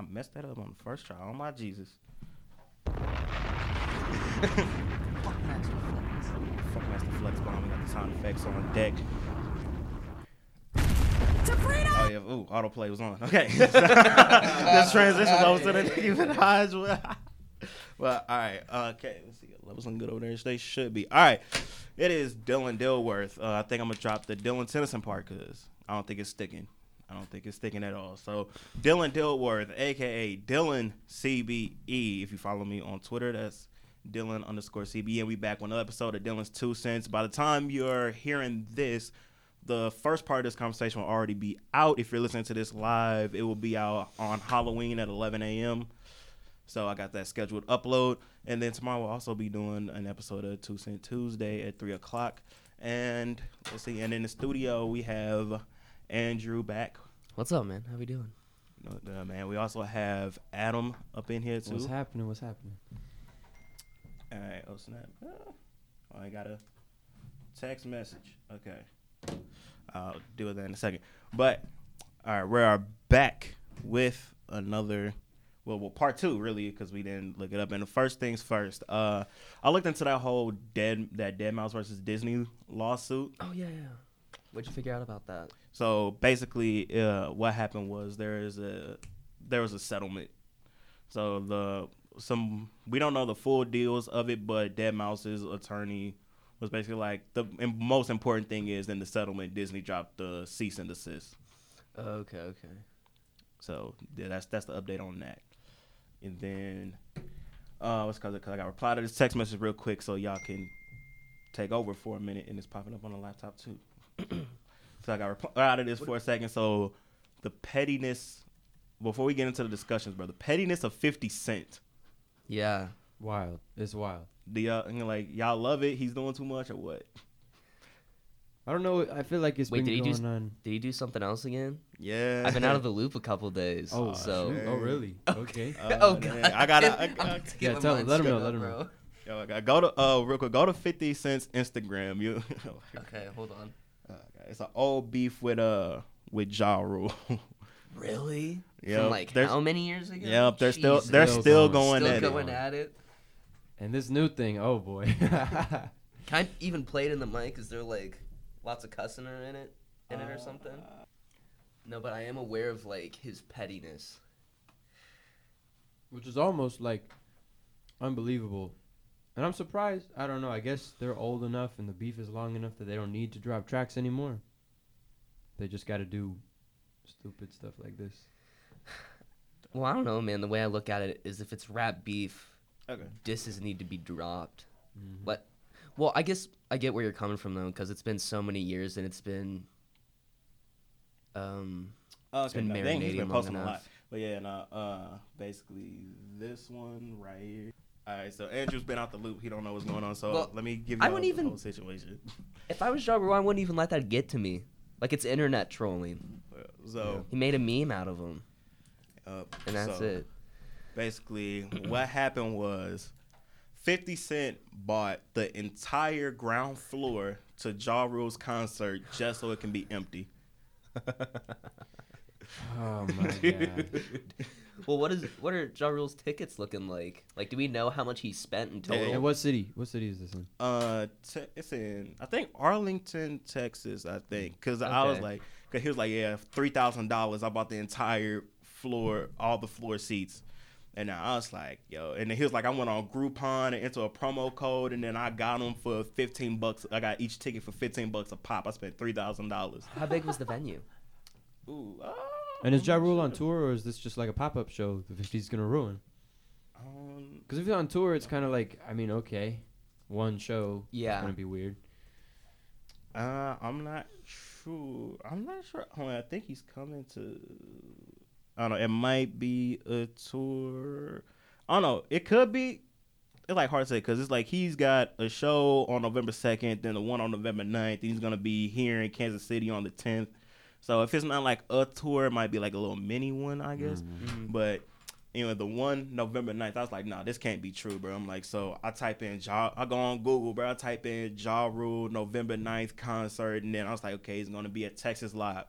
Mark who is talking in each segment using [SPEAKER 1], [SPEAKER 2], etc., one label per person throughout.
[SPEAKER 1] I messed that up on the first try. Oh my Jesus.
[SPEAKER 2] Fuck Master Flex.
[SPEAKER 1] Funkmaster Flex Bomb. We got the sound effects on deck. Oh yeah, ooh, autoplay was on. Okay. this transition over to the Nicki Minaj. one. well, all right. Uh, okay, let's see. Levels looking good over there. They should be. All right. It is Dylan Dilworth. Uh, I think I'm gonna drop the Dylan Tennyson part because I don't think it's sticking. I don't think it's sticking at all. So Dylan Dilworth, aka Dylan CBE. If you follow me on Twitter, that's Dylan underscore CBE. And we back with another episode of Dylan's Two Cents. By the time you're hearing this, the first part of this conversation will already be out. If you're listening to this live, it will be out on Halloween at 11 a.m. So I got that scheduled upload. And then tomorrow we'll also be doing an episode of Two Cent Tuesday at 3 o'clock. And let's see. And in the studio, we have Andrew back.
[SPEAKER 2] What's up, man? How we doing?
[SPEAKER 1] You know, uh, man, we also have Adam up in here too.
[SPEAKER 3] What's happening? What's happening?
[SPEAKER 1] All right. Oh snap! Oh, I got a text message. Okay, I'll deal with that in a second. But all right, we are back with another. Well, well, part two really because we didn't look it up. And the first things first, uh, I looked into that whole dead that Deadmau5 versus Disney lawsuit.
[SPEAKER 2] Oh yeah, yeah. What'd you figure out about that?
[SPEAKER 1] So basically, uh, what happened was there is a there was a settlement. So the some we don't know the full deals of it, but Deadmau5's attorney was basically like the most important thing is in the settlement Disney dropped the cease and desist.
[SPEAKER 2] Okay, okay.
[SPEAKER 1] So yeah, that's that's the update on that. And then uh, what's cause, cause I got reply to this text message real quick so y'all can take over for a minute and it's popping up on the laptop too. so I got reply out of this for a second. So the pettiness before we get into the discussions, bro, the pettiness of Fifty Cent.
[SPEAKER 2] Yeah.
[SPEAKER 3] Wild. It's wild.
[SPEAKER 1] Do y'all and, like y'all love it? He's doing too much or what?
[SPEAKER 3] I don't know. I feel like it's
[SPEAKER 2] Wait,
[SPEAKER 3] been
[SPEAKER 2] did he do
[SPEAKER 3] going on.
[SPEAKER 2] Did he do something else again?
[SPEAKER 1] Yeah,
[SPEAKER 2] I've been out of the loop a couple days.
[SPEAKER 3] Oh,
[SPEAKER 2] so.
[SPEAKER 3] shoot. Oh, really? Okay.
[SPEAKER 1] Uh,
[SPEAKER 2] oh
[SPEAKER 1] man,
[SPEAKER 2] god.
[SPEAKER 1] I gotta. I,
[SPEAKER 2] I'm
[SPEAKER 1] I,
[SPEAKER 2] gonna
[SPEAKER 3] Yeah, tell him- let him know, let him know.
[SPEAKER 1] yo, I gotta go to uh real quick. Go to Fifty Cent's Instagram. You,
[SPEAKER 2] Okay, hold on.
[SPEAKER 1] Uh, it's an old beef with uh with Ja Rule.
[SPEAKER 2] Really?
[SPEAKER 1] Yeah.
[SPEAKER 2] From like
[SPEAKER 1] there's-
[SPEAKER 2] how many years ago?
[SPEAKER 1] Yep, they're still they're
[SPEAKER 3] Still
[SPEAKER 1] still
[SPEAKER 3] going.
[SPEAKER 1] going
[SPEAKER 2] Still
[SPEAKER 1] at
[SPEAKER 2] going
[SPEAKER 1] it.
[SPEAKER 2] at it.
[SPEAKER 3] and this new thing. Oh boy.
[SPEAKER 2] Can I even play it in the mic? Is there like lots of cussing in it, in it or something? No, but I am aware of like his pettiness.
[SPEAKER 3] Which is almost like unbelievable. And I'm surprised. I don't know. I guess they're old enough and the beef is long enough that they don't need to drop tracks anymore. They just got to do stupid stuff like this.
[SPEAKER 2] Well, I don't know, man. The way I look at it is, if it's rap beef,
[SPEAKER 1] Okay.
[SPEAKER 2] disses need to be dropped.
[SPEAKER 3] Mhm.
[SPEAKER 2] But, well, I guess I get where you're coming from though, because it's been so many years and it's been, um,
[SPEAKER 1] Oh,
[SPEAKER 2] It's been
[SPEAKER 1] no, dang, he's
[SPEAKER 2] marinating
[SPEAKER 1] been
[SPEAKER 2] long
[SPEAKER 1] posting a lot.
[SPEAKER 2] enough.
[SPEAKER 1] But yeah, no, uh, basically this one right here. All right, so Andrew's been out the loop. He don't know what's going on. So
[SPEAKER 2] Well,
[SPEAKER 1] let me give you
[SPEAKER 2] I
[SPEAKER 1] the
[SPEAKER 2] wouldn't even-
[SPEAKER 1] whole situation.
[SPEAKER 2] if I was Ja Rule, I wouldn't even let that get to me. Like it's internet trolling.
[SPEAKER 1] So,
[SPEAKER 2] He made a meme out of him,
[SPEAKER 1] uh,
[SPEAKER 2] and that's
[SPEAKER 1] so
[SPEAKER 2] it.
[SPEAKER 1] Basically, what happened was 50 Cent bought the entire ground floor to Ja Rule's concert just so it can be empty.
[SPEAKER 3] Oh my god.
[SPEAKER 2] Well, what is what are Ja Rule's tickets looking like? Like, do we know how much he spent in total?
[SPEAKER 3] And what city? What city is this in?
[SPEAKER 1] Uh, te- it's in I think Arlington, Texas. I think because I was like, cause he was like, yeah, three thousand dollars. I bought the entire floor, all the floor seats. And now I was like, yo, and then he was like, I went on Groupon and into a promo code, and then I got them for fifteen bucks. I got each ticket for fifteen bucks a pop. I spent three thousand dollars.
[SPEAKER 2] How big was the venue?
[SPEAKER 1] Ooh, uh,
[SPEAKER 3] And is Ja Rule on tour or is this just like a pop up show the 50's gonna ruin?
[SPEAKER 1] Um,
[SPEAKER 3] Because if he's on tour, it's kind of like, I mean, okay, one show.
[SPEAKER 2] Yeah.
[SPEAKER 3] It's gonna be weird.
[SPEAKER 1] Uh, I'm not sure. I'm not sure. Hold on, I think he's coming to. I don't know. It might be a tour. I don't know. It could be. It's like hard to say because it's like he's got a show on November second, then the one on November 9th. And he's gonna be here in Kansas City on the tenth. So if it's not like a tour, it might be like a little mini one, I guess. Mm-hmm. Mm-hmm. But you know, the one November 9th, I was like, nah, this can't be true, bro. I'm like, so I type in Ja, I go on Google, bro. I type in Ja Rule November 9th concert, and then I was like, okay, it's gonna be at Texas Live.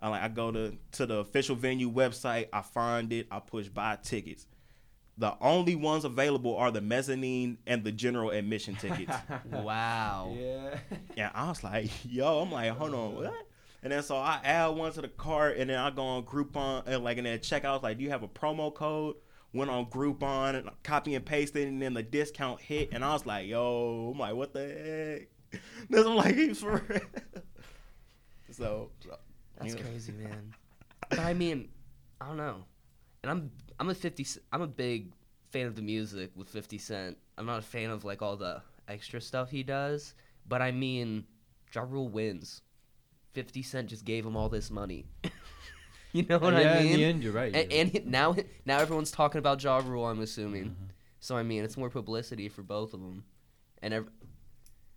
[SPEAKER 1] I like I go to to the official venue website. I find it. I push buy tickets. The only ones available are the mezzanine and the general admission tickets.
[SPEAKER 2] Wow.
[SPEAKER 3] Yeah.
[SPEAKER 1] and I was like, yo, I'm like, hold on, what? And then so I add one to the cart, and then I go on Groupon, and like in that checkout, like, do you have a promo code? Went on Groupon and copy and pasted, and then the discount hit, and I was like, yo, I'm like, what the heck? This I'm like, he's for real. So, so
[SPEAKER 2] That's
[SPEAKER 1] yeah.
[SPEAKER 2] crazy, man. But I mean, I don't know. And I'm I'm a 50 I'm a big fan of the music with 50 Cent. I'm not a fan of like all the extra stuff he does, but I mean, Ja Rule wins. 50 Cent just gave him all this money. you know what
[SPEAKER 3] yeah,
[SPEAKER 2] I mean?
[SPEAKER 3] in the end, you're right.
[SPEAKER 2] and,
[SPEAKER 3] you're
[SPEAKER 2] and he- now now everyone's talking about Ja Rule, I'm assuming.
[SPEAKER 3] Mhm.
[SPEAKER 2] So I mean, it's more publicity for both of them, and ev-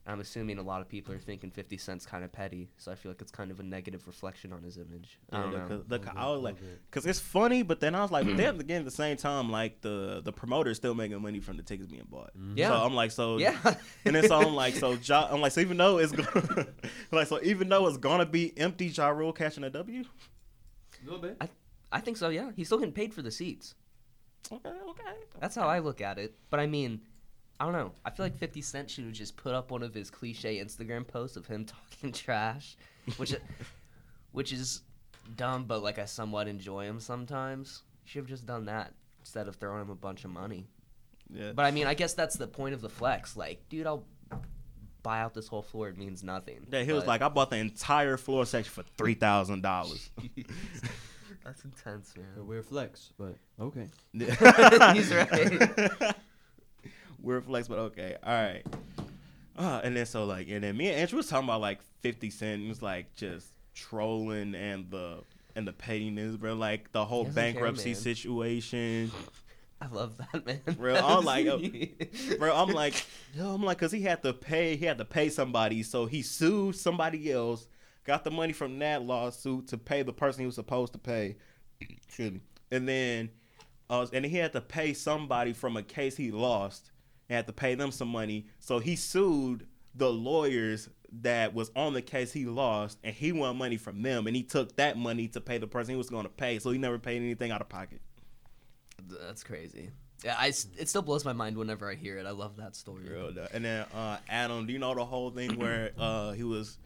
[SPEAKER 2] I'm assuming a lot of people are thinking 50 Cent's kind of petty. So I feel like it's kind of a negative reflection on his image. I don't
[SPEAKER 1] the-
[SPEAKER 2] know.
[SPEAKER 1] the-
[SPEAKER 3] Little
[SPEAKER 1] I was like,
[SPEAKER 3] little bit.
[SPEAKER 1] cause it's funny, but then I was like, but then again, at the same time, like the the promoter is still making money from the tickets being bought.
[SPEAKER 3] Mhm.
[SPEAKER 2] Yeah.
[SPEAKER 1] So I'm like, so
[SPEAKER 2] Yeah.
[SPEAKER 1] And then so I'm like, so ja, I'm like, so even though it's gonna, like, so even though it's gonna be empty, Ja Rule catching a W.
[SPEAKER 3] A little bit.
[SPEAKER 2] I, I think so. Yeah, he's still getting paid for the seats.
[SPEAKER 1] Okay, okay.
[SPEAKER 2] That's how I look at it. But I mean, I don't know. I feel like 50 Cent should have just put up one of his cliche Instagram posts of him talking trash, which, uh, which is dumb, but like I somewhat enjoy him sometimes. Should have just done that instead of throwing him a bunch of money.
[SPEAKER 1] Yeah.
[SPEAKER 2] But I mean, I guess that's the point of the flex. Like, dude, I'll buy out this whole floor. It means nothing.
[SPEAKER 1] Yeah, he was like, I bought the entire floor section for three thousand dollars.
[SPEAKER 2] That's intense,
[SPEAKER 3] A
[SPEAKER 2] man.
[SPEAKER 3] weird flex, but okay.
[SPEAKER 2] He's right.
[SPEAKER 1] Weird flex, but okay. All right. Uh, and then so like, and then me and Andrew was talking about like Fifty Cent was like just trolling and the and the pettiness, bro. Like the whole
[SPEAKER 2] doesn't care,
[SPEAKER 1] bankruptcy situation.
[SPEAKER 2] I love that man.
[SPEAKER 1] Bro, I'm like, yo, bro, I'm like, yo, I'm like, cause he had to pay, he had to pay somebody, so he sued somebody else, got the money from that lawsuit to pay the person he was supposed to pay, excuse me, and then, uh, and he had to pay somebody from a case he lost, and had to pay them some money, so he sued the lawyers that was on the case he lost, and he won money from them, and he took that money to pay the person he was going to pay, so he never paid anything out of pocket.
[SPEAKER 2] That's crazy. Yeah, I it still blows my mind whenever I hear it. I love that story.
[SPEAKER 1] Real. And then uh, Adam, do you know the whole thing where uh, he was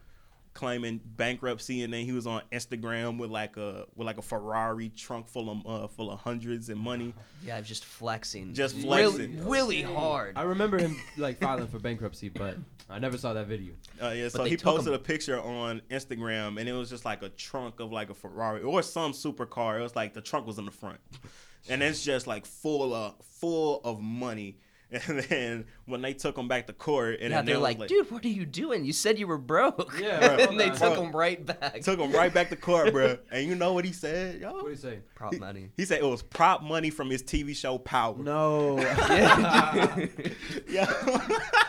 [SPEAKER 1] claiming bankruptcy and then he was on Instagram with like a with like a Ferrari trunk full of uh, full of hundreds and money.
[SPEAKER 2] Yeah, just flexing.
[SPEAKER 1] Just
[SPEAKER 2] Really,
[SPEAKER 1] flexing.
[SPEAKER 2] really hard.
[SPEAKER 3] I remember him like filing for bankruptcy, but I never saw that video.
[SPEAKER 1] Uh, yeah, so he posted
[SPEAKER 2] him-
[SPEAKER 1] a picture on Instagram and it was just like a trunk of like a Ferrari or some supercar. It was like the trunk was in the front, and it's just like full of full of money. And then when they took him back to court, and
[SPEAKER 2] yeah,
[SPEAKER 1] they
[SPEAKER 2] they're
[SPEAKER 1] was
[SPEAKER 2] like, dude, what are you doing? You said you were broke.
[SPEAKER 3] Yeah, bro.
[SPEAKER 2] and they
[SPEAKER 3] Bro.
[SPEAKER 2] took him right back.
[SPEAKER 1] took him right back to court, bro. And you know what he said, yo?
[SPEAKER 3] What do you say?
[SPEAKER 2] Prop money.
[SPEAKER 1] He said it was prop money from his TV show Power.
[SPEAKER 3] No.
[SPEAKER 2] Yeah.
[SPEAKER 1] Yeah.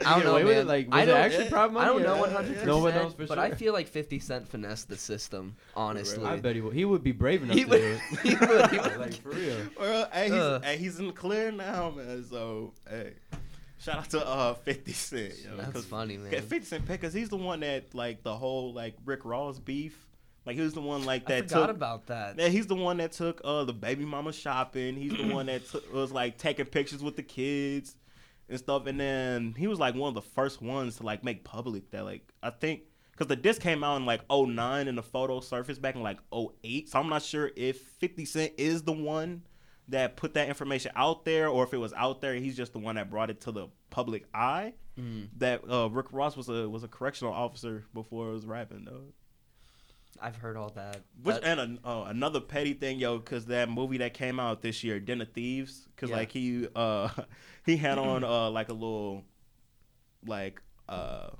[SPEAKER 2] I don't know,
[SPEAKER 3] away with it?
[SPEAKER 2] man.
[SPEAKER 3] Like, was
[SPEAKER 2] I
[SPEAKER 3] it
[SPEAKER 2] don't,
[SPEAKER 3] actually prop money?
[SPEAKER 2] I don't know
[SPEAKER 3] or-
[SPEAKER 2] 100.
[SPEAKER 3] No one knows for sure. but.
[SPEAKER 2] I feel like 50 Cent finessed the system. Honestly,
[SPEAKER 3] I bet he would. He would be brave enough
[SPEAKER 2] He
[SPEAKER 3] to
[SPEAKER 2] would-
[SPEAKER 3] do it.
[SPEAKER 2] he would- he would.
[SPEAKER 3] like for real.
[SPEAKER 1] well, hey, he's,
[SPEAKER 2] Uh.
[SPEAKER 1] hey, he's in the clear now, man. So, hey, shout out to uh 50 Cent. Yo,
[SPEAKER 2] That's
[SPEAKER 1] 'cause-
[SPEAKER 2] funny, man.
[SPEAKER 1] 50 Cent, because he's the one that like the whole like Rick Ross beef. Like he was the one like
[SPEAKER 2] I
[SPEAKER 1] that
[SPEAKER 2] forgot
[SPEAKER 1] took.
[SPEAKER 2] about that.
[SPEAKER 1] Yeah, he's the one that took uh the baby mama shopping. He's the one that took, was like taking pictures with the kids and stuff. And then he was like one of the first ones to like make public that like I think because the disc came out in like 09 and the photo surfaced back in like 08. So I'm not sure if 50 Cent is the one that put that information out there or if it was out there. He's just the one that brought it to the public eye.
[SPEAKER 2] Mm,
[SPEAKER 1] That uh, Rick Ross was a was a correctional officer before it was rapping though.
[SPEAKER 2] I've heard all that.
[SPEAKER 1] Which
[SPEAKER 2] That-
[SPEAKER 1] and an- uh, another petty thing, yo, because that movie that came out this year, Den of Thieves, because
[SPEAKER 2] Yeah.
[SPEAKER 1] like he uh he had on uh like a little like uh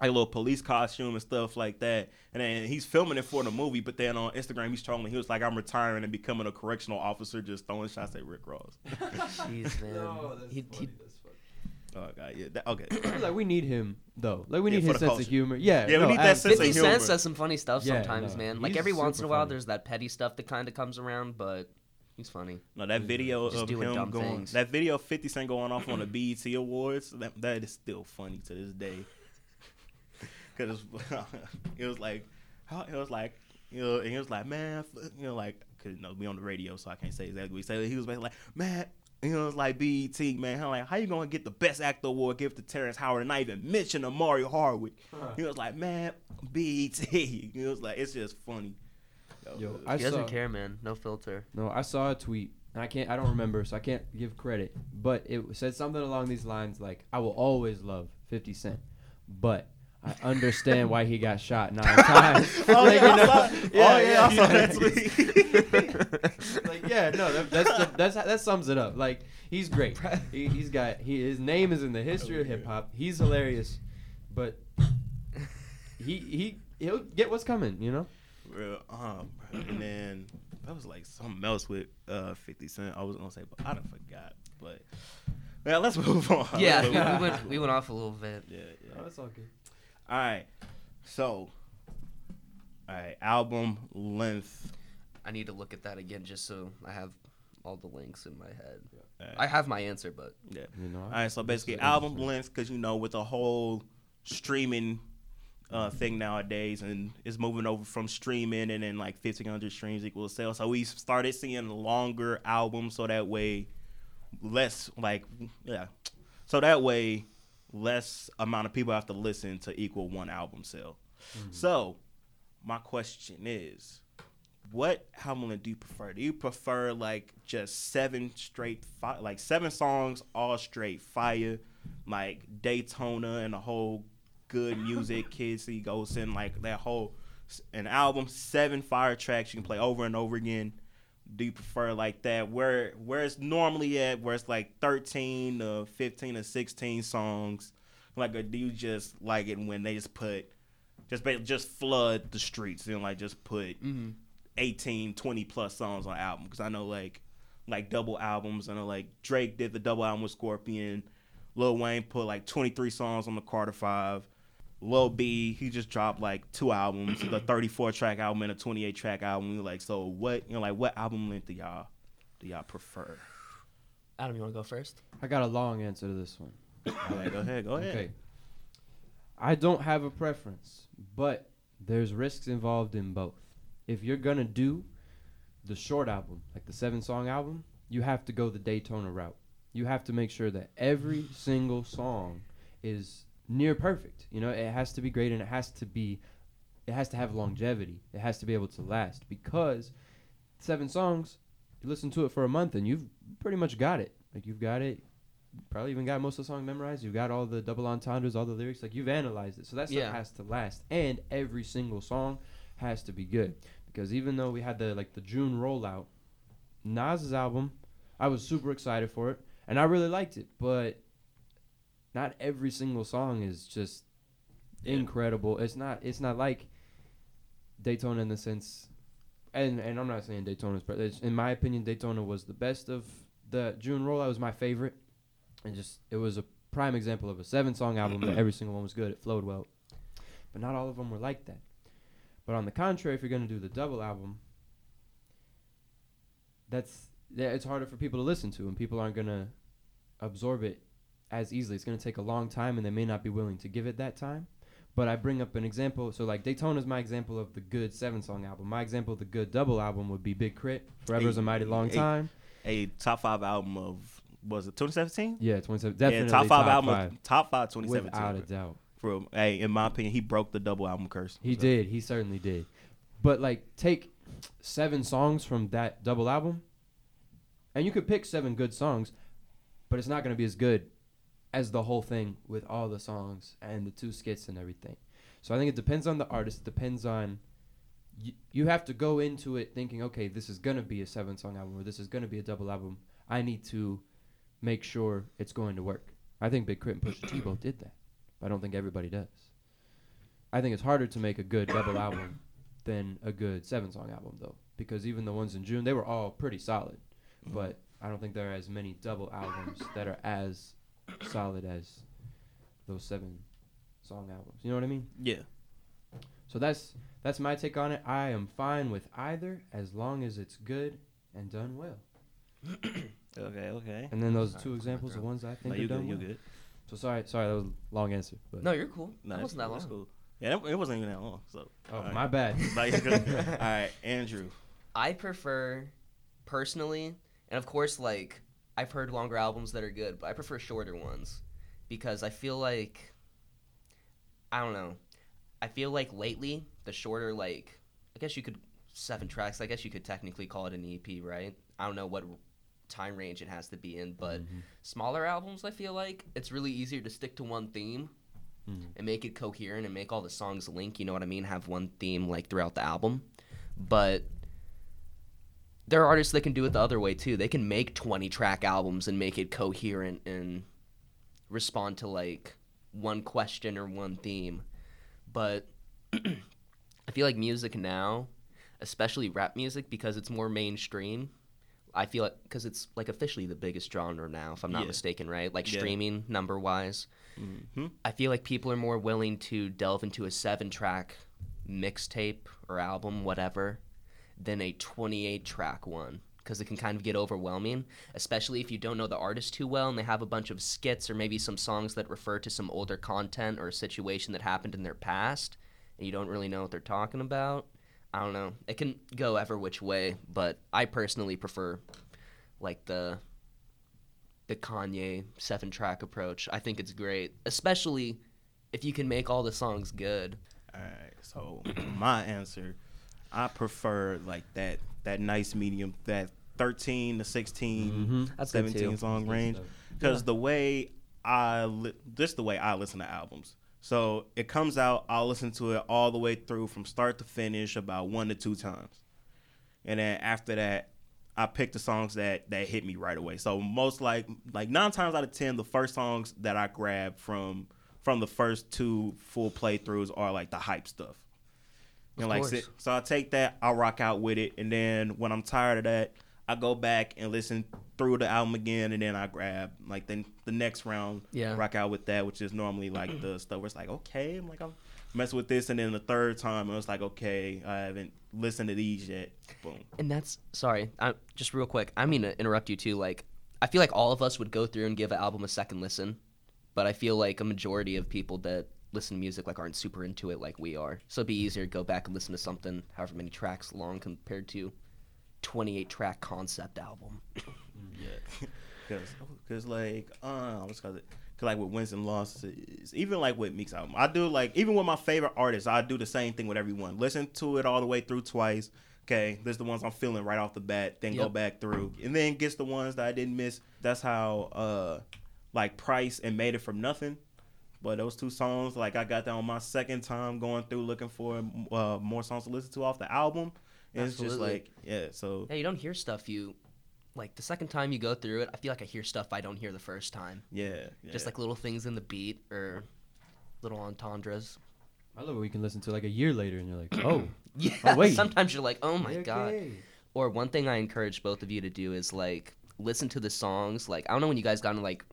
[SPEAKER 1] like a little police costume and stuff like that, and then he's filming it for the movie. But then on Instagram, he's trolling. He was like, "I'm retiring and becoming a correctional officer, just throwing shots at Rick Ross."
[SPEAKER 2] Jeez, man. He- he-
[SPEAKER 1] oh god, yeah, that, okay.
[SPEAKER 3] Like we need him though. Like we
[SPEAKER 1] Yeah,
[SPEAKER 3] need
[SPEAKER 1] for
[SPEAKER 3] his
[SPEAKER 1] the
[SPEAKER 3] sense
[SPEAKER 1] culture.
[SPEAKER 3] of humor. Yeah,
[SPEAKER 1] Yeah, we
[SPEAKER 3] no,
[SPEAKER 1] need that
[SPEAKER 3] abs-
[SPEAKER 1] sense of
[SPEAKER 2] 50
[SPEAKER 1] humor.
[SPEAKER 2] Cent says some funny stuff
[SPEAKER 3] Yeah,
[SPEAKER 2] sometimes,
[SPEAKER 3] no,
[SPEAKER 2] man. Like
[SPEAKER 3] he's
[SPEAKER 2] every once in a
[SPEAKER 3] super
[SPEAKER 2] while,
[SPEAKER 3] funny.
[SPEAKER 2] there's that petty stuff that kind of comes around, but he's funny.
[SPEAKER 1] No, that video
[SPEAKER 2] Just
[SPEAKER 1] of
[SPEAKER 2] doing
[SPEAKER 1] him
[SPEAKER 2] dumb
[SPEAKER 1] going,
[SPEAKER 2] things.
[SPEAKER 1] that video of 50 Cent going off on the BET Awards, that, that is still funny to this day. because it was like, how it was like, you know, and he was like, man, fuck," you know, like, cause you know, we on the radio, so I can't say exactly what he said. He was basically like, man. You know, it's like BET, man. I'm like, how you gonna get the best actor award gift to Terrence Howard and not even mention Omari Hardwick? He was like, man, BET. You know, it's like, it's just funny.
[SPEAKER 3] Yo, Yo I
[SPEAKER 2] he doesn't care, man. No filter.
[SPEAKER 3] No, I saw a tweet. And I can't. I don't remember, so I can't give credit. But it said something along these lines, like, "I will always love 50 Cent, but I understand why he got shot nine times."
[SPEAKER 1] Oh,
[SPEAKER 3] Like,
[SPEAKER 1] yeah,
[SPEAKER 3] you know?
[SPEAKER 1] saw,
[SPEAKER 3] Yeah,
[SPEAKER 1] oh, yeah, I saw that tweet.
[SPEAKER 3] like, yeah, no, that, that's the, that's that sums it up. Like, he's great. He, he's got he his name is in the history of hip hop. He's hilarious, but he he he'll get what's coming. You know.
[SPEAKER 1] Real, um, and then that was like something else with uh 50 Cent. I was gonna say, but I done forgot. But yeah, let's move on.
[SPEAKER 2] Yeah, we, we went we went off a little bit.
[SPEAKER 1] Yeah, yeah.
[SPEAKER 3] Oh, that's all good.
[SPEAKER 1] All right. So, all right, album length.
[SPEAKER 2] I need to look at that again just so I have all the links in my head.
[SPEAKER 1] All right.
[SPEAKER 2] I have my answer, but
[SPEAKER 1] yeah.
[SPEAKER 3] You know.
[SPEAKER 1] All right. So basically, album length, because you know, with the whole streaming uh, thing nowadays, and it's moving over from streaming, and then like 1,500 streams equals sales. So we started seeing longer albums, so that way, less like yeah, so that way, less amount of people have to listen to equal one album sale. Mm-hmm. So, my question is, what album do you prefer? Do you prefer like just seven straight, fi- like seven songs all straight fire, like Daytona and the whole good music, Kids See Ghosts and like that whole an album, seven fire tracks you can play over and over again. Do you prefer like that? Where where it's normally at, where it's like thirteen to fifteen or sixteen songs, like or do you just like it when they just put just just flood the streets and like just put mm-hmm. 18 20 plus songs on album? Because i know like like double albums i know like drake did the double album with scorpion lil wayne put like 23 songs on the carter 5 lil b he just dropped like two albums the 34 track album and a 28 track album like so what you know like what album length do y'all do y'all prefer
[SPEAKER 2] Adam, you want to go first?
[SPEAKER 3] I got a long answer to this one.
[SPEAKER 1] All right, go ahead go ahead
[SPEAKER 3] Okay. I don't have a preference, but there's risks involved in both. If you're gonna do the short album, like the seven song album, you have to go the Daytona route. You have to make sure that every single song is near perfect. You know, it has to be great and it has to be it has to have longevity. It has to be able to last because seven songs, you listen to it for a month and you've pretty much got it. Like you've got it probably even got most of the song memorized. You've got all the double entendres, all the lyrics. Like you've analyzed it, so that stuff
[SPEAKER 2] Yeah.
[SPEAKER 3] has to last. And every single song has to be good because even though we had the like the June rollout, Nas's album, I was super excited for it and I really liked it, but not every single song is just
[SPEAKER 1] Yeah.
[SPEAKER 3] incredible. It's not. It's not like Daytona in the sense. And, and I'm not saying Daytona's, but in my opinion, Daytona was the best of the June rollout. Was my favorite and just it was a prime example of a seven song album that every single one was good. It flowed well, but not all of them were like that. But on the contrary, if you're gonna do the double album, that's it's harder for people to listen to, and people aren't gonna absorb it as easily. It's gonna take a long time, and they may not be willing to give it that time. But I bring up an example. So like Daytona is my example of the good seven song album. My example of the good double album would be Big Crit. Forever's a mighty long
[SPEAKER 1] Hey.
[SPEAKER 3] time.
[SPEAKER 1] a top five album of was it 2017
[SPEAKER 3] Yeah, 2017. Definitely
[SPEAKER 1] yeah top five album
[SPEAKER 3] five.
[SPEAKER 1] Of, top five 2017
[SPEAKER 3] without a doubt.
[SPEAKER 1] For hey, in my opinion, he broke the double album curse.
[SPEAKER 3] He
[SPEAKER 1] So,
[SPEAKER 3] did. He certainly did. But like, take seven songs from that double album, and you could pick seven good songs, but it's not going to be as good as the whole thing with all the songs and the two skits and everything. So I think it depends on the artist. It depends on. You, you have to go into it thinking, okay, this is going to be a seven song album or this is going to be a double album. I need to make sure it's going to work. I think Big K.R.I.T. and Pusha T both did that. But I don't think everybody does. I think it's harder to make a good double album than a good seven song album though, because even the ones in June they were all pretty solid, mm-hmm. but I don't think there are as many double albums that are as solid as those seven song albums. You know what I mean?
[SPEAKER 1] Yeah.
[SPEAKER 3] So that's that's my take on it. I am fine with either as long as it's good and done well.
[SPEAKER 1] Okay. Okay.
[SPEAKER 3] And then those
[SPEAKER 2] Sorry,
[SPEAKER 3] two
[SPEAKER 2] my
[SPEAKER 3] examples are
[SPEAKER 2] throat.
[SPEAKER 3] ones I
[SPEAKER 1] No,
[SPEAKER 3] think
[SPEAKER 1] you
[SPEAKER 3] are done
[SPEAKER 1] good. You
[SPEAKER 3] well.
[SPEAKER 1] good.
[SPEAKER 3] So sorry, sorry, that was a long answer. But
[SPEAKER 2] No, you're cool.
[SPEAKER 1] No,
[SPEAKER 2] that wasn't that long.
[SPEAKER 1] that's cool. Yeah, it, it wasn't even that long. So.
[SPEAKER 3] Oh,
[SPEAKER 1] all right.
[SPEAKER 3] my bad.
[SPEAKER 1] All right, Andrew.
[SPEAKER 2] I prefer, personally, and of course, like I've heard longer albums that are good, but I prefer shorter ones because I feel like I don't know. I feel like lately the shorter, like I guess you could seven tracks. I guess you could technically call it an EP, right? I don't know what time range it has to be in, but
[SPEAKER 3] Mhm.
[SPEAKER 2] smaller albums, I feel like it's really easier to stick to one theme
[SPEAKER 3] Mhm.
[SPEAKER 2] and make it coherent and make all the songs link. You know what I mean? Have one theme like throughout the album, but there are artists that can do it the other way too. They can make 20 track albums and make it coherent and respond to like one question or one theme. But I feel like music now, especially rap music, because it's more mainstream. I feel like because it's like officially the biggest genre now, if I'm not
[SPEAKER 1] Yeah.
[SPEAKER 2] mistaken, right? Like
[SPEAKER 1] Yeah.
[SPEAKER 2] streaming number wise.
[SPEAKER 1] hmm
[SPEAKER 2] I feel like people are more willing to delve into a seven track mixtape or album, whatever, than a 28 track one because it can kind of get overwhelming, especially if you don't know the artist too well and they have a bunch of skits or maybe some songs that refer to some older content or a situation that happened in their past and you don't really know what they're talking about. I don't know. It can go ever which way, but I personally prefer like the the Kanye seven track approach. I think it's great, especially if you can make all the songs good.
[SPEAKER 1] All right. So my answer, I prefer like that that nice medium, that 13 to 16,
[SPEAKER 3] Mhm.
[SPEAKER 2] That's
[SPEAKER 1] 17
[SPEAKER 2] too.
[SPEAKER 1] song range. Because
[SPEAKER 3] Yeah.
[SPEAKER 1] the way I li- this the way I listen to albums. So it comes out, I'll listen to it all the way through from start to finish about one to two times, and then after that, I pick the songs that that hit me right away. So most like like nine times out of ten, the first songs that I grab from from the first two full playthroughs are like the hype stuff.
[SPEAKER 2] Of
[SPEAKER 1] And like
[SPEAKER 2] course.
[SPEAKER 1] so, I take that, I rock out with it, and then when I'm tired of that, I go back and listen through the album again, and then I grab like then the next round,
[SPEAKER 2] Yeah.
[SPEAKER 1] rock out with that, which is normally like the stuff where it's like, okay, I'm like I'm messing with this, and then the third time it was like, okay, I haven't listened to these yet. Boom.
[SPEAKER 2] And that's sorry, I, just real quick. I mean to interrupt you too. Like, I feel like all of us would go through and give an album a second listen, but I feel like a majority of people that listen to music like aren't super into it like we are. So it'd be easier to go back and listen to something however many tracks long compared to 28 track concept album.
[SPEAKER 1] Yeah, because because like uh, what's called it? Cause like with wins and losses, even like with Meek's album, I do like even with my favorite artists, I do the same thing with everyone. Listen to it all the way through twice. Okay, there's the ones I'm feeling right off the bat, then go back through, and then gets the ones that I didn't miss. That's how uh like Price and Made It From Nothing. But those two songs, like I got that on my second time going through looking for uh, more songs to listen to off the album. And it's just like yeah, so
[SPEAKER 2] Yeah, you don't hear stuff you like the second time you go through it. I feel like I hear stuff I don't hear the first time.
[SPEAKER 1] yeah, yeah.
[SPEAKER 2] Just like little things in the beat or little entendres.
[SPEAKER 3] I love what we can listen to like a year later, and you're like, oh,
[SPEAKER 2] Yeah.
[SPEAKER 3] Oh, wait.
[SPEAKER 2] Sometimes you're like, oh my god. Or one thing I encourage both of you to do is like listen to the songs. Like I don't know when you guys got into like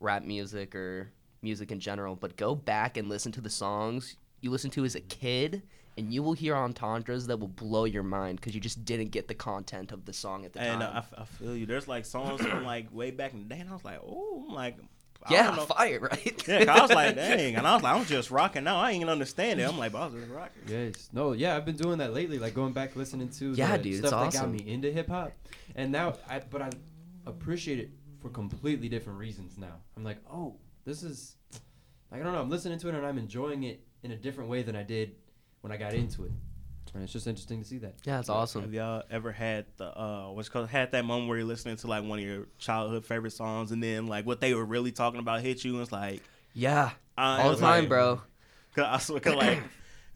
[SPEAKER 2] rap music or music in general, but go back and listen to the songs you listened to as a kid, and you will hear entendres that will blow your mind because you just didn't get the content of the song at the
[SPEAKER 1] And
[SPEAKER 2] time.
[SPEAKER 1] uh, I, f- I feel you. There's like songs from like way back in the day, and I was like, oh, I'm like, I
[SPEAKER 2] yeah,
[SPEAKER 1] don't know.
[SPEAKER 2] fire, right?
[SPEAKER 1] yeah. 'cause I was like, dang, and I was like, I'm just rocking now. I ain't even understand it. I'm like, but I was just rocking.
[SPEAKER 3] Yes. No, yeah, I've been doing that lately, like going back listening to
[SPEAKER 2] Yeah,
[SPEAKER 3] the
[SPEAKER 2] dude, it's
[SPEAKER 3] stuff that
[SPEAKER 2] awesome.
[SPEAKER 3] got me into hip hop. And now I but I appreciate it for completely different reasons now. I'm like, "Oh, this is like I don't know, I'm listening to it and I'm enjoying it in a different way than I did when I got into it." And it's just interesting to see that.
[SPEAKER 2] yeah, it's awesome.
[SPEAKER 1] Have y'all ever had the uh, what's called had that moment where you're listening to like one of your childhood favorite songs, and then like what they were really talking about hit you, and it's like
[SPEAKER 2] Yeah,
[SPEAKER 1] I
[SPEAKER 2] all
[SPEAKER 1] was
[SPEAKER 2] the time,
[SPEAKER 1] like-
[SPEAKER 2] bro.
[SPEAKER 1] Cause I swear, cause like,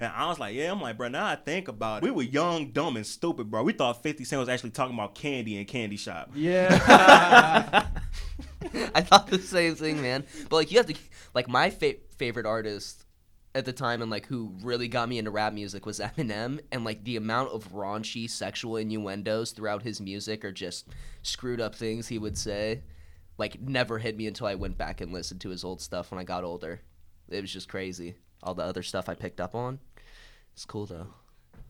[SPEAKER 1] and I was like, yeah, I'm like, bro. Now I think about it, we were young, dumb, and stupid, bro. We thought 50 Cent was actually talking about candy and Candy Shop.
[SPEAKER 3] Yeah.
[SPEAKER 2] I thought the same thing, man. But like, you have to like my fa- favorite artist at the time, and like who really got me into rap music was Eminem, and like the amount of raunchy sexual innuendos throughout his music or just screwed up things he would say, like never hit me until I went back and listened to his old stuff when I got older. It was just crazy. All the other stuff I picked up on. It's cool though.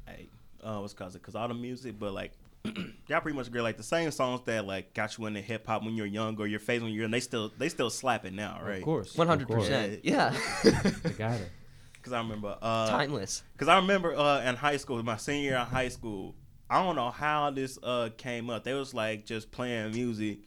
[SPEAKER 1] Hey, uh, what's cause it? Cause all the music, but like, y'all pretty much agree. Like the same songs that like got you into hip hop when you're young or your phase when you're, young, they still they still slapping now, right?
[SPEAKER 3] Of course.
[SPEAKER 2] One hundred percent. Yeah.
[SPEAKER 3] I got it.
[SPEAKER 1] Cause I remember uh
[SPEAKER 2] Timeless.
[SPEAKER 1] Cause I remember uh in high school, my senior year in high school, I don't know how this uh came up. They was like just playing music.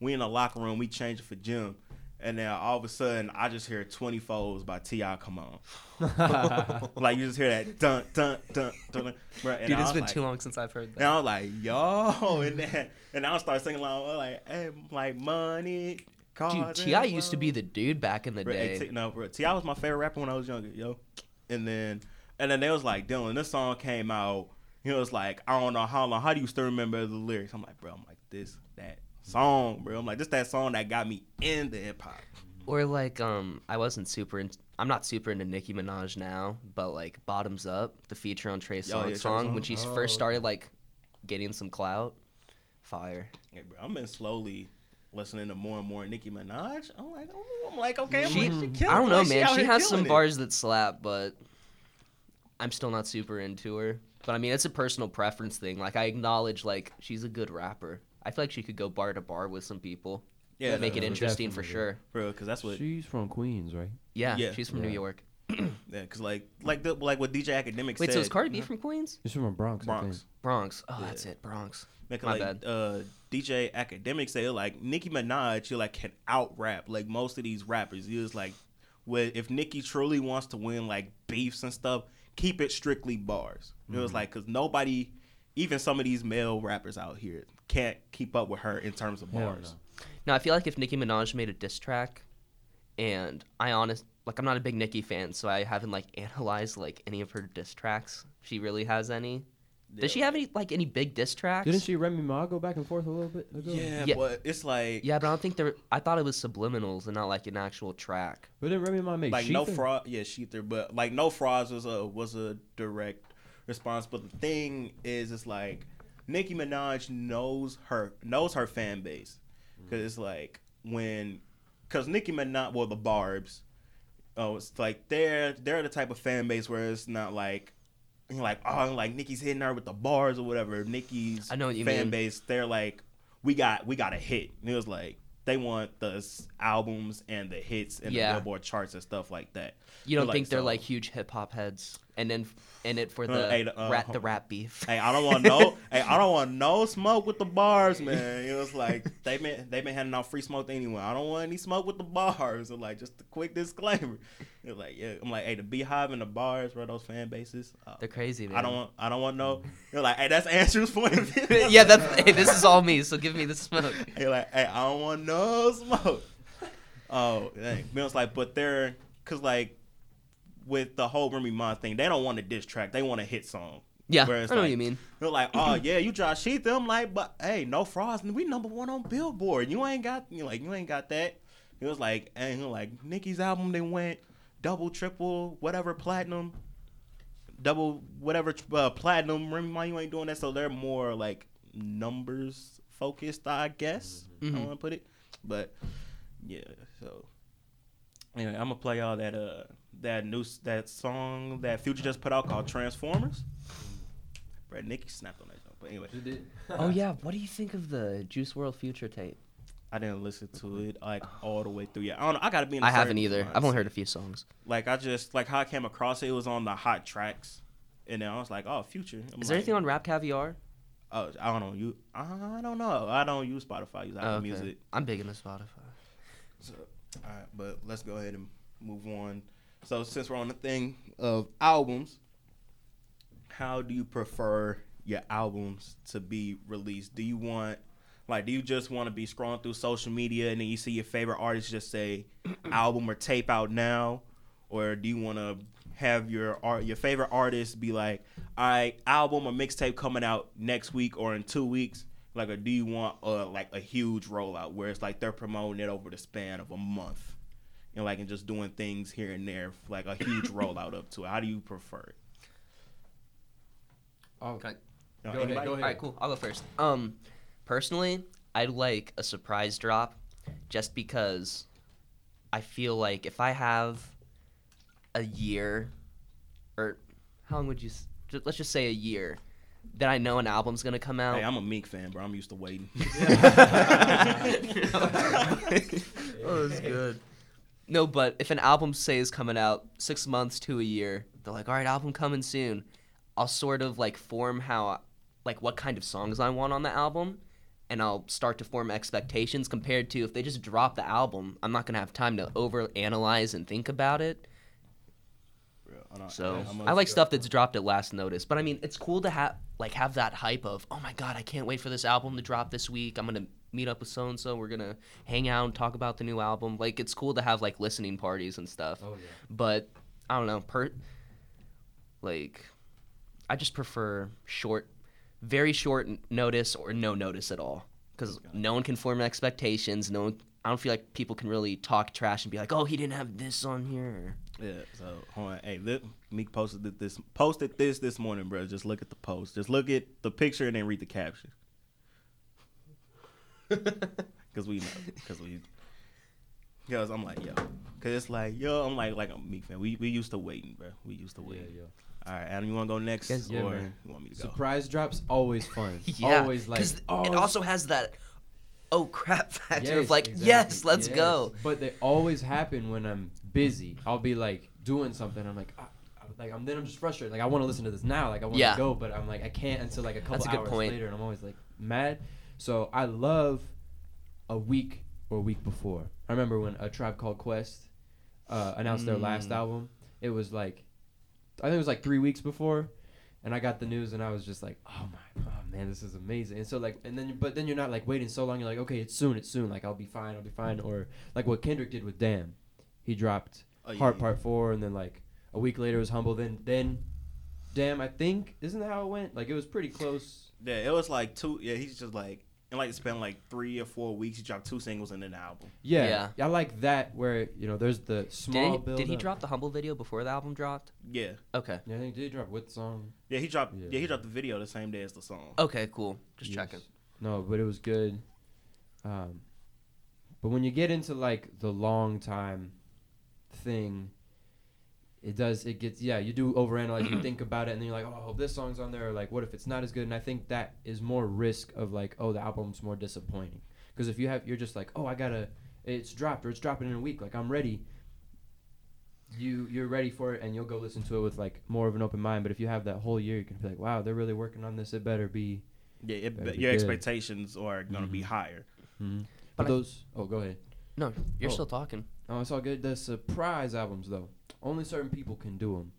[SPEAKER 1] We in the locker room, we changed it for gym. And then all of a sudden I just hear twenty foes by T.I. come on. like you just hear that dun dun dun dun, and
[SPEAKER 2] Dude, it's been
[SPEAKER 1] like,
[SPEAKER 2] too long since I've heard that. And.
[SPEAKER 1] I was like, yo, and then and I start singing along like, hey, like money.
[SPEAKER 2] Dude, T.I. used to be the dude back in the
[SPEAKER 1] Bro, hey,
[SPEAKER 2] day.
[SPEAKER 1] T- no, bro. T.I. was my favorite rapper when I was younger, yo. And then, and then they was like, Dylan, this song came out. He was like, I don't know how long. How do you still remember the lyrics? I'm like, bro, I'm like this, song, bro. I'm like, this that song that got me in the hip hop.
[SPEAKER 2] Or like, um, I wasn't super. In, I'm not super into Nicki Minaj now, but like Bottoms Up, the feature on Trey
[SPEAKER 1] Oh,
[SPEAKER 2] Songz
[SPEAKER 1] yeah,
[SPEAKER 2] song when she
[SPEAKER 3] Oh,
[SPEAKER 2] first started like getting some clout, fire.
[SPEAKER 1] Yeah, bro, I've been slowly listening to more and more Nicki Minaj. I'm like, oh, I'm like, okay, I'm
[SPEAKER 2] She,
[SPEAKER 1] like, she
[SPEAKER 2] I don't know, man.
[SPEAKER 1] out
[SPEAKER 2] She has some
[SPEAKER 1] it.
[SPEAKER 2] bars that slap, but I'm still not super into her. But I mean, it's a personal preference thing. Like I acknowledge, like she's a good rapper. I feel like she could go bar to bar with some people.
[SPEAKER 1] Yeah,
[SPEAKER 2] make it
[SPEAKER 1] no,
[SPEAKER 2] interesting for sure.
[SPEAKER 1] bro, because that's what.
[SPEAKER 3] She's from Queens, right?
[SPEAKER 2] Yeah,
[SPEAKER 1] Yeah.
[SPEAKER 2] she's from New York.
[SPEAKER 1] Yeah, because like, like the like what DJ Akademiks
[SPEAKER 2] Wait,
[SPEAKER 1] said.
[SPEAKER 2] so is Cardi B from Queens?
[SPEAKER 3] She's from Bronx. I think.
[SPEAKER 1] Bronx?
[SPEAKER 2] Bronx. Oh,
[SPEAKER 1] Yeah.
[SPEAKER 2] that's it, Bronx.
[SPEAKER 1] Make
[SPEAKER 2] My
[SPEAKER 1] like
[SPEAKER 2] bad.
[SPEAKER 1] uh DJ Akademiks say like Nicki Minaj, she like can out rap like most of these rappers. He was like, with if Nicki truly wants to win like beefs and stuff, keep it strictly bars. It
[SPEAKER 2] Mm-hmm.
[SPEAKER 1] was like because nobody, even some of these male rappers out here, can't keep up with her in terms of
[SPEAKER 3] Hell
[SPEAKER 1] bars.
[SPEAKER 2] Now I feel like if Nicki Minaj made a diss track, and I honest like I'm not a big Nicki fan, so I haven't like analyzed like any of her diss tracks. If she really has any. Does she have any like any big diss tracks?
[SPEAKER 3] Didn't she Remy Ma go back and forth a little bit ago?
[SPEAKER 1] Yeah,
[SPEAKER 2] Yeah.
[SPEAKER 1] but it's like
[SPEAKER 2] Yeah, but I don't think there. I thought it was subliminals and not like an actual track.
[SPEAKER 3] But didn't Remy Ma make
[SPEAKER 1] like no fraud. Yeah, ShETHER, but like no frauds was a was a direct response. But the thing is, it's like Nicki Minaj knows her knows her fan base mm-hmm. because it's like when because Nicki Minaj, well, the Barb's, oh, it's like they're they're the type of fan base where it's not like. Like oh, like Nicki's hitting her with the bars or whatever. Nicki's
[SPEAKER 2] I know what you
[SPEAKER 1] fan
[SPEAKER 2] mean.
[SPEAKER 1] base. They're like, we got we got a hit. And it was like they want the albums and the hits and
[SPEAKER 2] Yeah.
[SPEAKER 1] the Billboard charts and stuff like that.
[SPEAKER 2] You don't think they're
[SPEAKER 1] so-
[SPEAKER 2] like huge hip hop heads, and then in it for
[SPEAKER 1] Uh,
[SPEAKER 2] the
[SPEAKER 1] hey, the, uh,
[SPEAKER 2] rat the rap beef.
[SPEAKER 1] Hey, I don't want no. hey, I don't want no smoke with the bars, man. It was like they been they been handing out free smoke to anyone. I don't want any smoke with the bars. So like just a quick disclaimer. It was like yeah, I'm like hey the beehive and the bars, bro. Those fan bases. uh,
[SPEAKER 2] They're crazy, man.
[SPEAKER 1] I don't want I don't want no. You're like hey that's Andrew's point of view.
[SPEAKER 2] yeah, that's hey, this is all me. So give me the smoke.
[SPEAKER 1] Hey, like, hey, I don't want no smoke. Oh, dang. But it's like, but they're, cause like, with the whole Remy Ma thing, they don't want a diss track. They want a hit song.
[SPEAKER 2] Yeah, I know what you mean.
[SPEAKER 1] They're like, oh yeah, you Josh Sheath. I'm like, but hey, no frauds. We number one on Billboard. You ain't got, you like, you ain't got that. It was like, and like Nicki's album, they went double, triple, whatever, platinum, double, whatever, uh, platinum. Remy Ma, you ain't doing that. So they're more like numbers focused, I guess. I
[SPEAKER 2] Mhm.
[SPEAKER 1] want to put it, but yeah. So anyway, I'm gonna play y'all that uh that new that song that Future just put out called Transformers. Brad Nicki snapped on that, joint, but anyway,
[SPEAKER 2] Oh yeah, what do you think of the Juice WRLD Future tape?
[SPEAKER 1] I didn't listen to it like all the way through. Yeah, I don't know. I gotta be. In a
[SPEAKER 2] I haven't either.
[SPEAKER 1] mindset.
[SPEAKER 2] I've only heard a few songs.
[SPEAKER 1] Like I just like how I came across it. It was on the hot tracks, and then I was like, oh, Future. I'm
[SPEAKER 2] Is there
[SPEAKER 1] like,
[SPEAKER 2] anything on Rap Caviar?
[SPEAKER 1] Oh, I don't know. You, I don't know. I don't use Spotify. I use Apple
[SPEAKER 2] Oh, okay.
[SPEAKER 1] Music.
[SPEAKER 2] I'm big into Spotify.
[SPEAKER 1] So, all right, but let's go ahead and move on. So, since we're on the thing of albums, how do you prefer your albums to be released? Do you want, like, do you just want to be scrolling through social media and then you see your favorite artist just say album or tape out now, or do you want to have your art, your favorite artist be like, all right, album or mixtape coming out next week or in two weeks? Like, or do you want uh, like a huge rollout where it's like they're promoting it over the span of a month, and like and just doing things here and there, like a huge rollout up to it? How do you prefer it?
[SPEAKER 3] Oh,
[SPEAKER 2] Okay.
[SPEAKER 1] No,
[SPEAKER 3] Go ahead,
[SPEAKER 1] anybody?
[SPEAKER 3] go
[SPEAKER 2] All right, cool. I'll go first. Um, personally, I'd like a surprise drop, just because I feel like if I have a year, or how long would you? s- Let's just say a year, that I know an album's gonna come out.
[SPEAKER 1] Hey, I'm a Meek fan, bro. I'm used to waiting.
[SPEAKER 2] oh, that's good. No, but if an album say is coming out six months to a year, they're like, all right, album coming soon. I'll sort of like form how, like, what kind of songs I want on the album, and I'll start to form expectations compared to if they just drop the album, I'm not gonna have time to over analyze and think about it. So I like stuff that's dropped at last notice. But I mean, it's cool to have like have that hype of, oh my god, I can't wait for this album to drop this week. I'm gonna meet up with so and so. We're gonna hang out and talk about the new album. Like it's cool to have like listening parties and stuff.
[SPEAKER 3] Oh yeah.
[SPEAKER 2] But I don't know, per like I just prefer short, very short notice or no notice at all because no one can form expectations. No one. I don't feel like people can really talk trash and be like, "Oh, he didn't have this on here."
[SPEAKER 1] Yeah. So hold on. Hey, look, Meek posted this posted this this morning, bro. Just look at the post. Just look at the picture and then read the caption. Cause we know. Cause we. Cause I'm like yo. Cause it's like yo. I'm like like a Meek fan. We we used to waiting, bro. We used to
[SPEAKER 3] Yeah,
[SPEAKER 1] waiting.
[SPEAKER 3] yeah.
[SPEAKER 1] All right, Adam, you want to go next,
[SPEAKER 2] Yes,
[SPEAKER 3] yeah,
[SPEAKER 1] or
[SPEAKER 3] man.
[SPEAKER 1] you want me to go?
[SPEAKER 3] Surprise drops always fun.
[SPEAKER 2] yeah,
[SPEAKER 3] Always like.
[SPEAKER 2] 'cause
[SPEAKER 3] oh,
[SPEAKER 2] it also has that oh crap factor of like,
[SPEAKER 3] exactly.
[SPEAKER 2] yes, let's
[SPEAKER 3] Yes.
[SPEAKER 2] go.
[SPEAKER 3] But they always happen when I'm busy. I'll be like doing something. I'm like, ah, ah, like I'm then I'm just frustrated. Like I want to listen to this now. Like I want to
[SPEAKER 2] Yeah.
[SPEAKER 3] go, but I'm like I can't until like a couple
[SPEAKER 2] That's a
[SPEAKER 3] hours
[SPEAKER 2] point.
[SPEAKER 3] later, and I'm always like mad. So I love a week or a week before. I remember when a tribe called Quest uh, announced their last
[SPEAKER 2] Mm.
[SPEAKER 3] album. It was like I think it was like three weeks before. And I got the news, and I was just like, "Oh my, oh man, this is amazing!" And so like, and then, but then you're not like waiting so long. You're like, "Okay, it's soon, it's soon. Like I'll be fine, I'll be fine." Or like what Kendrick did with Damn, he dropped
[SPEAKER 1] Oh, yeah,
[SPEAKER 3] Heart
[SPEAKER 1] yeah.
[SPEAKER 3] Part Four, and then like a week later was Humble. Then then, Damn, I think isn't that how it went? Like it was pretty close.
[SPEAKER 1] Yeah, it was like two. Yeah, he's just like in like spend like three or four weeks. He dropped two singles and an album.
[SPEAKER 3] Yeah,
[SPEAKER 2] Yeah.
[SPEAKER 3] I like that where you know there's the small
[SPEAKER 2] Did he, did he drop the humble video before the album dropped?
[SPEAKER 1] Yeah,
[SPEAKER 2] Okay.
[SPEAKER 3] Yeah, I think did he drop with song?
[SPEAKER 1] yeah, he dropped. Yeah,
[SPEAKER 3] Yeah.
[SPEAKER 1] he dropped the video the same day as the song.
[SPEAKER 2] Okay, cool. Just
[SPEAKER 3] Yes.
[SPEAKER 2] checking.
[SPEAKER 3] No, but it was good. Um, but when you get into like the long time thing, it does it gets yeah you do overanalyze you think about it and then you're like oh this song's on there or like what if it's not as good and I think that is more risk of like oh the album's more disappointing because if you have you're just like oh I gotta it's dropped or it's dropping in a week like I'm ready you you're ready for it and you'll go listen to it with like more of an open mind but if you have that whole year you can be like wow they're really working on this it better be
[SPEAKER 1] Yeah, it,
[SPEAKER 3] That'd be
[SPEAKER 1] your
[SPEAKER 3] good.
[SPEAKER 1] expectations are gonna be
[SPEAKER 3] Mhm.
[SPEAKER 1] higher.
[SPEAKER 3] mm-hmm.
[SPEAKER 2] But
[SPEAKER 3] but
[SPEAKER 2] I-
[SPEAKER 3] those oh go ahead
[SPEAKER 2] No, you're
[SPEAKER 3] Oh.
[SPEAKER 2] still talking.
[SPEAKER 3] Oh, it's all good. The surprise albums, though, only certain people can do them.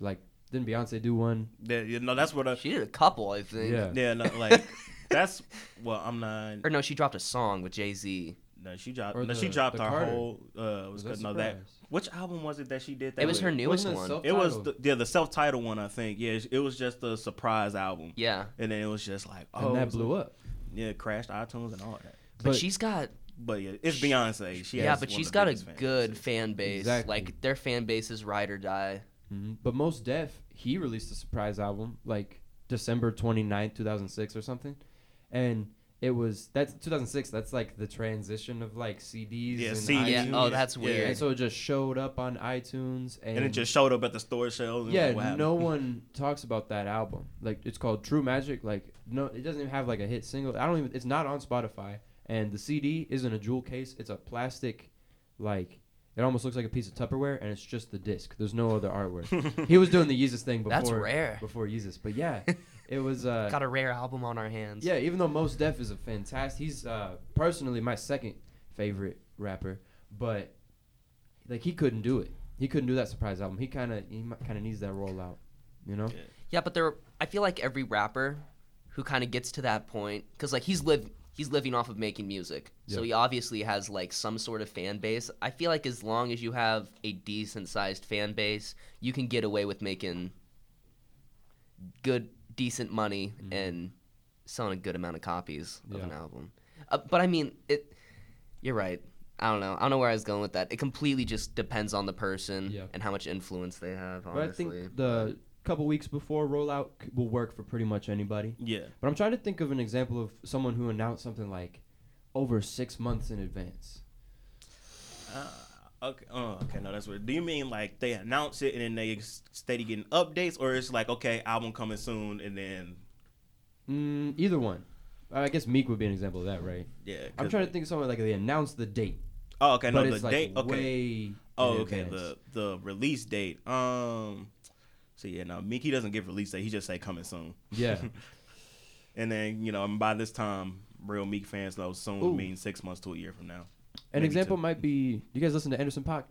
[SPEAKER 3] Like, didn't Beyonce do one?
[SPEAKER 1] Yeah, you know that's what. I,
[SPEAKER 2] She did a couple, I think.
[SPEAKER 3] Yeah.
[SPEAKER 1] yeah, no, like that's. Well, I'm not.
[SPEAKER 2] Or no, she dropped a song with Jay Z.
[SPEAKER 1] No, she dropped.
[SPEAKER 3] Or
[SPEAKER 1] no, she dropped
[SPEAKER 3] the
[SPEAKER 1] her
[SPEAKER 3] Carter.
[SPEAKER 1] whole. Uh, was
[SPEAKER 3] Was
[SPEAKER 1] good. No,
[SPEAKER 3] that
[SPEAKER 1] that. Which album was it that she did? That
[SPEAKER 2] It was
[SPEAKER 1] with?
[SPEAKER 2] her newest
[SPEAKER 3] it
[SPEAKER 2] one.
[SPEAKER 1] It was the, yeah the self titled one I think. Yeah, it was just a surprise album,
[SPEAKER 2] Yeah,
[SPEAKER 1] and then it was just like oh
[SPEAKER 3] and that blew
[SPEAKER 1] like-
[SPEAKER 3] up.
[SPEAKER 1] Yeah, crashed iTunes and all that.
[SPEAKER 2] but,
[SPEAKER 3] But-
[SPEAKER 2] she's got
[SPEAKER 1] But yeah, it's Beyonce. She
[SPEAKER 2] yeah,
[SPEAKER 1] has
[SPEAKER 2] but she's got a
[SPEAKER 1] biggest
[SPEAKER 2] good
[SPEAKER 1] bases.
[SPEAKER 2] fan base.
[SPEAKER 3] Exactly.
[SPEAKER 2] Like their fan base is ride or die.
[SPEAKER 3] hmm But Mos Def, he released a surprise album like December 29th, 2006 or something. And it was, that's 2006, that's like the transition of like CDs.
[SPEAKER 1] Yeah,
[SPEAKER 3] and
[SPEAKER 1] CDs.
[SPEAKER 2] Yeah. Oh, that's
[SPEAKER 1] Yeah.
[SPEAKER 2] weird.
[SPEAKER 3] And so it just showed up on iTunes. And,
[SPEAKER 1] and it just showed up at the store shelves. and
[SPEAKER 3] yeah,
[SPEAKER 1] like,
[SPEAKER 3] no one talks about that album. Like it's called True Magic. Like no, it doesn't even have like a hit single. I don't even. It's not on Spotify. And the CD isn't a jewel case. It's a plastic, like it almost looks like a piece of Tupperware, and it's just the disc. There's no other artwork. he was doing the Yeezus thing before.
[SPEAKER 2] That's rare.
[SPEAKER 3] Before Yeezus, but yeah, it was. Uh,
[SPEAKER 2] got a rare album on our hands.
[SPEAKER 3] yeah, even though Mos Def is a fantastic, he's uh, personally my second favorite rapper, but like he couldn't do it. He couldn't do that surprise album. He kind of he kind of needs that rollout, you know.
[SPEAKER 1] Yeah.
[SPEAKER 2] Yeah, but there. I feel like every rapper who kind of gets to that point, because like he's live, he's living off of making music, so
[SPEAKER 3] Yeah.
[SPEAKER 2] he obviously has like some sort of fan base. I feel like as long as you have a decent sized fan base, you can get away with making good, decent money
[SPEAKER 3] Mhm.
[SPEAKER 2] and selling a good amount of copies of
[SPEAKER 3] Yeah.
[SPEAKER 2] an album. Uh, but I mean, it. You're right. I don't know. I don't know where I was going with that. It completely just depends on the person
[SPEAKER 3] Yeah.
[SPEAKER 2] and how much influence they have.
[SPEAKER 3] But I
[SPEAKER 2] Honestly,
[SPEAKER 3] think the couple weeks before rollout c- will work for pretty much anybody.
[SPEAKER 1] Yeah.
[SPEAKER 3] But I'm trying to think of an example of someone who announced something like over six months in advance.
[SPEAKER 1] Uh, okay. Oh, okay. No, that's weird. Do you mean like they announce it and then they steady getting updates, or it's like okay, album coming soon, and then
[SPEAKER 3] Mm, either one. I guess Meek would be an example of that, right?
[SPEAKER 1] yeah?
[SPEAKER 3] I'm trying to think of someone like they announced the date
[SPEAKER 1] Oh, okay. No,
[SPEAKER 3] but
[SPEAKER 1] the
[SPEAKER 3] it's like
[SPEAKER 1] date. Okay.
[SPEAKER 3] way.
[SPEAKER 1] Oh,
[SPEAKER 3] in
[SPEAKER 1] okay.
[SPEAKER 3] advance.
[SPEAKER 1] The the release date. Um. So yeah, no, Mickey doesn't give release date. He just say coming soon.
[SPEAKER 3] yeah.
[SPEAKER 1] And then you know, and by this time, real Meek fans know soon
[SPEAKER 3] Ooh.
[SPEAKER 1] means six months to a year from now.
[SPEAKER 3] An
[SPEAKER 1] Maybe
[SPEAKER 3] example
[SPEAKER 1] two.
[SPEAKER 3] might be you guys listen to Anderson Paak?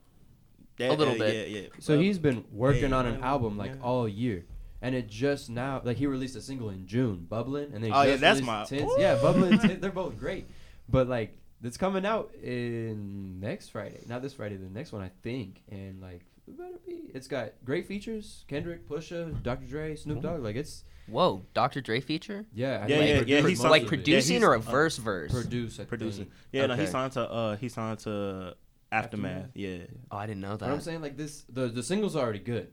[SPEAKER 1] Yeah,
[SPEAKER 2] little
[SPEAKER 1] yeah,
[SPEAKER 2] bit.
[SPEAKER 1] Yeah, yeah.
[SPEAKER 3] So
[SPEAKER 1] Well,
[SPEAKER 3] he's been working
[SPEAKER 1] yeah,
[SPEAKER 3] on an
[SPEAKER 1] yeah,
[SPEAKER 3] album like
[SPEAKER 1] yeah.
[SPEAKER 3] all year. And it just now, like he released a single in June, Bubbling, and then
[SPEAKER 1] Oh, yeah, that's my-
[SPEAKER 3] Tints. Yeah, Bubbling, and Tints, they're both great. But like, it's coming out in next Friday, not this Friday, the next one I think. And like, it better be. It's got great features: Kendrick, Pusha, Dr. Dre, Snoop Dogg. Like it's
[SPEAKER 2] Whoa, Dr. Dre feature?
[SPEAKER 3] yeah, I
[SPEAKER 1] Yeah,
[SPEAKER 3] think
[SPEAKER 1] yeah,
[SPEAKER 3] produced
[SPEAKER 1] yeah,
[SPEAKER 3] most
[SPEAKER 1] he's
[SPEAKER 2] like
[SPEAKER 3] it.
[SPEAKER 2] producing
[SPEAKER 1] he's,
[SPEAKER 2] or a
[SPEAKER 1] uh,
[SPEAKER 2] verse verse?
[SPEAKER 3] produce,
[SPEAKER 1] producing.
[SPEAKER 3] think.
[SPEAKER 1] Yeah, no, he
[SPEAKER 2] Okay.
[SPEAKER 1] signed to uh he signed to Aftermath.
[SPEAKER 3] Aftermath?
[SPEAKER 1] Yeah.
[SPEAKER 2] oh, I didn't know that.
[SPEAKER 3] But I'm saying like this, the the singles are already good,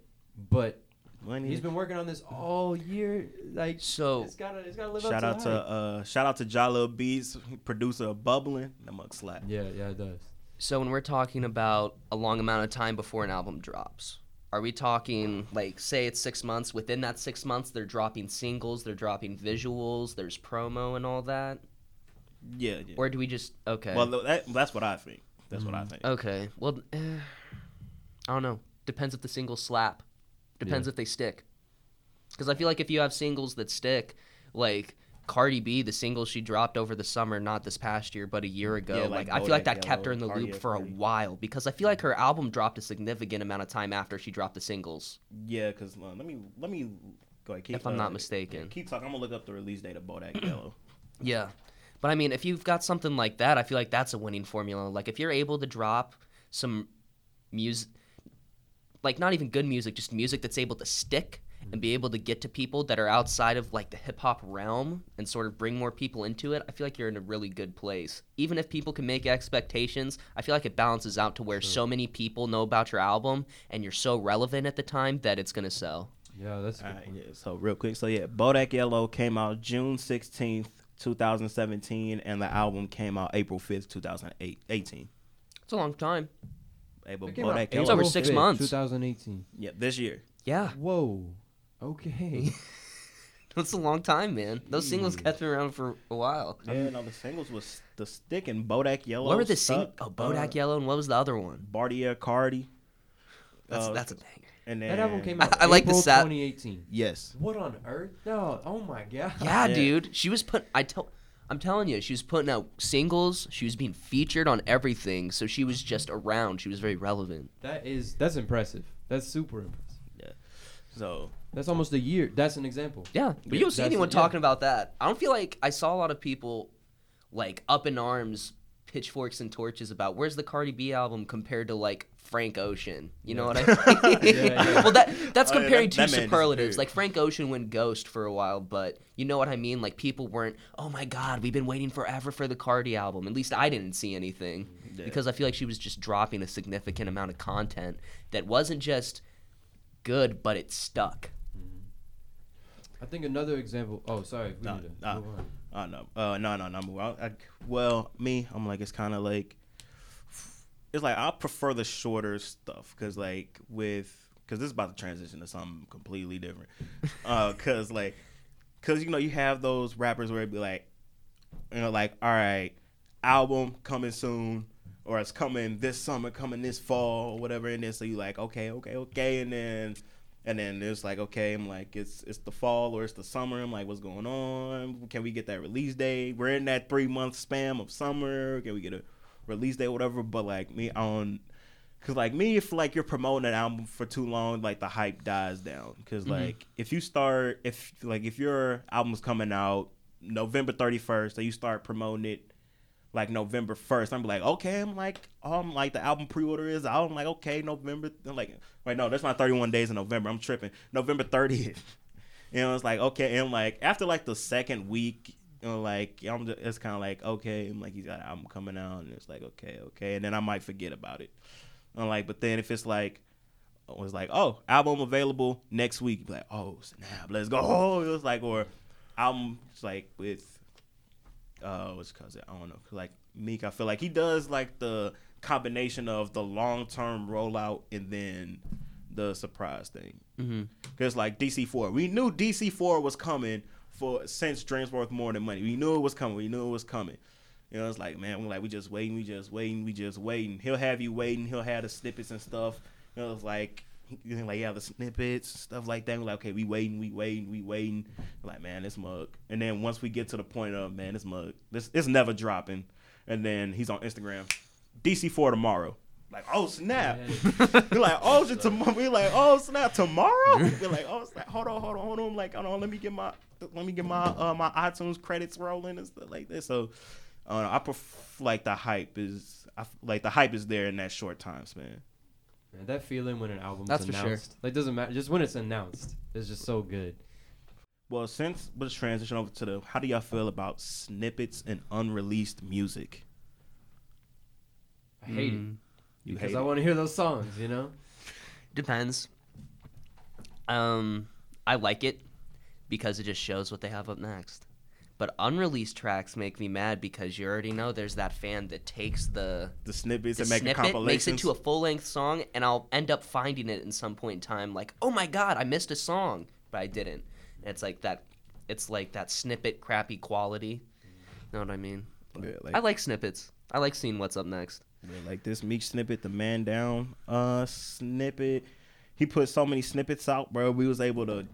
[SPEAKER 3] but
[SPEAKER 1] When
[SPEAKER 3] he's been working on this all year. Like
[SPEAKER 2] So
[SPEAKER 3] it's gotta, it's gotta live
[SPEAKER 1] shout
[SPEAKER 3] up
[SPEAKER 1] out
[SPEAKER 3] to,
[SPEAKER 1] to
[SPEAKER 3] the hype.
[SPEAKER 1] uh shout out to Jahlil Beats, producer of Bubbling. That mug slap.
[SPEAKER 3] Yeah, yeah, it does.
[SPEAKER 2] So when we're talking about a long amount of time before an album drops, are we talking like say it's six months? Within that six months, they're dropping singles, they're dropping visuals, there's promo and all that,
[SPEAKER 1] Yeah, yeah.
[SPEAKER 2] or do we just okay?
[SPEAKER 1] Well, that, that's what I think. That's what I
[SPEAKER 3] Mhm.
[SPEAKER 1] think.
[SPEAKER 2] okay. Well, eh, I don't know. Depends if the singles slap. Depends
[SPEAKER 3] Yeah.
[SPEAKER 2] if they stick. Because I feel like if you have singles that stick, like Cardi B, the single she dropped over the summer, not this past year, but a year ago.
[SPEAKER 1] Yeah,
[SPEAKER 2] like,
[SPEAKER 1] like
[SPEAKER 2] I feel like that kept her in the
[SPEAKER 1] Yellow,
[SPEAKER 2] loop for a
[SPEAKER 1] Cardi.
[SPEAKER 2] while because I feel like her album dropped a significant amount of time after she dropped the singles.
[SPEAKER 1] Yeah, because uh, let me let me go ahead. Keep,
[SPEAKER 2] If I'm not
[SPEAKER 1] uh,
[SPEAKER 2] mistaken.
[SPEAKER 1] Keep talking. I'm gonna look up the release date of Bodak Yellow.
[SPEAKER 2] Yeah. But I mean, if you've got something like that, I feel like that's a winning formula. Like if you're able to drop some music like not even good music, just music that's able to stick and be able to get to people that are outside of like the hip hop realm and sort of bring more people into it, I feel like you're in a really good place. Even if people can make expectations, I feel like it balances out to where so many people know about your album and you're so relevant at the time that it's going to sell.
[SPEAKER 3] Yeah, that's good
[SPEAKER 1] right, yeah. So real quick, so yeah, Bodak Yellow came out June 16th, 2017, and the album came out April 5th, 2018.
[SPEAKER 2] It's a long time.
[SPEAKER 1] Hey, but
[SPEAKER 3] It came out
[SPEAKER 1] Bodak
[SPEAKER 2] It's over six months.
[SPEAKER 3] 2018.
[SPEAKER 1] yeah, this year.
[SPEAKER 2] Yeah.
[SPEAKER 3] Whoa. Okay.
[SPEAKER 2] That's a long time, man. Those singles kept me around for a while.
[SPEAKER 1] Yeah, no, the singles was the stick and Bodak Yellow.
[SPEAKER 2] what were the sing?
[SPEAKER 1] Stuck,
[SPEAKER 2] Oh, Bodak
[SPEAKER 1] uh,
[SPEAKER 2] Yellow, and what was the other one?
[SPEAKER 1] Bartier Cardi.
[SPEAKER 2] That's
[SPEAKER 1] uh,
[SPEAKER 2] that's a banger.
[SPEAKER 1] And then
[SPEAKER 3] that album came
[SPEAKER 2] I-
[SPEAKER 3] out.
[SPEAKER 2] I like the
[SPEAKER 3] April
[SPEAKER 2] sat-
[SPEAKER 3] 2018.
[SPEAKER 1] Yes.
[SPEAKER 3] What on earth? No. Oh my god.
[SPEAKER 2] Yeah,
[SPEAKER 1] Yeah.
[SPEAKER 2] dude. She was put. I tell. I'm telling you, she was putting out singles. She was being featured on everything, so she was just around. She was very relevant.
[SPEAKER 3] That is that's impressive. That's super impressive. Yeah.
[SPEAKER 1] So
[SPEAKER 3] That's almost a year. That's an example.
[SPEAKER 2] Yeah, but you don't see
[SPEAKER 3] that's-
[SPEAKER 2] anyone
[SPEAKER 3] yeah.
[SPEAKER 2] talking about that. I don't feel like I saw a lot of people like up in arms, pitchforks and torches about where's the Cardi B album compared to like Frank Ocean. You know what I mean?
[SPEAKER 3] Yeah, yeah.
[SPEAKER 2] well, that that's
[SPEAKER 1] Oh, yeah,
[SPEAKER 2] comparing
[SPEAKER 1] that-
[SPEAKER 2] two
[SPEAKER 1] that man
[SPEAKER 2] superlatives.
[SPEAKER 1] disappeared.
[SPEAKER 2] Like Frank Ocean went ghost for a while, but you know what I mean. Like people weren't. Oh my God, we've been waiting forever for the Cardi album. At least I didn't see anything mm-hmm.
[SPEAKER 1] Yeah.
[SPEAKER 2] because I feel like she was just dropping a significant amount of content that wasn't just good, but it stuck.
[SPEAKER 3] I think another example. Oh, sorry. We
[SPEAKER 1] Nah,
[SPEAKER 3] need to
[SPEAKER 1] nah.
[SPEAKER 3] move on.
[SPEAKER 1] Uh, no, uh, no, no, no. I, I, well, me, I'm like, it's kind of like, it's like I prefer the shorter stuff because, like, with because this is about to transition to something completely different. Uh, cause like, cause you know you have those rappers where it'd be like, you know, like, all right, album coming soon, or it's coming this summer, coming this fall, or whatever. And then so you like, okay, okay, okay, and then and then it's like, okay, I'm like, it's it's the fall or it's the summer. I'm like, what's going on? Can we get that release date? We're in that three month spam of summer. Can we get a release date, whatever? But like me on, cause like me, if like you're promoting an album for too long, like the hype dies down. because mm-hmm. like if you start, if like if your album's coming out November 31st, and you start promoting it like November first. I'm like, okay, I'm like, um, like the album pre-order is out. I'm like, okay, November. I'm like, wait, no, that's not 31 days in November. I'm tripping. November 30th. You know, it's like, okay, and like after like the second week, you know, like I'm just, it's kind of like, okay, I'm like, he's got an album coming out, and it's like, okay, okay, and then I might forget about it. I'm like, but then if it's like. It was like, oh, album available next week. Like, oh, snap, let's go. Oh, it was like, or album, like with uh what's it called? I don't know. Like Meek, I feel like he does like the combination of the long term rollout and then the surprise thing.
[SPEAKER 2] Mm-hmm.
[SPEAKER 1] Because like DC four, we knew DC four was coming for since Dreams Worth More Than Money. We knew it was coming. We knew it was coming. You know, it's like, man, we're like, we just waiting, we just waiting, we just waiting. He'll have you waiting. He'll have the snippets and stuff. You know, it's like, you know, like, yeah, the snippets, stuff like that. We're like, okay, we waiting, we waiting, we waiting. We're like, man, this mug. And then once we get to the point of, man, this mug, this it's never dropping. And then he's on Instagram, DC4 tomorrow. Like, oh snap! We're like, oh, shit, tomorrow. We're like, oh snap, tomorrow. We're like, oh snap. Hold on, hold on, hold on. Like, hold on. Let me get my, let me get my, uh, my iTunes credits rolling and stuff like this. So, uh, I prefer like the hype is, I, like the hype is there in that short time span.
[SPEAKER 3] Man, that feeling when an album's
[SPEAKER 2] That's for sure.
[SPEAKER 3] announced, like doesn't matter. Just when it's announced, it's just so good.
[SPEAKER 1] Well, since let's transition over to the, how do y'all feel about snippets and unreleased music?
[SPEAKER 3] I hate it
[SPEAKER 2] Mm,
[SPEAKER 1] You
[SPEAKER 3] because
[SPEAKER 1] hate
[SPEAKER 3] I want to hear those songs. You know.
[SPEAKER 2] Depends. Um, I like it because it just shows what they have up next. But unreleased tracks make me mad because you already know there's that fan that takes the,
[SPEAKER 1] the snippets
[SPEAKER 2] the
[SPEAKER 1] and make a
[SPEAKER 2] snippet,
[SPEAKER 1] compilation.
[SPEAKER 2] makes it to a full length song, and I'll end up finding it in some point in time. Like, oh my god, I missed a song, but I didn't. And it's like that. It's like that snippet crappy quality. Know what I mean?
[SPEAKER 1] Yeah, like,
[SPEAKER 2] I like snippets. I like seeing what's up next.
[SPEAKER 1] Yeah, like this Meek snippet, the man down uh snippet. He put so many snippets out, bro. We was able to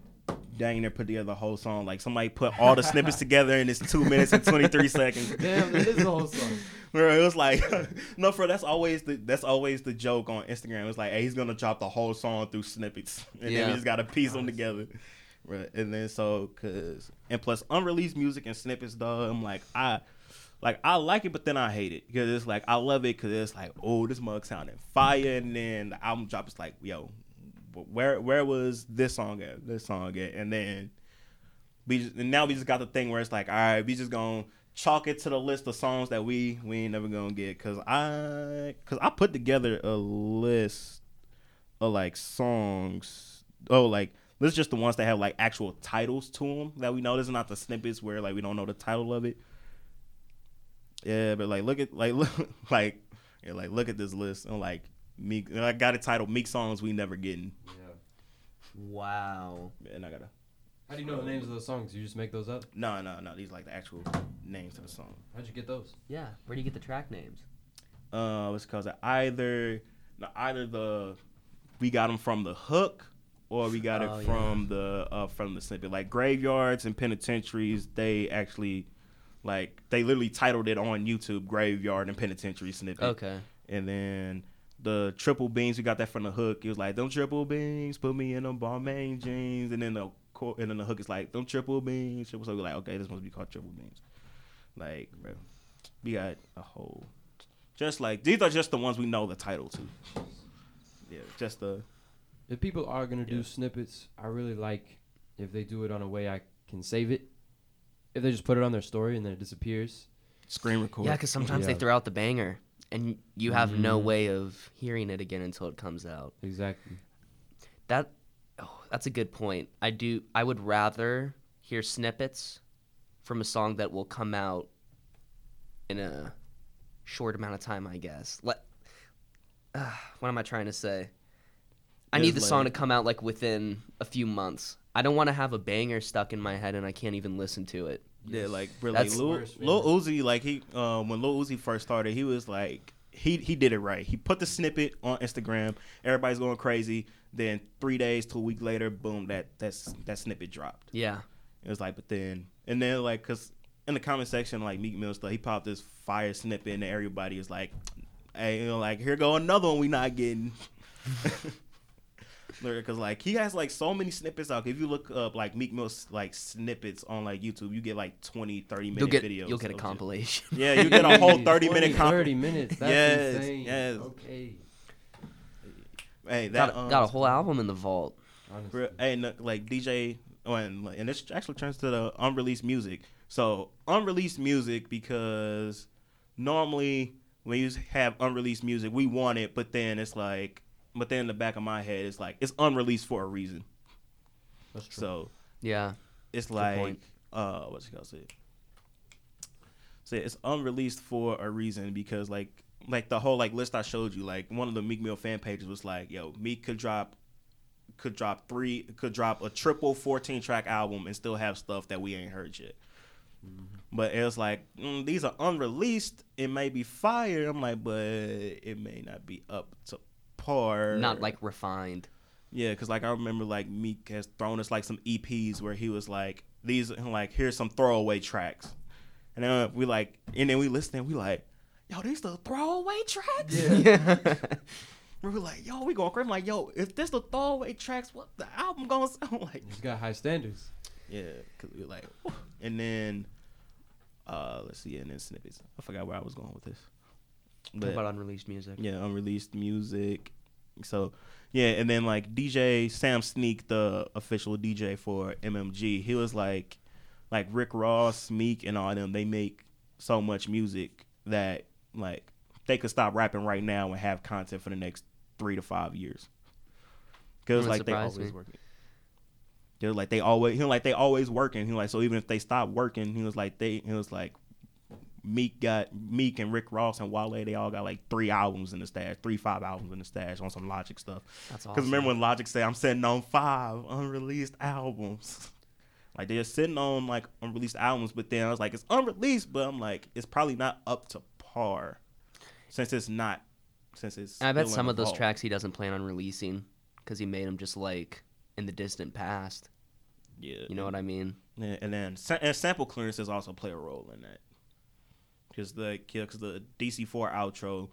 [SPEAKER 1] dang near put together the whole song. Like somebody put all the snippets together in this two minutes and twenty three seconds.
[SPEAKER 3] Damn, that is the whole song.
[SPEAKER 1] Bro, it was like no, bro. That's always the that's always the joke on Instagram. It's like, hey, he's gonna drop the whole song through snippets, and then
[SPEAKER 2] Yeah.
[SPEAKER 1] we just gotta piece them together. Right, and then so cause and plus unreleased music and snippets, though. I'm like I. Like I like it, but then I hate it because it's like I love it because it's like oh this mug sounding fire, and then the album drop is like yo, where where was this song at? This song at? And then we just, and now we just got the thing where it's like all right, we just gonna chalk it to the list of songs that we we ain't never gonna get because I because I put together a list of like songs. Oh, like this is just the ones that have like actual titles to them that we know. This is not the snippets where like we don't know the title of it. Yeah, but like look at like look like yeah, like look at this list and like Meek. I got it titled Meek songs we never getting.
[SPEAKER 3] Yeah.
[SPEAKER 2] Wow.
[SPEAKER 1] And I gotta
[SPEAKER 3] How do you know the names of those songs? You just make those up?
[SPEAKER 1] no no no. These are like the actual names of the song.
[SPEAKER 3] How'd you get those?
[SPEAKER 2] Yeah. Where do you get the track names?
[SPEAKER 1] Uh, it's because either no, either the we got them from the hook or we got
[SPEAKER 2] Oh,
[SPEAKER 1] it
[SPEAKER 2] yeah.
[SPEAKER 1] from the uh from the snippet. Like graveyards and penitentiaries, they actually like they literally titled it on YouTube "Graveyard and Penitentiary Snippet."
[SPEAKER 2] Okay.
[SPEAKER 1] And then the triple beans, we got that from the hook. It was like, "Them triple beans, put me in them Balmain jeans." And then the co- and then the hook is like, "Them triple beans." So we're like, okay, this must be called triple beans. Like, bro, we got a whole, just like these are just the ones we know the title to. Yeah, just the
[SPEAKER 3] If people are gonna do
[SPEAKER 1] Yeah.
[SPEAKER 3] snippets, I really like if they do it on a way I can save it. If they just put it on their story and then it disappears.
[SPEAKER 1] screen record.
[SPEAKER 2] Yeah, because sometimes they throw out the banger, and you have no
[SPEAKER 3] Mhm.
[SPEAKER 2] way of hearing it again until it comes out.
[SPEAKER 3] Exactly.
[SPEAKER 2] That, oh, that's a good point. I do. I would rather hear snippets from a song that will come out in a short amount of time. I guess. Let. Uh, what am I trying to say? I need the song to come out like within a few months. I don't want to have a banger stuck in my head and I can't even listen to it.
[SPEAKER 1] Yeah, like really,
[SPEAKER 2] That's-
[SPEAKER 1] Lil. Lil Uzi, like he, uh, when Lil Uzi first started, he was like, he he did it right. He put the snippet on Instagram. Everybody's going crazy. Then three days to a week later, boom, that that's that snippet dropped.
[SPEAKER 2] Yeah.
[SPEAKER 1] It was like, but then and then like, cause in the comment section, like Meek Mill stuff, he popped this fire snippet, and everybody is like, hey, you know, like here go another one we not getting. Because like he has like so many snippets out. If you look up like Meek Mill's like snippets on like YouTube, you get like 20, 30 minute
[SPEAKER 2] You'll get
[SPEAKER 1] videos.
[SPEAKER 2] you'll get a
[SPEAKER 1] of shit.
[SPEAKER 2] compilation.
[SPEAKER 1] Yeah, you get a whole
[SPEAKER 3] Jeez,
[SPEAKER 1] 30 minute
[SPEAKER 3] 20,
[SPEAKER 1] comp.
[SPEAKER 3] 30 minutes. That's
[SPEAKER 1] Yes,
[SPEAKER 3] insane.
[SPEAKER 1] yes.
[SPEAKER 3] Okay.
[SPEAKER 1] Hey, that
[SPEAKER 2] got,
[SPEAKER 1] um,
[SPEAKER 2] got a whole album in the vault.
[SPEAKER 3] Honestly.
[SPEAKER 1] Hey, no, like DJ, oh, and and this actually turns to the unreleased music. So unreleased music because normally when you have unreleased music, we want it, but then it's like, but then in the back of my head, it's like it's unreleased for a reason.
[SPEAKER 3] That's true.
[SPEAKER 1] So
[SPEAKER 2] Yeah.
[SPEAKER 1] it's
[SPEAKER 2] Good
[SPEAKER 1] like,
[SPEAKER 2] point.
[SPEAKER 1] uh, what's it called? Say, say it's unreleased for a reason because like, like the whole like list I showed you, like one of the Meek Mill fan pages was like, yo, Meek could drop, could drop three, could drop a triple 14 track album and still have stuff that we ain't heard yet. But it was like mm, these are unreleased. It may be fire. I'm like, but it may not be up to par.
[SPEAKER 2] Not like refined.
[SPEAKER 1] Yeah, because like I remember like Meek has thrown us like some EPs where he was like, these like here's some throwaway tracks, and then we like, and then we listen and we like, yo, these the throwaway tracks.
[SPEAKER 2] Yeah.
[SPEAKER 1] We were like, yo, we going crazy. I'm like, yo, if this the throwaway tracks, what the album gonna sound like?
[SPEAKER 3] He's got high standards.
[SPEAKER 1] Yeah, cause we were like, "Whew." and then, uh, let's see, and then snippets. I forgot where I was going with this.
[SPEAKER 2] What
[SPEAKER 1] But
[SPEAKER 2] about unreleased music?
[SPEAKER 1] yeah, unreleased music. So yeah, and then like DJ Sam Sneak, the official DJ for MMG, he was like, like Rick Ross, Meek, and all them. They make so much music that like they could stop rapping right now and have content for the next three to five years. Because like they always
[SPEAKER 2] me.
[SPEAKER 1] working. They're like they always he was like they always working. He was like so even if they stop working, he was like they he was like Meek got Meek and Rick Ross and Wale. They all got like three albums in the stash, three five albums in the stash on some Logic stuff.
[SPEAKER 2] That's awesome.
[SPEAKER 1] Because remember when Logic said I'm sitting on five unreleased albums. Like they're sitting on like unreleased albums, but then I was like it's unreleased, but I'm like it's probably not up to par since it's not since it's.
[SPEAKER 2] I bet some of those
[SPEAKER 1] vault.
[SPEAKER 2] tracks he doesn't plan on releasing because he made them just like in the distant past.
[SPEAKER 1] Yeah,
[SPEAKER 2] You know what I mean?
[SPEAKER 1] Yeah, and then and sample clearances also play a role in that. Because the because the DC four outro,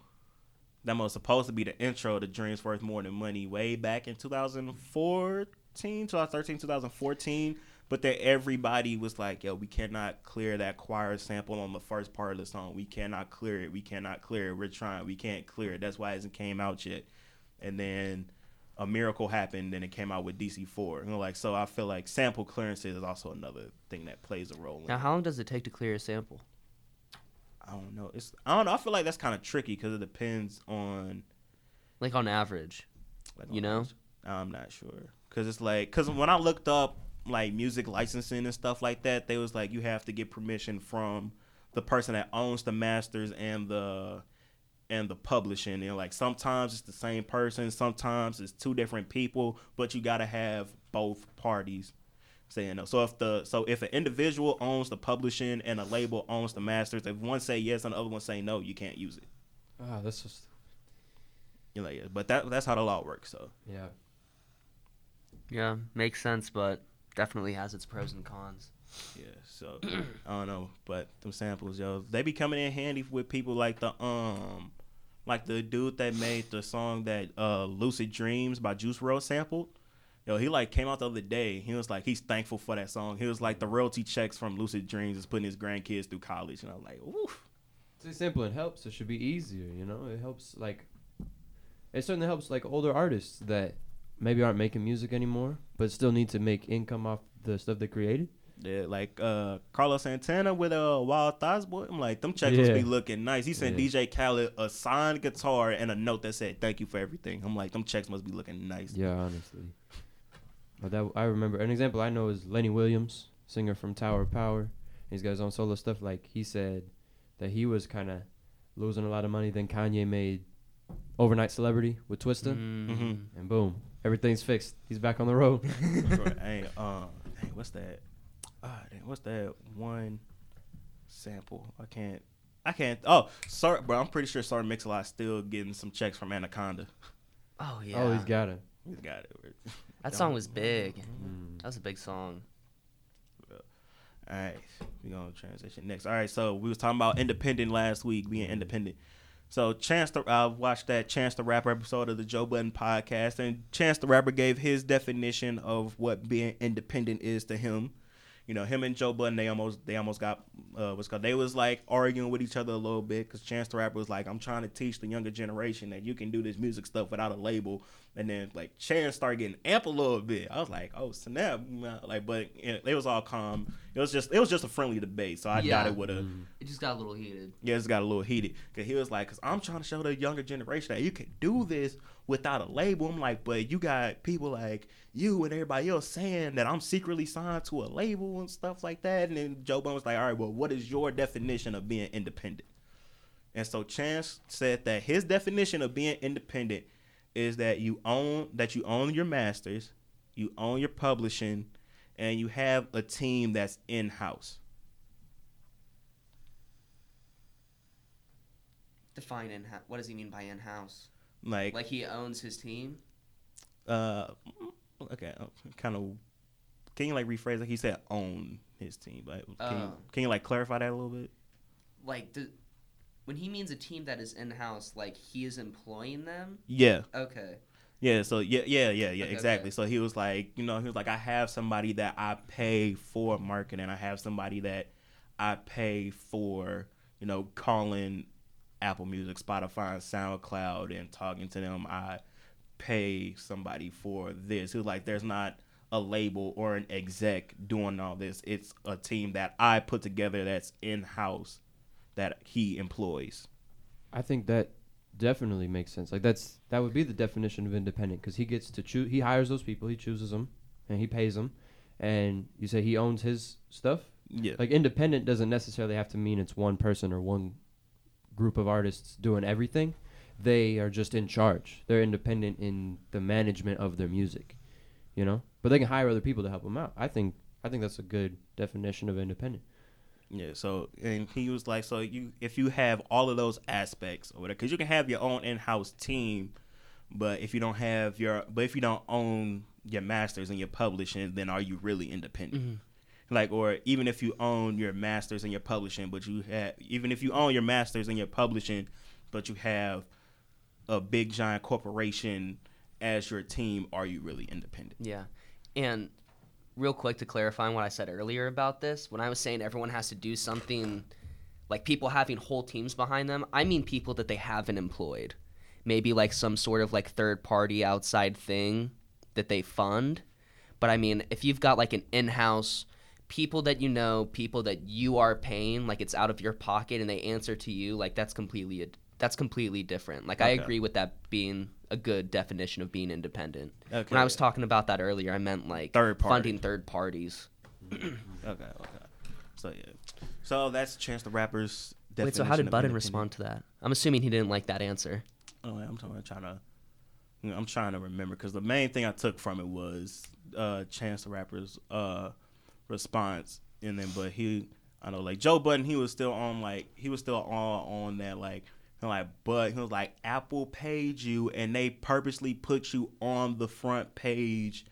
[SPEAKER 1] that was supposed to be the intro to Dreams Worth More Than Money way back in 2014, 2013, 2014. But then everybody was like, "Yo, we cannot clear that choir sample on the first part of the song. We cannot clear it. We cannot clear it. We're trying. We can't clear it. That's why it hasn't came out yet." And then a miracle happened and it came out with DC4. You know, like so I feel like sample clearances is also another thing that plays a role
[SPEAKER 2] Now, how long does it take to clear a sample?
[SPEAKER 1] I don't know. It's I don't know. I feel like that's kind of tricky cuz it depends on
[SPEAKER 2] Like on average.
[SPEAKER 1] like
[SPEAKER 2] You know?
[SPEAKER 1] which- I'm not sure cuz it's like cuz when I looked up like music licensing and stuff like that, they was like you have to get permission from the person that owns the masters and the and the publishing and like sometimes it's the same person sometimes it's two different people but you got to have both parties saying no so if the so if an individual owns the publishing and a label owns the masters if one say yes and the other one say no you can't use it
[SPEAKER 3] Ah, that's just
[SPEAKER 1] you're like yeah, but that that's how the law works so
[SPEAKER 3] yeah.
[SPEAKER 2] Yeah, makes sense, but definitely has its pros and cons.
[SPEAKER 1] yeah so i don't know but them samples yo they be coming in handy with people like the um like the dude that made the song that uh lucid dreams by juice WRLD sampled Yo, he like came out the other day. He was like, he's thankful for that song. He was like, the royalty checks from Lucid Dreams is putting his grandkids through college, and I'm like, oof.
[SPEAKER 3] It's simple. It helps. It should be easier. You know, it helps. Like, it certainly helps like older artists that maybe aren't making music anymore, but still need to make income off the stuff they created.
[SPEAKER 1] Yeah, like uh Carlos Santana with a uh, Wild Thoughts boy. I'm like, them checks must be looking nice. He sent
[SPEAKER 3] Yeah.
[SPEAKER 1] DJ Khaled a signed guitar and a note that said, "Thank you for everything." I'm like, them checks must be looking nice.
[SPEAKER 3] Yeah, honestly. But that I remember an example I know is Lenny Williams, singer from Tower of Power. He's got his own solo stuff. Like he said that he was kind of losing a lot of money. Then Kanye made Overnight Celebrity with Twista,
[SPEAKER 2] Mm.
[SPEAKER 3] and boom, everything's fixed. He's back on the road.
[SPEAKER 1] Hey, uh, hey, what's that? Dang, what's that one sample? I can't. I can't. Oh, sorry, bro. I'm pretty sure Sir Mix-a-Lot still getting some checks from Anaconda.
[SPEAKER 2] Oh yeah.
[SPEAKER 3] Oh, he's got it.
[SPEAKER 1] He's got it.
[SPEAKER 2] That song was big.
[SPEAKER 3] Mm.
[SPEAKER 2] That was a big song.
[SPEAKER 1] All right, we're gonna transition next. All right, so we was talking about independent last week, being independent. So Chance the I watched that Chance the Rapper episode of the Joe Budden podcast, and Chance the Rapper gave his definition of what being independent is to him. You know, him and Joe Budden, they almost they almost got uh, what's called. They was like arguing with each other a little bit because Chance the Rapper was like, "I'm trying to teach the younger generation that you can do this music stuff without a label." And then like Chance started getting amp a little bit. I was like, "Oh snap!" Like, but know, it was all calm. It was just it was just a friendly debate. So I
[SPEAKER 2] Yeah.
[SPEAKER 1] doubt it would have.
[SPEAKER 3] Mm.
[SPEAKER 2] It just got a little heated.
[SPEAKER 1] Yeah, it's got a little heated because he was like, "Cause I'm trying to show the younger generation that you can do this without a label. I'm like, but you got people like you and everybody else saying that I'm secretly signed to a label and stuff like that. And then Joe Budden was like, all right, well, what is your definition of being independent? And so Chance said that his definition of being independent is that you own that you own your masters, you own your publishing, and you have a team that's in house.
[SPEAKER 2] Define in house. what does he mean by in house?
[SPEAKER 1] Like,
[SPEAKER 2] Like he owns his team?
[SPEAKER 1] uh, okay, kind of. Can you like rephrase? Like he said, own his team. Like, can, you,
[SPEAKER 2] Oh.
[SPEAKER 1] can you like clarify that a little bit?
[SPEAKER 2] Like, do, when he means a team that is in house, like he is employing them?
[SPEAKER 1] Yeah,
[SPEAKER 2] Okay.
[SPEAKER 1] yeah. So yeah, yeah, yeah, yeah.
[SPEAKER 2] Okay,
[SPEAKER 1] exactly.
[SPEAKER 2] okay.
[SPEAKER 1] So he was like, you know, he was like, I have somebody that I pay for marketing. I have somebody that I pay for, you know, calling Apple Music, Spotify, and SoundCloud, and talking to them. I pay somebody for this. He was like, there's not a label or an exec doing all this. It's a team that I put together that's in house that he employs.
[SPEAKER 3] I think that definitely makes sense. Like that's that would be the definition of independent because he gets to choose. He hires those people. He chooses them, and he pays them. And you say he owns his stuff.
[SPEAKER 1] Yeah.
[SPEAKER 3] Like independent doesn't necessarily have to mean it's one person or one group of artists doing everything. They are just in charge. They're independent in the management of their music, you know. But they can hire other people to help them out. I think I think that's a good definition of independent.
[SPEAKER 1] Yeah, so and he was like, so you if you have all of those aspects or whatever, because you can have your own in-house team, but if you don't have your, but if you don't own your masters and your publishing, then are you really independent? Mm-hmm. Like, or even if you own your masters and your publishing, but you have, even if you own your masters and your publishing, but you have a big giant corporation as your team, are you really independent?
[SPEAKER 2] Yeah. And real quick to clarify what I said earlier about this, when I was saying everyone has to do something like people having whole teams behind them, I mean people that they haven't employed. Maybe like some sort of like third party outside thing that they fund. But I mean, if you've got like an in house people that you know, people that you are paying, like it's out of your pocket and they answer to you, like that's completely a, that's completely different. Like I agree with that being a good definition of being independent.
[SPEAKER 1] Okay.
[SPEAKER 2] When I was talking about that earlier, I meant like
[SPEAKER 1] Third
[SPEAKER 2] funding third parties.
[SPEAKER 1] Okay, okay. So yeah, so that's Chance the Rapper's.
[SPEAKER 2] Wait, so how did
[SPEAKER 1] definition independent.
[SPEAKER 2] respond to that? I'm assuming he didn't like that answer.
[SPEAKER 1] Oh, I'm trying, to, I'm trying to remember because the main thing I took from it was uh, Chance the Rapper's uh, response, and then but he, I know like Joe Budden, he was still on like he was still on on that like. Like, but he was like, Apple paid you, and they purposely put you on the front page,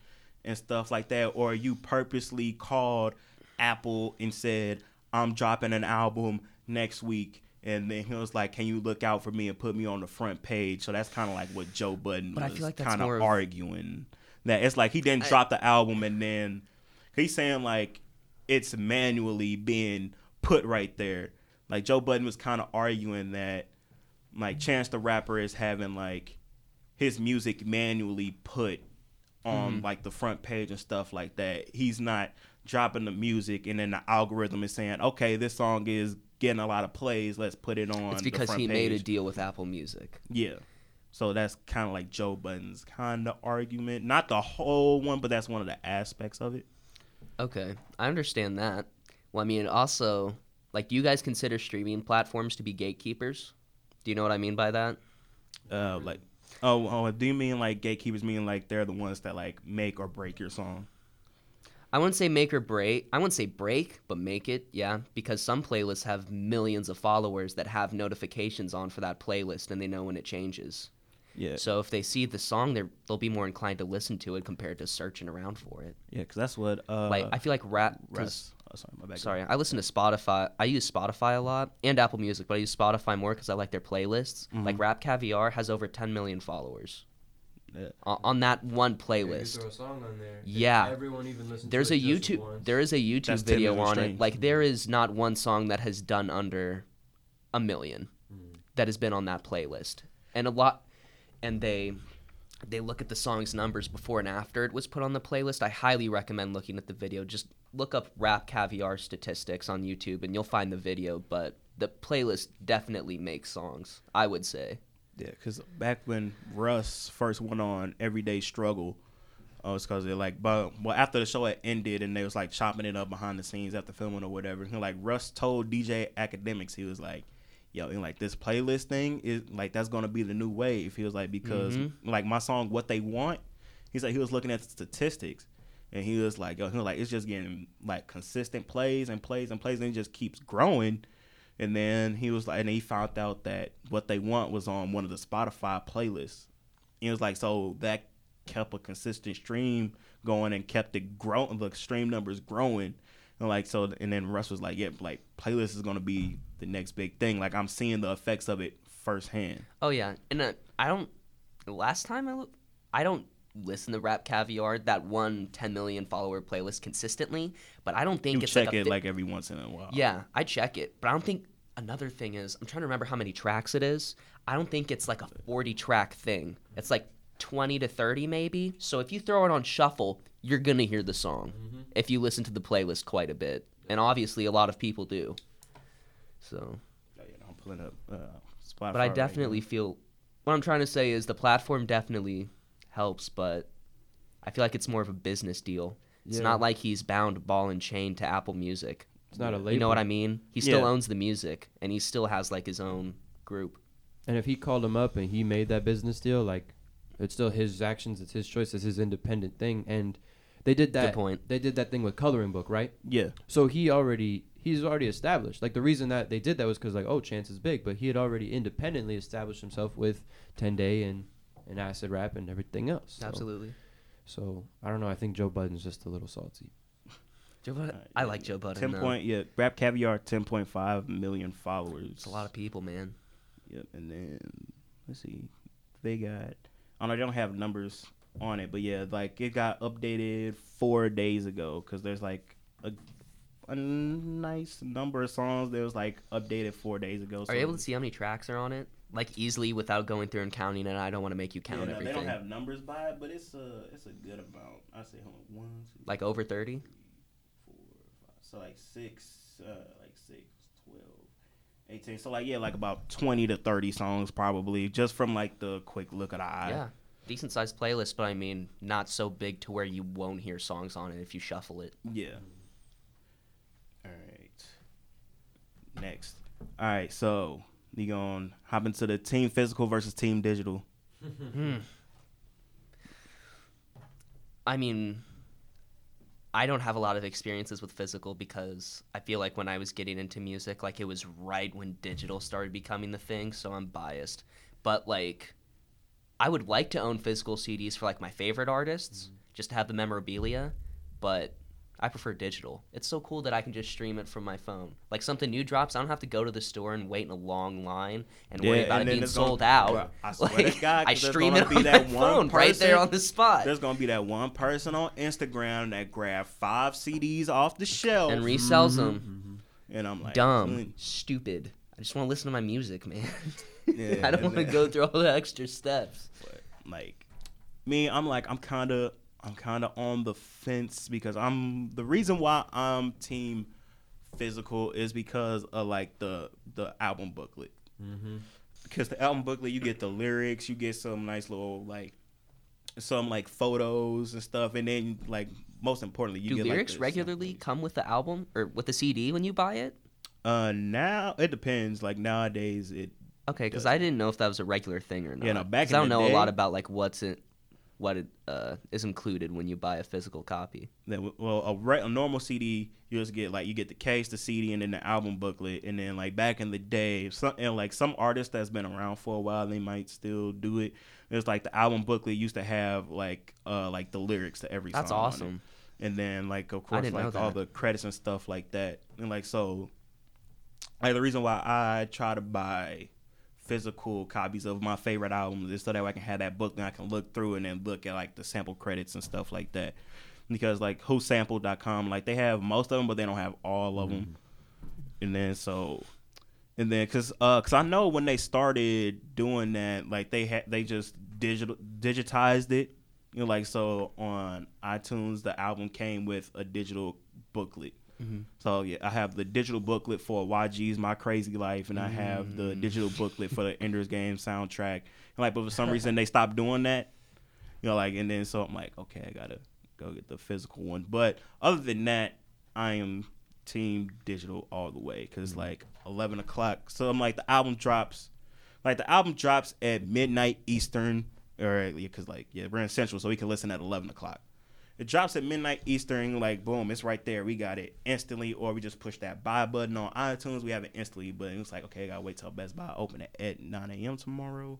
[SPEAKER 1] and stuff like that, or you purposely called Apple and said, "I'm dropping an album next week," and then he was like, "Can you look out for me and put me on the front page?" So that's kind of like what Joe Budden
[SPEAKER 2] But
[SPEAKER 1] was
[SPEAKER 2] like
[SPEAKER 1] kind of
[SPEAKER 2] of-
[SPEAKER 1] arguing. That it's like he didn't
[SPEAKER 2] I-
[SPEAKER 1] drop the album and then he's saying like it's manually being put right there. Like Joe Budden was kind of arguing that like Chance the Rapper is having like his music manually put on
[SPEAKER 2] Mm-hmm.
[SPEAKER 1] like the front page and stuff like that. He's not dropping the music and then the algorithm is saying, okay, this song is getting a lot of plays. Let's put it on.
[SPEAKER 2] It's because he made a deal with Apple Music.
[SPEAKER 1] Yeah. So that's kind of like Joe Budden's kind of argument. Not the whole one, but that's one of the aspects of it.
[SPEAKER 2] Okay, I understand that. Well, I mean, also, like, do you guys consider streaming platforms to be gatekeepers? Do you know what I mean by that?
[SPEAKER 1] Uh, like, oh, oh, do you mean like gatekeepers? Mean like they're the ones that like make or break your song?
[SPEAKER 2] I wouldn't say make or break. I wouldn't say break, but make it, yeah. Because some playlists have millions of followers that have notifications on for that playlist, and they know when it changes.
[SPEAKER 1] Yeah,
[SPEAKER 2] So if they see the song, they're, they'll be more inclined to listen to it compared to searching around for it.
[SPEAKER 1] yeah, because that's what uh,
[SPEAKER 2] like I feel like rap.
[SPEAKER 1] Russ. Oh, sorry, my bad.
[SPEAKER 2] Sorry, I listen to Spotify. I use Spotify a lot and Apple Music, but I use Spotify more because I like their playlists.
[SPEAKER 1] Mm-hmm.
[SPEAKER 2] Like Rap Caviar has over 10 million followers
[SPEAKER 1] Yeah.
[SPEAKER 2] on, on that one playlist.
[SPEAKER 3] a song on there.
[SPEAKER 2] Yeah.
[SPEAKER 3] Everyone even listens
[SPEAKER 2] There's a YouTube. There is a YouTube
[SPEAKER 1] That's
[SPEAKER 2] video
[SPEAKER 1] million
[SPEAKER 2] on it. Like there is not one song that has done under a million that has been on that playlist, and a lot. And they they look at the song's numbers before and after it was put on the playlist. I highly recommend looking at the video. Just look up Rap Caviar statistics on YouTube, and you'll find the video. But the playlist definitely makes songs. I would say.
[SPEAKER 1] Yeah, because back when Russ first went on Everyday Struggle, oh, it's because they're like, but well, after the show had ended and they was like chopping it up behind the scenes after filming or whatever, and like Russ told DJ Akademiks, he was like, yo, and like this playlist thing is like that's gonna be the new wave. He was like because mm-hmm. like my song What They Want, he's like he was looking at the statistics. And he was like, yo, he was like, it's just getting like consistent plays and plays and plays, and it just keeps growing. And then he was like, and he found out that what they want was on one of the Spotify playlists. He was like, so that kept a consistent stream going and kept it growing, the stream numbers growing. And like so, and then Russ was like, yeah, like playlist is gonna be the next big thing. Like I'm seeing the effects of it firsthand.
[SPEAKER 2] Oh yeah, and uh, I don't. Last time I look, I don't listen to Rap Caviar that one 10 million follower playlist consistently, but I don't think
[SPEAKER 1] You
[SPEAKER 2] it's
[SPEAKER 1] check
[SPEAKER 2] like
[SPEAKER 1] it
[SPEAKER 2] fi-
[SPEAKER 1] like every once in a while.
[SPEAKER 2] Yeah, I check it, but I don't think another thing is I'm trying to remember how many tracks it is. I don't think it's like a 40 track thing. It's like 20 to 30 maybe. So if you throw it on shuffle, you're going to hear the song if you listen to the playlist quite a bit. And obviously a lot of people do. So,
[SPEAKER 1] Oh, yeah, I'm pulling up uh, Spotify.
[SPEAKER 2] but I
[SPEAKER 1] right
[SPEAKER 2] definitely feel what I'm trying to say is the platform definitely helps, but I feel like it's more of a business deal. It's
[SPEAKER 3] Yeah.
[SPEAKER 2] not like he's bound ball and chain to Apple Music.
[SPEAKER 3] It's not a label.
[SPEAKER 2] You know what I mean? He still
[SPEAKER 1] Yeah.
[SPEAKER 2] owns the music, and he still has like his own group.
[SPEAKER 3] And if he called him up and he made that business deal, like it's still his actions, it's his choice, it's his independent thing. And they did that.
[SPEAKER 2] point.
[SPEAKER 3] They did that thing with coloring book, right?
[SPEAKER 1] Yeah.
[SPEAKER 3] So he already he's already established. Like the reason that they did that was because like oh Chance is big, but he had already independently established himself with Ten Day and and Acid Rap and everything else. So,
[SPEAKER 2] Absolutely.
[SPEAKER 3] So I don't know. I think Joe Budden's just a little salty.
[SPEAKER 2] Joe Budden,
[SPEAKER 1] Uh,
[SPEAKER 2] I like Joe Budden.
[SPEAKER 1] Ten
[SPEAKER 2] though.
[SPEAKER 1] point, yeah. Rap Caviar, ten point five million followers.
[SPEAKER 2] It's a lot of people, man.
[SPEAKER 1] Yep, and then let's see, they got. I don't know. They don't have numbers on it, but yeah, like it got updated four days ago because there's like a, a nice number of songs that was like updated four days ago.
[SPEAKER 2] Are you able to see how many tracks are on it? Like easily without going through and counting it. I don't want to make you
[SPEAKER 1] Yeah,
[SPEAKER 2] count
[SPEAKER 1] no, they
[SPEAKER 2] everything.
[SPEAKER 1] don't have numbers by it, but it's a it's a good amount. I say hold on, one, two,
[SPEAKER 2] like over 30?
[SPEAKER 1] four, five. So like six, uh, like six, 12, 18. So like yeah, like about twenty to thirty songs probably, just from like the quick look at the eye.
[SPEAKER 2] yeah. Decent sized playlist, but I mean, not so big to where you won't hear songs on it if you shuffle it.
[SPEAKER 1] Yeah. All right. Next. All right. So you gonna hop into the team physical versus team digital.
[SPEAKER 2] Hmm. I mean, I don't have a lot of experiences with physical because I feel like when I was getting into music, like it was right when digital started becoming the thing, so I'm biased. But like, I would like to own physical CDs for like my favorite artists, mm. just to have the memorabilia, but I prefer digital. It's so cool that I can just stream it from my phone. Like something new drops, I don't have to go to the store and wait in a long line and worry about
[SPEAKER 1] and
[SPEAKER 2] it being
[SPEAKER 1] it's gonna-
[SPEAKER 2] sold out.
[SPEAKER 1] Bro, I swear
[SPEAKER 2] Like,
[SPEAKER 1] to God,
[SPEAKER 2] I stream it
[SPEAKER 1] be
[SPEAKER 2] on
[SPEAKER 1] that
[SPEAKER 2] my
[SPEAKER 1] one
[SPEAKER 2] phone right there on the spot
[SPEAKER 1] There's gonna be that one person on Instagram that grabbed five CDs off the shelf,
[SPEAKER 2] and resells them.
[SPEAKER 1] and I'm like,
[SPEAKER 2] Dumb,
[SPEAKER 1] mm,
[SPEAKER 2] stupid. I just want to listen to my music, man.
[SPEAKER 1] Yeah,
[SPEAKER 2] I don't want to go through all the extra steps.
[SPEAKER 1] But like me, I'm like I'm kind of I'm kind of on the fence because I'm the reason why I'm team physical is because of like the the album booklet.
[SPEAKER 3] Mm-hmm.
[SPEAKER 1] Because the album booklet, you get the lyrics, you get some nice little like some like photos and stuff, and then like most importantly, you
[SPEAKER 2] Do
[SPEAKER 1] get
[SPEAKER 2] lyrics
[SPEAKER 1] like, the
[SPEAKER 2] regularly come with the album or with the CD when you buy it?
[SPEAKER 1] Uh, now it depends. Like nowadays, it
[SPEAKER 2] Okay, because. I didn't know if that was a regular thing or not.
[SPEAKER 1] Yeah, no, back
[SPEAKER 2] I don't know a lot about like what's it, what it uh, is included when you buy a physical copy.
[SPEAKER 1] Then, well, a, re- a normal CD, you just get like you get the case, the CD, and then the album booklet. And then like back in the day, some and like some artists that's been around for a while, they might still do it. It's like the album booklet used to have like uh like the lyrics to every
[SPEAKER 2] That's
[SPEAKER 1] song. on it.
[SPEAKER 2] awesome.
[SPEAKER 1] And then like of course like all the credits and stuff like that. And like so, like the reason why I try to buy physical copies of my favorite albums is so that way I can have that book and I can look through and then look at like the sample credits and stuff like that. Because like whosampled.com, like they have most of them, but they don't have all of them. And then so, and then cause uh, cause I know when they started doing that, like they had they just digital digitized it. You know, like so on iTunes, the album came with a digital booklet. Mm-hmm. So yeah, I have the digital booklet for YG's My Krazy Life, and I have the mm. digital booklet for the Ender's Game soundtrack. And like, but for some reason they stopped doing that. You know, like, and then so I'm like, okay, I gotta go get the physical one. But other than that, I am team digital all the way because mm-hmm. like 11 o'clock. So I'm like, the album drops, like the album drops at midnight Eastern, or because like yeah, we're in Central, so we can listen at 11 o'clock. It drops at midnight Eastern. Like boom, it's right there. We got it instantly, or we just push that buy button on iTunes. We have it instantly, but it's like okay, I gotta wait till Best Buy open at, at 9 a.m. tomorrow.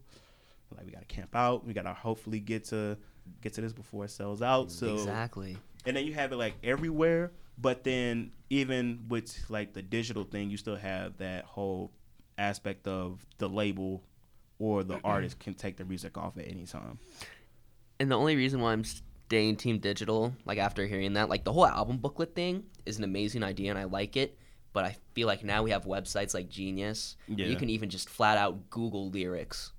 [SPEAKER 1] Like we gotta camp out. We gotta hopefully get to get to this before it sells out. So
[SPEAKER 2] exactly.
[SPEAKER 1] and then you have it like everywhere but then even with like the digital thing you still have that whole aspect of the label or the artist can take the music off at any time
[SPEAKER 2] And the only reason why I'm staying Team Digital, like after hearing that, like the whole album booklet thing is an amazing idea and I like it. But I feel like now we have websites like Genius. where You can even just flat out Google lyrics.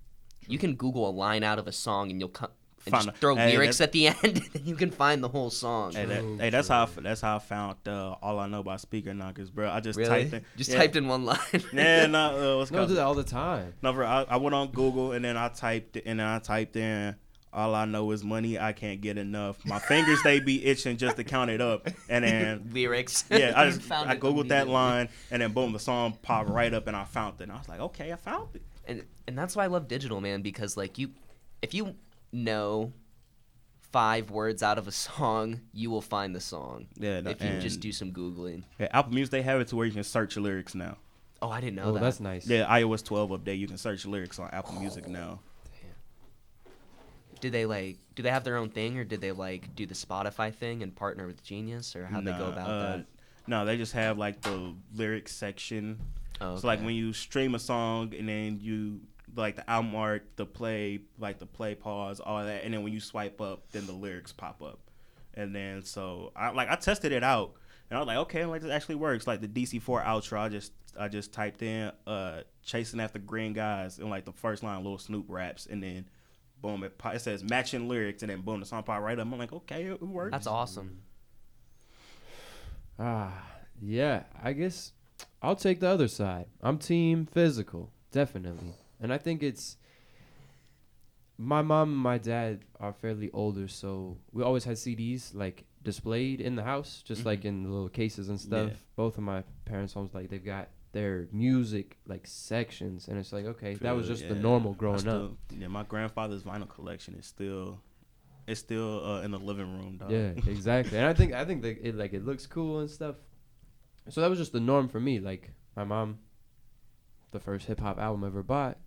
[SPEAKER 2] You can Google a line out of a song and you'll co- and
[SPEAKER 1] Find
[SPEAKER 2] just throw
[SPEAKER 1] hey,
[SPEAKER 2] lyrics
[SPEAKER 1] that's-
[SPEAKER 2] at the end, and you can find the whole song.
[SPEAKER 1] hey, that, hey that's how I, that's how I found uh, all I know about speaker knockers bro I just
[SPEAKER 2] really?
[SPEAKER 1] typed in
[SPEAKER 2] just
[SPEAKER 1] yeah.
[SPEAKER 2] typed in one line.
[SPEAKER 1] yeah no uh, what's
[SPEAKER 3] No, I
[SPEAKER 1] called
[SPEAKER 3] do that all the time.
[SPEAKER 1] no bro I, I went on Google and then I typed and then I typed in all I know is money I can't get enough my fingers they be itching just to count it up and then
[SPEAKER 2] lyrics.
[SPEAKER 1] Yeah, I just
[SPEAKER 2] found
[SPEAKER 1] I googled that line and then boom, the song popped right up and I found it. And I was like, okay, I found it.
[SPEAKER 2] and and that's why I love digital, man, because like you, if you know five words out of a song, you will find the song.
[SPEAKER 1] Yeah,
[SPEAKER 2] if you just do some googling.
[SPEAKER 1] Yeah, Apple Music they have it to where you can search lyrics now.
[SPEAKER 2] Oh, I didn't know
[SPEAKER 3] Oh,
[SPEAKER 2] that.
[SPEAKER 3] that's nice.
[SPEAKER 1] Yeah, iOS 12 update, you can search lyrics on Apple Music now.
[SPEAKER 2] Did they like? Do they have their own thing, or did they like do the Spotify thing and partner with Genius, or how would they go about
[SPEAKER 1] uh,
[SPEAKER 2] that?
[SPEAKER 1] No, they just have like the lyrics section.
[SPEAKER 2] Oh,
[SPEAKER 1] So like when you stream a song and then you like the album art, the play, like the play pause, all that, and then when you swipe up, then the lyrics pop up. And then so I like I tested it out and I was like, okay, like this actually works. Like the DC4 outro, I just I just typed in uh chasing after green guys and like the first line little Snoop raps and then boom it, pop, it says matching lyrics and then boom the song pop right up. I'm like, okay, it, it works.
[SPEAKER 2] That's awesome.
[SPEAKER 3] Ah, yeah. I guess I'll take the other side. I'm team physical, definitely. And I think it's my mom and my dad are fairly older, so we always had CDs like displayed in the house, just like in the little cases and stuff.
[SPEAKER 1] Yeah.
[SPEAKER 3] Both of my parents' homes, like they've got their music like sections, and it's like okay, that was just the normal growing
[SPEAKER 1] still-
[SPEAKER 3] up.
[SPEAKER 1] Yeah, my grandfather's vinyl collection is still it's still uh, in the living room, dog.
[SPEAKER 3] Yeah, exactly. and I think I think that it like it looks cool and stuff. So that was just the norm for me. Like my mom, the first hip hop album I ever bought,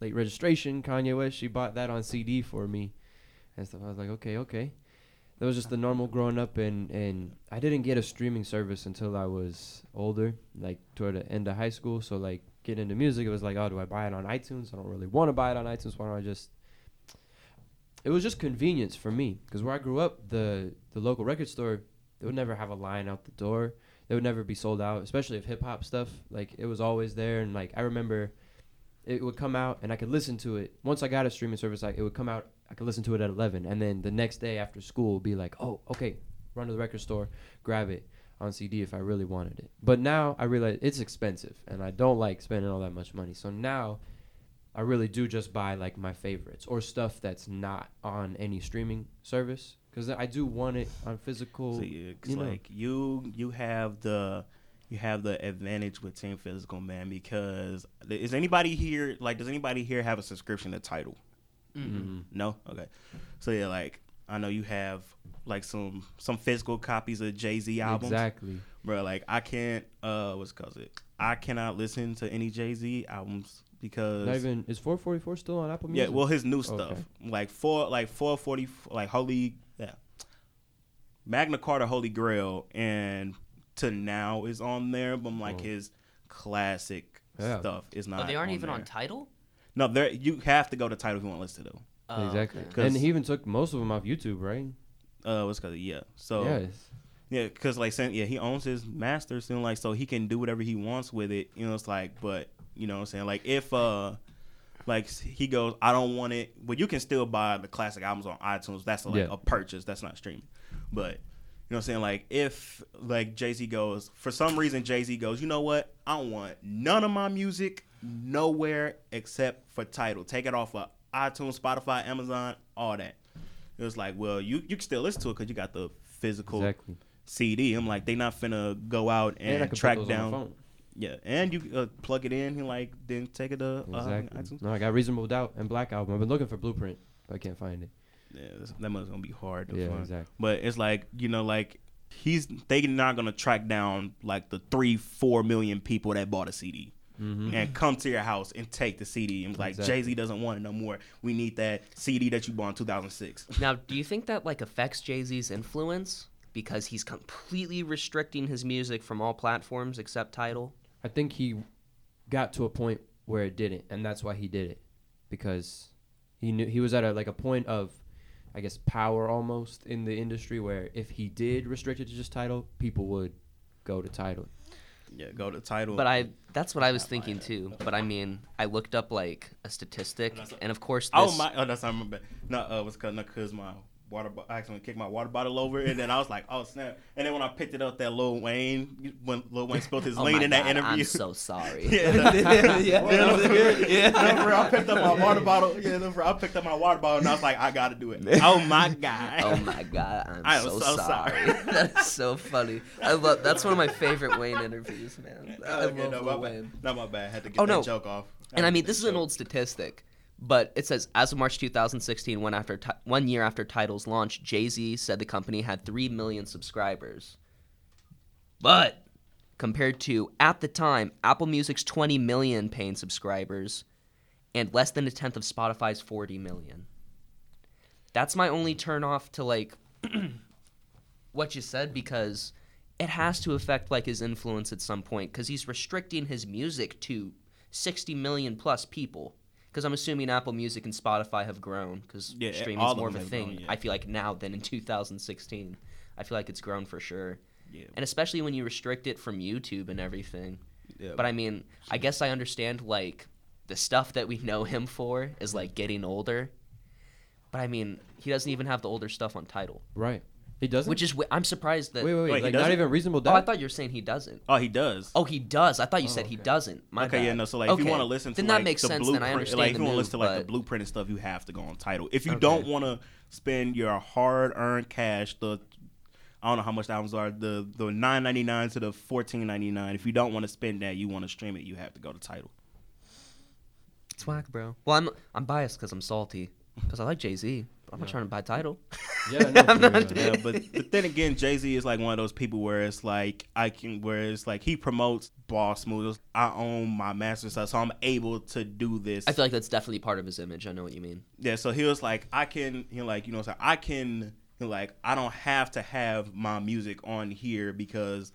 [SPEAKER 3] late registration, Kanye West. She bought that on CD for me, and stuff. I was like, okay, okay. That was just the normal growing up, and and I didn't get a streaming service until I was older, like toward the end of high school. So like getting into music, it was like, oh, do I buy it on iTunes? I don't really want to buy it on iTunes. Why don't I just it was just convenience for me because where I grew up, the the local record store they would never have a line out the door. They would never be sold out, especially if hip hop stuff. Like it was always there, and like I remember, it would come out and I could listen to it. Once I got a streaming service, like it would come out, I could listen to it at eleven, and then the next day after school, be like, oh, okay, run to the record store, grab it on CD if I really wanted it. But now I realize it's expensive, and I don't like spending all that much money. So now I really do just buy like my favorites or stuff that's not on any streaming service because I do want it on physical.
[SPEAKER 1] So
[SPEAKER 3] you know.
[SPEAKER 1] like you you have the you have the advantage with Team Physical, man. Because is anybody here like does anybody here have a subscription to Tidal?
[SPEAKER 3] Mhm.
[SPEAKER 1] No. Okay. So yeah, like I know you have like some some physical copies of Jay Z albums,
[SPEAKER 3] Exactly.
[SPEAKER 1] bro. Like I can't uh what's it called it? I cannot listen to any Jay Z albums because
[SPEAKER 3] Not even is 444 still on Apple Music?
[SPEAKER 1] yeah, well, his new stuff,
[SPEAKER 3] Okay.
[SPEAKER 1] like four, like four forty, like Holy, yeah, Magna Carta, Holy Grail, and to now is on there, but I'm like
[SPEAKER 3] Oh.
[SPEAKER 1] his classic
[SPEAKER 3] Yeah.
[SPEAKER 1] stuff is not.
[SPEAKER 2] Oh, they aren't
[SPEAKER 1] on
[SPEAKER 2] even on Tidal.
[SPEAKER 1] No, there you have to go to Tidal if you want to listen to them.
[SPEAKER 2] Oh,
[SPEAKER 3] exactly.
[SPEAKER 2] okay.
[SPEAKER 1] 'Cause-
[SPEAKER 3] And he even took most of them off YouTube, right?
[SPEAKER 1] Uh, what's called yeah. So
[SPEAKER 3] yes.
[SPEAKER 1] Yeah, because like saying yeah, he owns his master, so like so he can do whatever he wants with it. You know, it's like, but you know what I'm saying? Like if uh like he goes, I don't want it but you can still buy the classic albums on iTunes. That's like
[SPEAKER 3] Yeah.
[SPEAKER 1] a purchase, that's not streaming. But you know what I'm saying? Like if like Jay Z goes, for some reason Jay Z goes, you know what? I don't want none of my music nowhere except for Tidal. Take it off of iTunes, Spotify, Amazon, all that. It was like, well, you you can still listen to it because you got the physical
[SPEAKER 3] Exactly.
[SPEAKER 1] CD. I'm like, they not finna go out
[SPEAKER 3] And,
[SPEAKER 1] and, track
[SPEAKER 3] put those on my
[SPEAKER 1] down. Yeah, and you uh, plug it in. and like then take it to uh,
[SPEAKER 3] Exactly.
[SPEAKER 1] iTunes.
[SPEAKER 3] No, I got Reasonable Doubt and Black Album. I've been looking for Blueprint, but I can't find it.
[SPEAKER 1] Yeah, that must gonna be hard. To
[SPEAKER 3] Yeah,
[SPEAKER 1] find.
[SPEAKER 3] exactly.
[SPEAKER 1] But it's like you know, like he's they're not gonna track down like the three, four million people that bought a CD
[SPEAKER 3] Mm-hmm.
[SPEAKER 1] and come to your house and take the CD and be like
[SPEAKER 3] Exactly.
[SPEAKER 1] Jay Z doesn't want it no more. We need that CD that you bought in 2006.
[SPEAKER 2] Now, do you think that like affects Jay Z's influence because he's completely restricting his music from all platforms except Tidal?
[SPEAKER 3] I think he got to a point where it didn't, and that's why he did it, because he knew he was at a like a point of, I guess, power almost in the industry where if he did restrict it to just Tidal, people would go to Tidal.
[SPEAKER 1] Yeah, go to Tidal.
[SPEAKER 2] But I that's what I was thinking too. But I mean, I looked up like a statistic, and of course, this,
[SPEAKER 1] oh my, oh that's I remember. No, uh, it was cause, no, cause my water, bo- I accidentally kicked my water bottle over, and then I was like, oh snap! And then when I picked it up, that Lil Wayne, when Lil Wayne spilled his
[SPEAKER 2] oh
[SPEAKER 1] lean in that
[SPEAKER 2] God,
[SPEAKER 1] interview.
[SPEAKER 2] I'm so sorry.
[SPEAKER 1] yeah, that-
[SPEAKER 2] yeah,
[SPEAKER 1] Yeah, no.
[SPEAKER 2] Yeah.
[SPEAKER 1] No, for I picked up my water bottle. Yeah, no, for I picked up my water bottle and I was like, I gotta do it. Oh my god.
[SPEAKER 2] Oh my god, I'm
[SPEAKER 1] I am
[SPEAKER 2] so,
[SPEAKER 1] so
[SPEAKER 2] sorry.
[SPEAKER 1] sorry.
[SPEAKER 2] that's so funny. I love that's one of my favorite Wayne interviews, man. I
[SPEAKER 1] Okay,
[SPEAKER 2] love
[SPEAKER 1] no,
[SPEAKER 2] Lil
[SPEAKER 1] my
[SPEAKER 2] Wayne.
[SPEAKER 1] bad. Not my bad. I Had to get
[SPEAKER 2] Oh,
[SPEAKER 1] that
[SPEAKER 2] no.
[SPEAKER 1] joke off.
[SPEAKER 2] And I mean, this is
[SPEAKER 1] get
[SPEAKER 2] an old statistic, but it says as of March 2016, one after ti- one year after Tidal's launch, Jay Z said the company had three million subscribers. But compared to at the time Apple Music's 20 million paying subscribers, and less than a tenth of Spotify's 40 million. That's my only turn off to like what you said because it has to affect like his influence at some point because he's restricting his music to 60 million plus people because i'm assuming apple music and spotify have grown because
[SPEAKER 1] Yeah,
[SPEAKER 2] streaming is more of a thing
[SPEAKER 1] grown, yeah.
[SPEAKER 2] i feel like now than in 2016 i feel like it's grown for sure
[SPEAKER 1] Yeah.
[SPEAKER 2] and especially when you restrict it from youtube and everything
[SPEAKER 1] Yeah.
[SPEAKER 2] but i mean i guess i understand like the stuff that we know him for is like getting older but i mean he doesn't even have the older stuff on Tidal
[SPEAKER 3] Right. He doesn't.
[SPEAKER 2] which is wi- i'm surprised that
[SPEAKER 3] wait, wait, wait.
[SPEAKER 1] Wait, he
[SPEAKER 3] like not
[SPEAKER 1] doesn't?
[SPEAKER 3] even reasonable doubt. Oh.
[SPEAKER 2] I thought you were saying he doesn't.
[SPEAKER 1] oh, he does.
[SPEAKER 2] Oh, he does. I thought you
[SPEAKER 3] Oh,
[SPEAKER 2] said he
[SPEAKER 3] okay.
[SPEAKER 2] doesn't. My
[SPEAKER 1] okay,
[SPEAKER 2] bad.
[SPEAKER 1] yeah, no. So like, if
[SPEAKER 2] Okay.
[SPEAKER 1] you want to listen to
[SPEAKER 2] then
[SPEAKER 1] like
[SPEAKER 2] that makes
[SPEAKER 1] the
[SPEAKER 2] sense.
[SPEAKER 1] blueprint,
[SPEAKER 2] Then I understand
[SPEAKER 1] like if
[SPEAKER 2] the
[SPEAKER 1] you want to
[SPEAKER 2] move,
[SPEAKER 1] listen to like the
[SPEAKER 2] but-
[SPEAKER 1] blueprint and stuff, you have to go on Tidal. If you
[SPEAKER 3] Okay.
[SPEAKER 1] don't want to spend your hard-earned cash, the I don't know how much the albums are, the the nine ninety nine to the fourteen ninety nine. If you don't want to spend that, you want to stream it, you have to go to Tidal.
[SPEAKER 2] It's whack, bro. Well, I'm I'm biased because I'm salty because I like Jay Z. I'm not
[SPEAKER 3] Yeah.
[SPEAKER 2] trying to buy Tidal.
[SPEAKER 3] yeah, no,
[SPEAKER 2] I'm not-
[SPEAKER 3] real.
[SPEAKER 1] yeah, but, but then again, Jay Z is like one of those people where it's like I can, where it's like he promotes Boss Moves. I own my master stuff, so I'm able to do this.
[SPEAKER 2] I feel like that's definitely part of his image. I know what you mean.
[SPEAKER 1] Yeah, so he was like, I can, you know, like, you know, what I'm saying? I can, like, I don't have to have my music on here because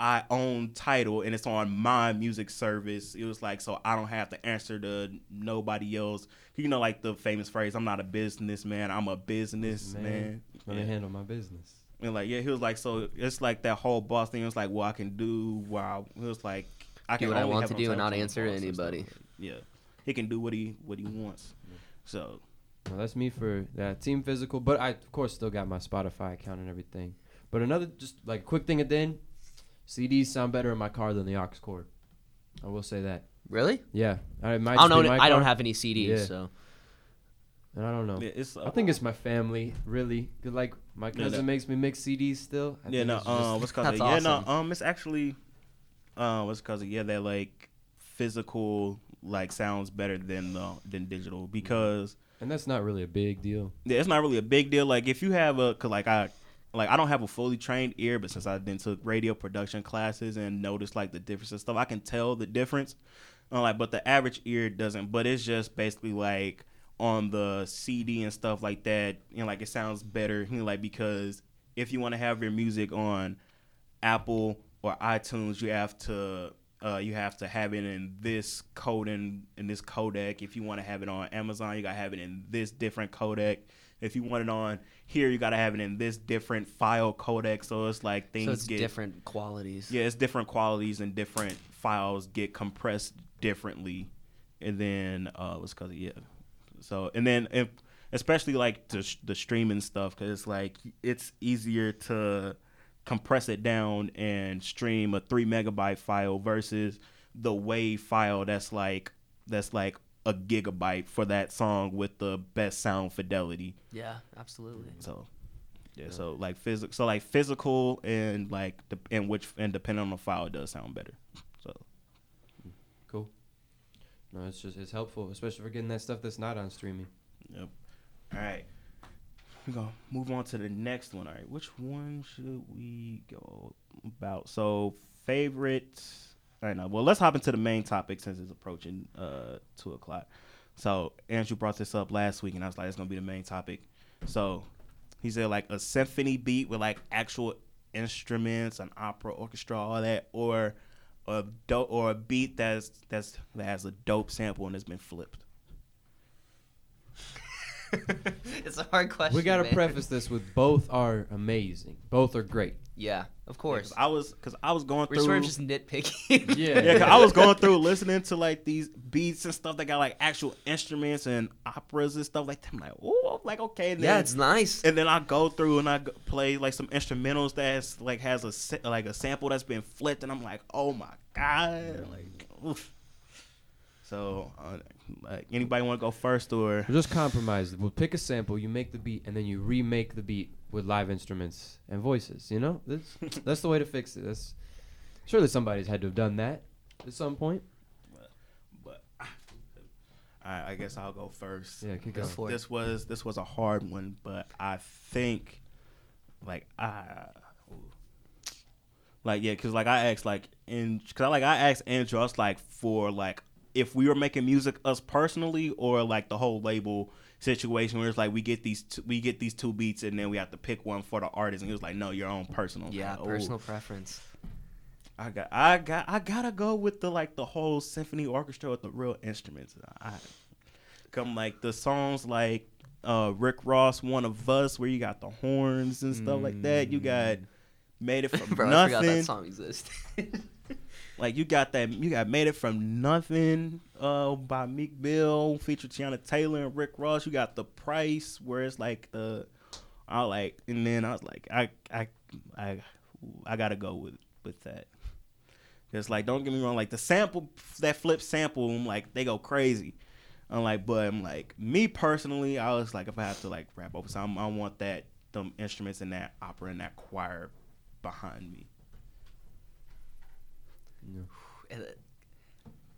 [SPEAKER 1] I own Tidal and it's on my music service. It was like, so I don't have to answer to nobody else. You know, like the famous phrase, I'm not a businessman, I'm a businessman.
[SPEAKER 3] Let me
[SPEAKER 1] Yeah.
[SPEAKER 3] handle my business.
[SPEAKER 1] And like, yeah, he was like, so it's like that whole boss thing. It was like, well, I can do, wow. It was like, I can Do
[SPEAKER 2] what I want to do and
[SPEAKER 1] Tidal
[SPEAKER 2] not answer to
[SPEAKER 1] boss and stuff.
[SPEAKER 2] anybody.
[SPEAKER 1] Yeah, he can do what he what he wants. So
[SPEAKER 3] Well, that's me for that team physical, but I of course still got my Spotify account and everything. But another just like quick thing at the end, CDs sound better in my car than the aux cord. I will say that.
[SPEAKER 2] Really?
[SPEAKER 3] Yeah, I might.
[SPEAKER 2] I don't know. I don't have any CDs,
[SPEAKER 3] Yeah.
[SPEAKER 2] so
[SPEAKER 3] And I don't know.
[SPEAKER 1] yeah, it's.
[SPEAKER 3] I think it's my family, really. 'Cause, like my
[SPEAKER 1] Yeah,
[SPEAKER 3] cousin makes me mix CDs still. I
[SPEAKER 1] yeah, no.
[SPEAKER 3] it's just-
[SPEAKER 1] Um, what's called?
[SPEAKER 2] That's
[SPEAKER 1] Yeah, no. Um, it's actually. Uh, what's called? Yeah, that like physical like sounds better than the than digital because
[SPEAKER 3] and that's not really a big deal.
[SPEAKER 1] yeah, it's not really a big deal. Like if you have a, cause like I, like I don't have a fully trained ear, but since I then took radio production classes and noticed like the difference and stuff, I can tell the difference. Uh, like, but the average ear doesn't. But it's just basically like on the CD and stuff like that. You know, like it sounds better. You know, like because if you want to have your music on Apple or iTunes, you have to. Uh, you have to have it in this code in, in this codec. If you want to have it on Amazon, you gotta have it in this different codec. If you want it on here, you gotta have it in this different file codec. So it's like things
[SPEAKER 2] so it's
[SPEAKER 1] get
[SPEAKER 2] different qualities.
[SPEAKER 1] yeah, it's different qualities and different files get compressed differently, and then uh, what's called yeah. So and then if, especially like the sh- the streaming stuff, because it's like it's easier to compress it down and stream a three megabyte file versus the wave file that's like that's like a gigabyte for that song with the best sound fidelity.
[SPEAKER 2] Yeah, absolutely.
[SPEAKER 1] So yeah, so like physical, so like physical and like the, and which and depending on the file, it does sound better. So
[SPEAKER 3] Cool. No, it's just it's helpful, especially for getting that stuff that's not on streaming.
[SPEAKER 1] yep. All right. we're gonna move on to the next one. All right, which one should we go about? So favorite. All right, now well, let's hop into the main topic since it's approaching uh two o'clock. So Andrew brought this up last week, and I was like, it's gonna be the main topic. So he said like a symphony beat with like actual instruments, an opera orchestra, all that, or a dope or a beat that's that's that has a dope sample and has been flipped.
[SPEAKER 2] it's a hard question.
[SPEAKER 3] We gotta
[SPEAKER 2] man.
[SPEAKER 3] preface this with both are amazing. Both are great.
[SPEAKER 2] Yeah, of
[SPEAKER 1] Yeah,
[SPEAKER 2] course.
[SPEAKER 1] 'cause I was because I was going through.
[SPEAKER 2] We're
[SPEAKER 1] through.
[SPEAKER 2] sort of just nitpicking.
[SPEAKER 3] Yeah.
[SPEAKER 1] yeah, 'cause I was going through listening to like these beats and stuff that got like actual instruments and operas and stuff like that. I'm like, oh, like okay. And
[SPEAKER 2] yeah,
[SPEAKER 1] then,
[SPEAKER 2] it's nice.
[SPEAKER 1] and then I go through and I play like some instrumentals that's like has a like a sample that's been flipped, and I'm like, oh my god, like, oof. So, uh, like, anybody want to go first or?
[SPEAKER 3] Just compromise. We'll pick a sample, you make the beat, and then you remake the beat with live instruments and voices. You know, that's that's the way to fix it. That's surely somebody's had to have done that at some point.
[SPEAKER 1] But I, I guess I'll go first.
[SPEAKER 3] Yeah, keep
[SPEAKER 2] Go
[SPEAKER 3] going.
[SPEAKER 2] for it.
[SPEAKER 1] this was this was a hard one, but I think like I ooh. like yeah, cause like I asked like in cause I, like I asked Andrew, I was like for like if we were making music us personally or like the whole label situation where it's like we get these two, we get these two beats and then we have to pick one for the artist and he was like no your own personal
[SPEAKER 2] yeah,
[SPEAKER 1] ooh.
[SPEAKER 2] personal preference.
[SPEAKER 1] I got I got I gotta go with the like the whole symphony orchestra with the real instruments. I come like the songs like uh Rick Ross One of Us where you got the horns and stuff like that. You got made it from
[SPEAKER 2] Bro, I forgot that
[SPEAKER 1] nothing.
[SPEAKER 2] song existed.
[SPEAKER 1] Like you got that you got made it from nothing uh by Meek Mill featured Teyana Taylor and Rick Ross. You got the price where it's like the I like and then I was like I I I I gotta go with with that. It's like don't get me wrong, like the sample that flip sample, I'm like they go crazy. I'm like, but I'm like me personally, I was like if I have to like rap over something, I want that them instruments and that opera and that choir behind me.
[SPEAKER 2] And, uh,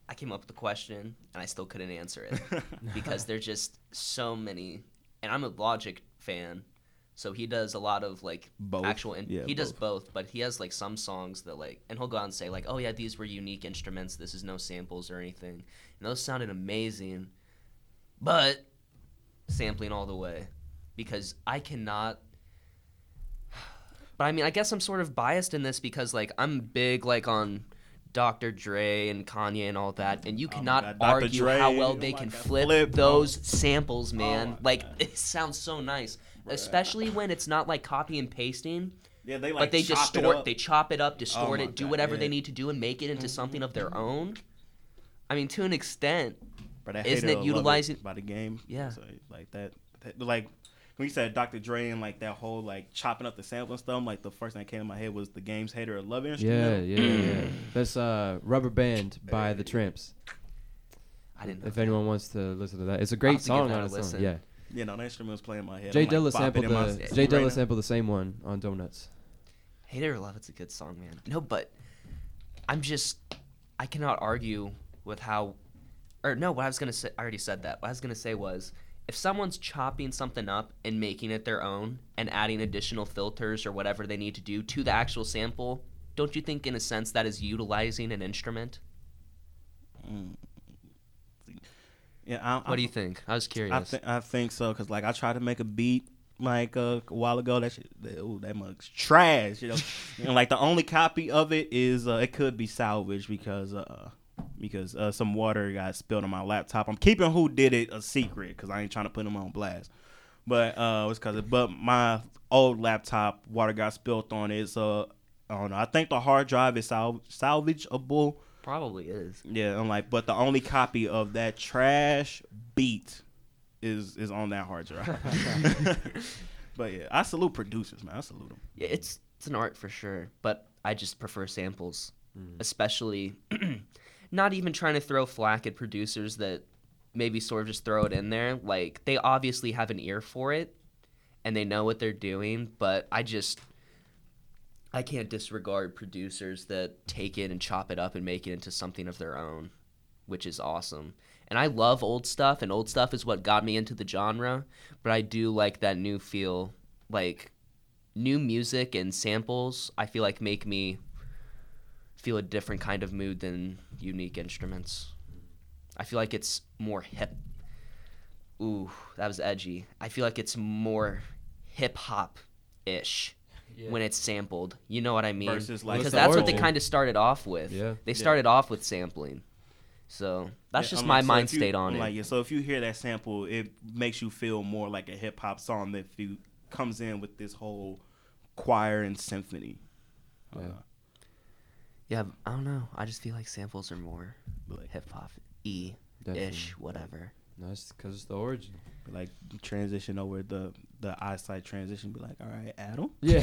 [SPEAKER 2] I came up with the question and I still couldn't answer it because there's just so many. And I'm a Logic fan, so he does a lot of like
[SPEAKER 1] Both.
[SPEAKER 2] actual. In-
[SPEAKER 1] Yeah,
[SPEAKER 2] he does
[SPEAKER 1] both.
[SPEAKER 2] both, but he has like some songs that like, and he'll go out and say like, "Oh yeah, these were unique instruments. This is no samples or anything." And those sounded amazing, but sampling all the way because I cannot. But I mean, I guess I'm sort of biased in this because like I'm big like on Dr. Dre and Kanye and all that, and you
[SPEAKER 1] Oh
[SPEAKER 2] cannot
[SPEAKER 1] Dr.
[SPEAKER 2] argue
[SPEAKER 1] Dre,
[SPEAKER 2] how well
[SPEAKER 1] oh
[SPEAKER 2] they
[SPEAKER 1] my
[SPEAKER 2] can flip,
[SPEAKER 1] flip, oh.
[SPEAKER 2] those samples, oh man.
[SPEAKER 1] my
[SPEAKER 2] like
[SPEAKER 1] God.
[SPEAKER 2] it sounds so nice, especially when it's not like copy and pasting,
[SPEAKER 1] Yeah, they like
[SPEAKER 2] but they
[SPEAKER 1] chop it
[SPEAKER 2] distort, they chop it up, distort oh
[SPEAKER 1] my
[SPEAKER 2] it, do
[SPEAKER 1] God,
[SPEAKER 2] whatever
[SPEAKER 1] yeah.
[SPEAKER 2] they need to do, and make it into mm-hmm. something of their mm-hmm. own. I mean, to an extent,
[SPEAKER 1] But I
[SPEAKER 2] Isn't it utilizing-
[SPEAKER 1] by the game?
[SPEAKER 2] Yeah.
[SPEAKER 1] So, like that, that- like when you said Dr. Dre and like that whole like chopping up the sample and stuff, like the first thing that came to my head was the game's hater or love
[SPEAKER 3] Yeah,
[SPEAKER 1] instrument.
[SPEAKER 3] yeah, yeah. That's uh, Rubber Band by the Trammps.
[SPEAKER 2] I didn't. Know
[SPEAKER 3] If
[SPEAKER 2] that.
[SPEAKER 3] anyone wants to listen to that, it's a great song
[SPEAKER 2] that
[SPEAKER 3] on
[SPEAKER 2] a
[SPEAKER 3] its own.
[SPEAKER 2] listen.
[SPEAKER 3] Yeah,
[SPEAKER 1] You know, that instrument was playing in my head.
[SPEAKER 3] Jay
[SPEAKER 1] I'm, like,
[SPEAKER 3] sampled
[SPEAKER 1] my
[SPEAKER 3] the Jay
[SPEAKER 1] right
[SPEAKER 3] Dilla
[SPEAKER 1] now.
[SPEAKER 3] sampled the same one on Donuts.
[SPEAKER 2] Hate it or love it's a good song, man. No, but I'm just I cannot argue with how or no, what I was gonna say I already said that. What I was gonna say was if someone's chopping something up and making it their own and adding additional filters or whatever they need to do to the actual sample, don't you think in a sense that is utilizing an instrument?
[SPEAKER 1] Yeah, I,
[SPEAKER 2] What do you think? I was curious.
[SPEAKER 1] I, th- I think so because like I tried to make a beat like uh, a while ago. That shit, that, ooh, that mug's trash. You know, and like the only copy of it is uh, it could be salvaged because uh because uh, some water got spilled on my laptop. I'm keeping who did it a secret because I ain't trying to put them on blast. But uh, it's because but my old laptop water got spilled on it. So I don't know. I think the hard drive is sal- salvageable.
[SPEAKER 2] Probably is.
[SPEAKER 1] Yeah, I'm like, but the only copy of that trash beat is is on that hard drive. but yeah, I salute producers, man. I salute them.
[SPEAKER 2] Yeah, it's it's an art for sure, but I just prefer samples, especially not even trying to throw flack at producers that maybe sort of just throw it in there. Like they obviously have an ear for it and they know what they're doing, but I just I can't disregard producers that take it and chop it up and make it into something of their own, which is awesome. And I love old stuff, and old stuff is what got me into the genre. But I do like that new feel, like new music and samples. I feel like make me feel a different kind of mood than unique instruments. I feel like it's more hip. Ooh, that was edgy. I feel like it's more hip hop ish when it's sampled. You know what I mean?
[SPEAKER 1] Versus, like,
[SPEAKER 2] because
[SPEAKER 3] the
[SPEAKER 2] that's what they kind of started off with.
[SPEAKER 3] Yeah.
[SPEAKER 2] They
[SPEAKER 1] Yeah.
[SPEAKER 2] started off with sampling. So that's
[SPEAKER 1] Yeah,
[SPEAKER 2] just
[SPEAKER 1] I'm
[SPEAKER 2] my
[SPEAKER 1] like, so
[SPEAKER 2] mind
[SPEAKER 1] if you-
[SPEAKER 2] state on
[SPEAKER 1] I'm
[SPEAKER 2] it.
[SPEAKER 1] Yeah, so if you hear that sample, it makes you feel more like a hip hop song that you comes in with this whole choir and symphony.
[SPEAKER 3] Yeah.
[SPEAKER 1] Uh,
[SPEAKER 2] yeah, I don't know. I just feel like samples are more
[SPEAKER 1] like,
[SPEAKER 2] hip hop e
[SPEAKER 3] Definitely.
[SPEAKER 2] ish, whatever.
[SPEAKER 3] No, it's because it's the origin.
[SPEAKER 1] like transition over the the eyesight transition. Be like, all right, Adam.
[SPEAKER 3] Yeah.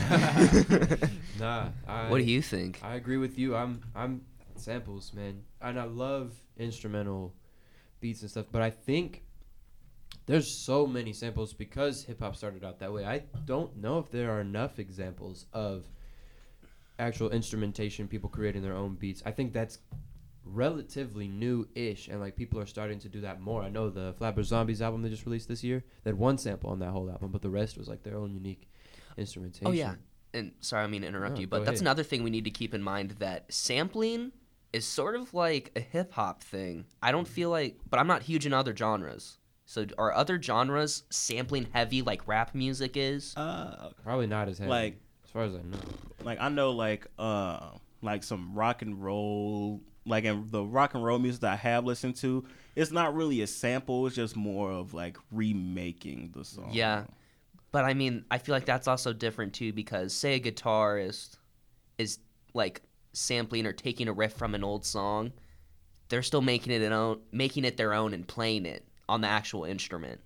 [SPEAKER 3] nah. I,
[SPEAKER 2] what do you think?
[SPEAKER 3] I agree with you. I'm I'm samples, man, and I love instrumental beats and stuff. But I think there's so many samples because hip hop started out that way. I don't know if there are enough examples of actual instrumentation, people creating their own beats. I think that's relatively new-ish, and like people are starting to do that more. I know the Flatbush Zombies album they just released this year. They had one sample on that whole album, but the rest was like their own unique instrumentation.
[SPEAKER 2] Oh yeah. And sorry, I mean to interrupt
[SPEAKER 3] No,
[SPEAKER 2] you, but that's
[SPEAKER 3] ahead.
[SPEAKER 2] another thing we need to keep in mind that sampling is sort of like a hip hop thing. I don't feel like, but I'm not huge in other genres. So are other genres sampling heavy like rap music is?
[SPEAKER 1] Uh,
[SPEAKER 3] Probably not as heavy.
[SPEAKER 1] Like-
[SPEAKER 3] as far as I know.
[SPEAKER 1] like I know like uh like some rock and roll like in the rock and roll music that I have listened to, it's not really a sample, it's just more of like remaking the song.
[SPEAKER 2] Yeah. But I mean, I feel like that's also different too because say a guitarist is like sampling or taking a riff from an old song, they're still making it an own, making it their own and playing it on the actual instrument.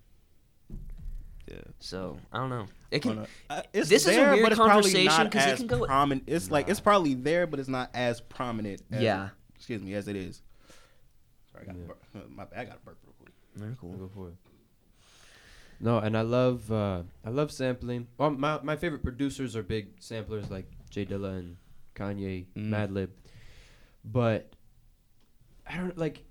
[SPEAKER 1] Yeah.
[SPEAKER 2] So I don't know. It can.
[SPEAKER 1] know. Uh, it's
[SPEAKER 2] this is a
[SPEAKER 1] there,
[SPEAKER 2] weird
[SPEAKER 1] but it's
[SPEAKER 2] conversation
[SPEAKER 1] not
[SPEAKER 2] 'cause it can go-
[SPEAKER 1] prominent. It's like it's probably there, but it's not as prominent. As
[SPEAKER 2] Yeah.
[SPEAKER 1] excuse me, as it is. Sorry, I got
[SPEAKER 3] Yeah.
[SPEAKER 1] a burp. Uh, my bad. I got a burp real quick.
[SPEAKER 2] Very cool.
[SPEAKER 3] Go for it. No, and I love uh, I love sampling. Well, my my favorite producers are big samplers like J Dilla and Kanye,
[SPEAKER 2] Mm.
[SPEAKER 3] Madlib. But I don't like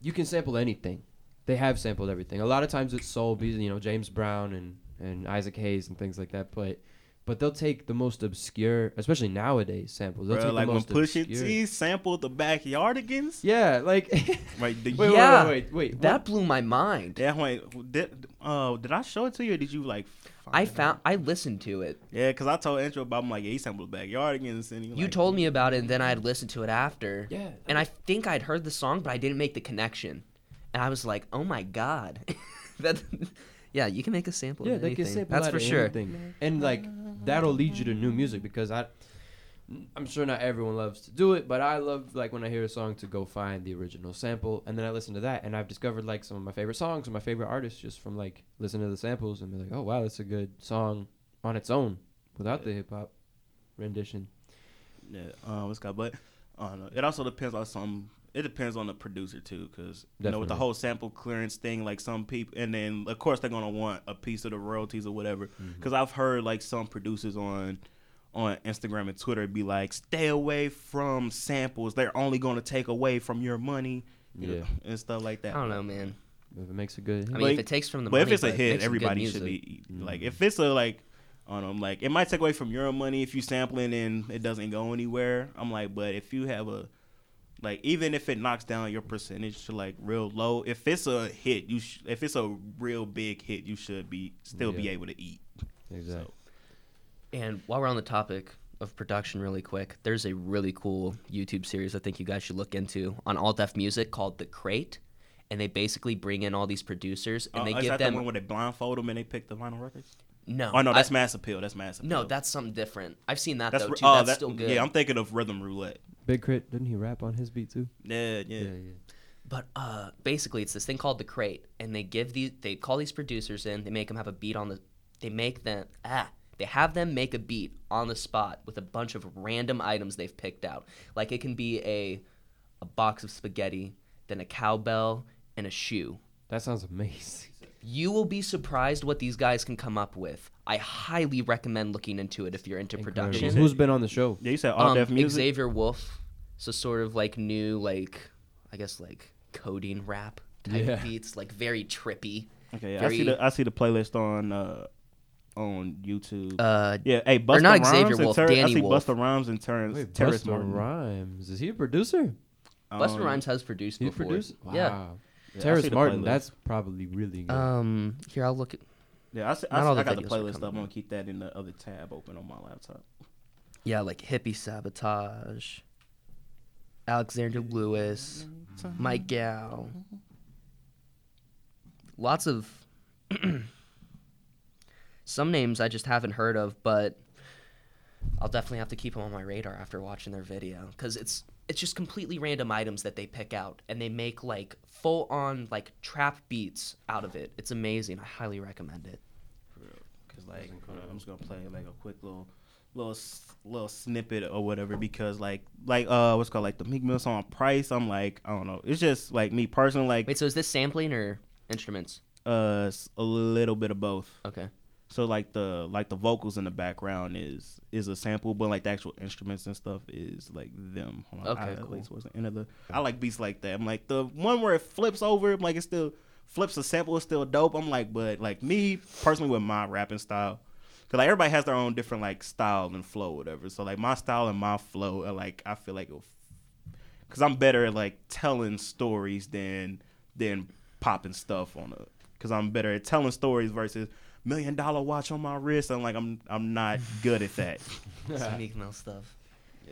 [SPEAKER 3] you can sample anything. They have sampled everything. A lot of times it's soul beats, you know, James Brown and and Isaac Hayes and things like that. But but they'll take the most obscure, especially nowadays, samples. They'll
[SPEAKER 1] Bro,
[SPEAKER 3] take
[SPEAKER 1] like
[SPEAKER 3] the
[SPEAKER 1] when
[SPEAKER 3] most
[SPEAKER 1] Pusha
[SPEAKER 3] obscure.
[SPEAKER 1] T sampled the backyardigans.
[SPEAKER 3] Yeah, like
[SPEAKER 1] Right. The,
[SPEAKER 3] wait,
[SPEAKER 2] Yeah.
[SPEAKER 3] wait, wait, wait, wait.
[SPEAKER 2] That
[SPEAKER 3] what?
[SPEAKER 2] blew my mind.
[SPEAKER 1] Yeah, wait. Did uh did I show it to you or did you like?
[SPEAKER 2] I found. I listened to it.
[SPEAKER 1] Yeah, cause I told Intro about him like yeah, he sampled the backyardigans and he
[SPEAKER 2] You
[SPEAKER 1] like,
[SPEAKER 2] told me about it, and then I had listened to it after.
[SPEAKER 3] Yeah.
[SPEAKER 2] And I think I'd heard the song, but I didn't make the connection. And I was like, "Oh my god!" that. Yeah, you can make a sample.
[SPEAKER 3] Yeah,
[SPEAKER 2] of
[SPEAKER 3] they can sample
[SPEAKER 2] That's for
[SPEAKER 3] of
[SPEAKER 2] sure.
[SPEAKER 3] anything. And like that'll lead you to new music because I I'm sure not everyone loves to do it, but I love like when I hear a song to go find the original sample and then I listen to that and I've discovered like some of my favorite songs and my favorite artists just from like listening to the samples and be like, "Oh wow, that's a good song on its own without the hip hop rendition."
[SPEAKER 1] Yeah, um, it's got, but I don't know. It also depends on some. It depends on the producer too, because you know with the whole sample clearance thing, like some people, and then of course they're gonna want a piece of the royalties or whatever.
[SPEAKER 3] Mm-hmm.
[SPEAKER 1] Because I've heard like some producers on on Instagram and Twitter be like, "Stay away from samples. They're only gonna take away from your money." you know,
[SPEAKER 3] Yeah.
[SPEAKER 1] and stuff like that.
[SPEAKER 2] I don't know, man.
[SPEAKER 3] If it makes a good
[SPEAKER 2] I
[SPEAKER 3] hit.
[SPEAKER 2] mean, if it takes from the
[SPEAKER 1] but
[SPEAKER 2] money,
[SPEAKER 1] if it's a
[SPEAKER 2] but it
[SPEAKER 1] hit,
[SPEAKER 2] makes
[SPEAKER 1] everybody should
[SPEAKER 2] music.
[SPEAKER 1] be like. If it's a like, I don't like it might take away from your money if you sampling and it doesn't go anywhere. I'm like, but if you have a like, even if it knocks down your percentage to like real low, if it's a hit, you sh- if it's a real big hit, you should be still be able to eat.
[SPEAKER 3] exactly.
[SPEAKER 2] And while we're on the topic of production, really quick, there's a really cool YouTube series I think you guys should look into on All Def Music called The Crate, and they basically bring in all these producers and
[SPEAKER 1] Uh,
[SPEAKER 2] they
[SPEAKER 1] is
[SPEAKER 2] give
[SPEAKER 1] that
[SPEAKER 2] them
[SPEAKER 1] the one where they blindfold them and they pick the vinyl records?
[SPEAKER 2] no.
[SPEAKER 1] Oh no,
[SPEAKER 2] I-
[SPEAKER 1] that's Mass Appeal. That's Mass Appeal.
[SPEAKER 2] no, that's something different. I've seen that
[SPEAKER 1] that's
[SPEAKER 2] though too.
[SPEAKER 1] oh,
[SPEAKER 2] that's
[SPEAKER 1] that-
[SPEAKER 2] still good.
[SPEAKER 1] Yeah, I'm thinking of Rhythm Roulette.
[SPEAKER 3] Big K.R.I.T, didn't he rap on his beat too?
[SPEAKER 1] Yeah, yeah.
[SPEAKER 3] yeah.
[SPEAKER 2] But uh, basically, it's this thing called the crate, and they give these, they call these producers in, they make them have a beat on the, they make them ah, they have them make a beat on the spot with a bunch of random items they've picked out. Like it can be a, a box of spaghetti, then a cowbell and a shoe.
[SPEAKER 3] That sounds amazing.
[SPEAKER 2] You will be surprised what these guys can come up with. I highly recommend looking into it if you're into
[SPEAKER 3] Incredible.
[SPEAKER 2] production.
[SPEAKER 3] Who's been on the show?
[SPEAKER 1] Yeah, you said all
[SPEAKER 2] um,
[SPEAKER 1] deaf music.
[SPEAKER 2] Xavier Wulf, so sort of like new, like I guess like coding rap type
[SPEAKER 3] Yeah.
[SPEAKER 2] beats, like very trippy.
[SPEAKER 1] Okay, yeah, I see the I see the playlist on uh on YouTube.
[SPEAKER 2] Uh,
[SPEAKER 1] yeah, hey, Busta
[SPEAKER 2] not
[SPEAKER 1] Rhymes
[SPEAKER 2] Xavier
[SPEAKER 1] and
[SPEAKER 2] Wolf,
[SPEAKER 1] Ter- I see
[SPEAKER 2] Wolf.
[SPEAKER 1] Busta Rhymes and Terrace
[SPEAKER 3] Wait,
[SPEAKER 1] Terrace
[SPEAKER 3] Busta
[SPEAKER 1] Martin.
[SPEAKER 3] Rhymes. Is he a producer?
[SPEAKER 2] Busta
[SPEAKER 1] Um,
[SPEAKER 2] Rhymes has produced
[SPEAKER 3] He
[SPEAKER 2] before.
[SPEAKER 3] produced? Wow.
[SPEAKER 1] Yeah, I
[SPEAKER 3] Terrace
[SPEAKER 1] see the
[SPEAKER 3] Martin, that's probably really good.
[SPEAKER 2] Um, here I'll look at.
[SPEAKER 1] Yeah, I, see, I,
[SPEAKER 2] Not
[SPEAKER 1] see,
[SPEAKER 2] all
[SPEAKER 1] I
[SPEAKER 2] the
[SPEAKER 1] got the playlist up. I'm gonna keep that in the other tab open on my laptop.
[SPEAKER 2] Yeah, like hippie sabotage, Alexander Lewis, Mike Gao. Lots of some names I just haven't heard of, but I'll definitely have to keep them on my radar after watching their video because it's it's just completely random items that they pick out and they make like full on like trap beats out of it. It's amazing. I highly recommend it.
[SPEAKER 1] Cause like I'm just gonna play like a quick little little little snippet or whatever because like like uh what's called like the Meek Mill song Price. I'm like I don't know. It's just like me personally like
[SPEAKER 2] Wait, so is this sampling or instruments?
[SPEAKER 1] uh a little bit of both.
[SPEAKER 2] Okay.
[SPEAKER 1] So like the like the vocals in the background is is a sample, but like the actual instruments and stuff is like them. Hold on,
[SPEAKER 2] Okay,
[SPEAKER 1] I,
[SPEAKER 2] cool.
[SPEAKER 1] Towards the end of the, I like beats like that. I'm like the one where it flips over, I'm like it still flips a sample is still dope. I'm like, but like me personally with my rapping style, cause like everybody has their own different like style and flow, whatever. So like my style and my flow, are, like I feel like, it'll cause I'm better at like telling stories than than popping stuff on a, cause I'm better at telling stories versus million dollar watch on my wrist. I'm like I'm I'm not good at that.
[SPEAKER 2] Some Meek Mill stuff.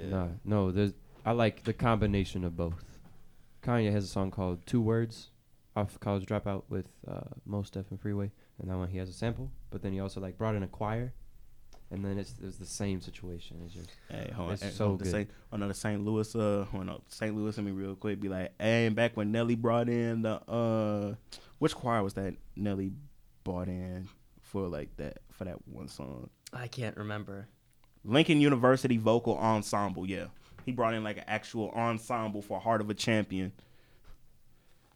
[SPEAKER 3] Nah, no, there's. I like the combination of both. Kanye has a song called Two Words off College Dropout with uh, Mos Def and Freeway, and that one he has a sample, but then he also like brought in a choir, and then it's it's the same situation. It's just
[SPEAKER 1] Hey, hold on.
[SPEAKER 3] It's
[SPEAKER 1] Hey,
[SPEAKER 3] so
[SPEAKER 1] hold on,
[SPEAKER 3] good.
[SPEAKER 1] Saint, another St. Louis, uh, hold on, St. Louis, let me real quick. Be like, hey, back when Nelly brought in the, uh, which choir was that Nelly brought in for like that for that one song?
[SPEAKER 2] I can't remember.
[SPEAKER 1] Lincoln University Vocal Ensemble. Yeah, he brought in like an actual ensemble for Heart of a Champion.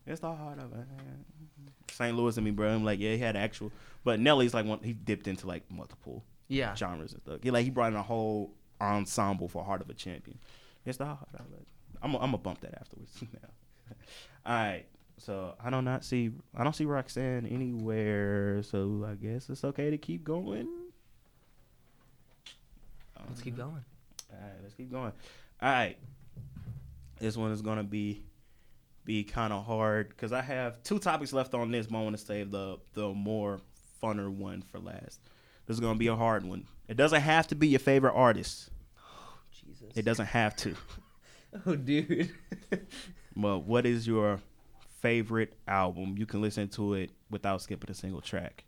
[SPEAKER 1] It's the heart of a St. Louis and me, bro. I'm like, yeah, he had actual, but Nelly's like one. He dipped into like multiple
[SPEAKER 2] Yeah.
[SPEAKER 1] genres and stuff. He like he brought in a whole ensemble for Heart of a Champion. It's the heart of it. I'm i I'm gonna bump that afterwards. All right. So I do not see I don't see Roxanne anywhere. So I guess it's okay to keep going.
[SPEAKER 2] Let's keep going.
[SPEAKER 1] All right, let's keep going. All right, this one is gonna be be kind of hard because I have two topics left on this, but I want to save the the more funner one for last. This is gonna be a hard one. It doesn't have to be your favorite artist.
[SPEAKER 2] Oh, Jesus.
[SPEAKER 1] It doesn't have to.
[SPEAKER 2] Oh, dude.
[SPEAKER 1] well, what is your favorite album? You can listen to it without skipping a single track.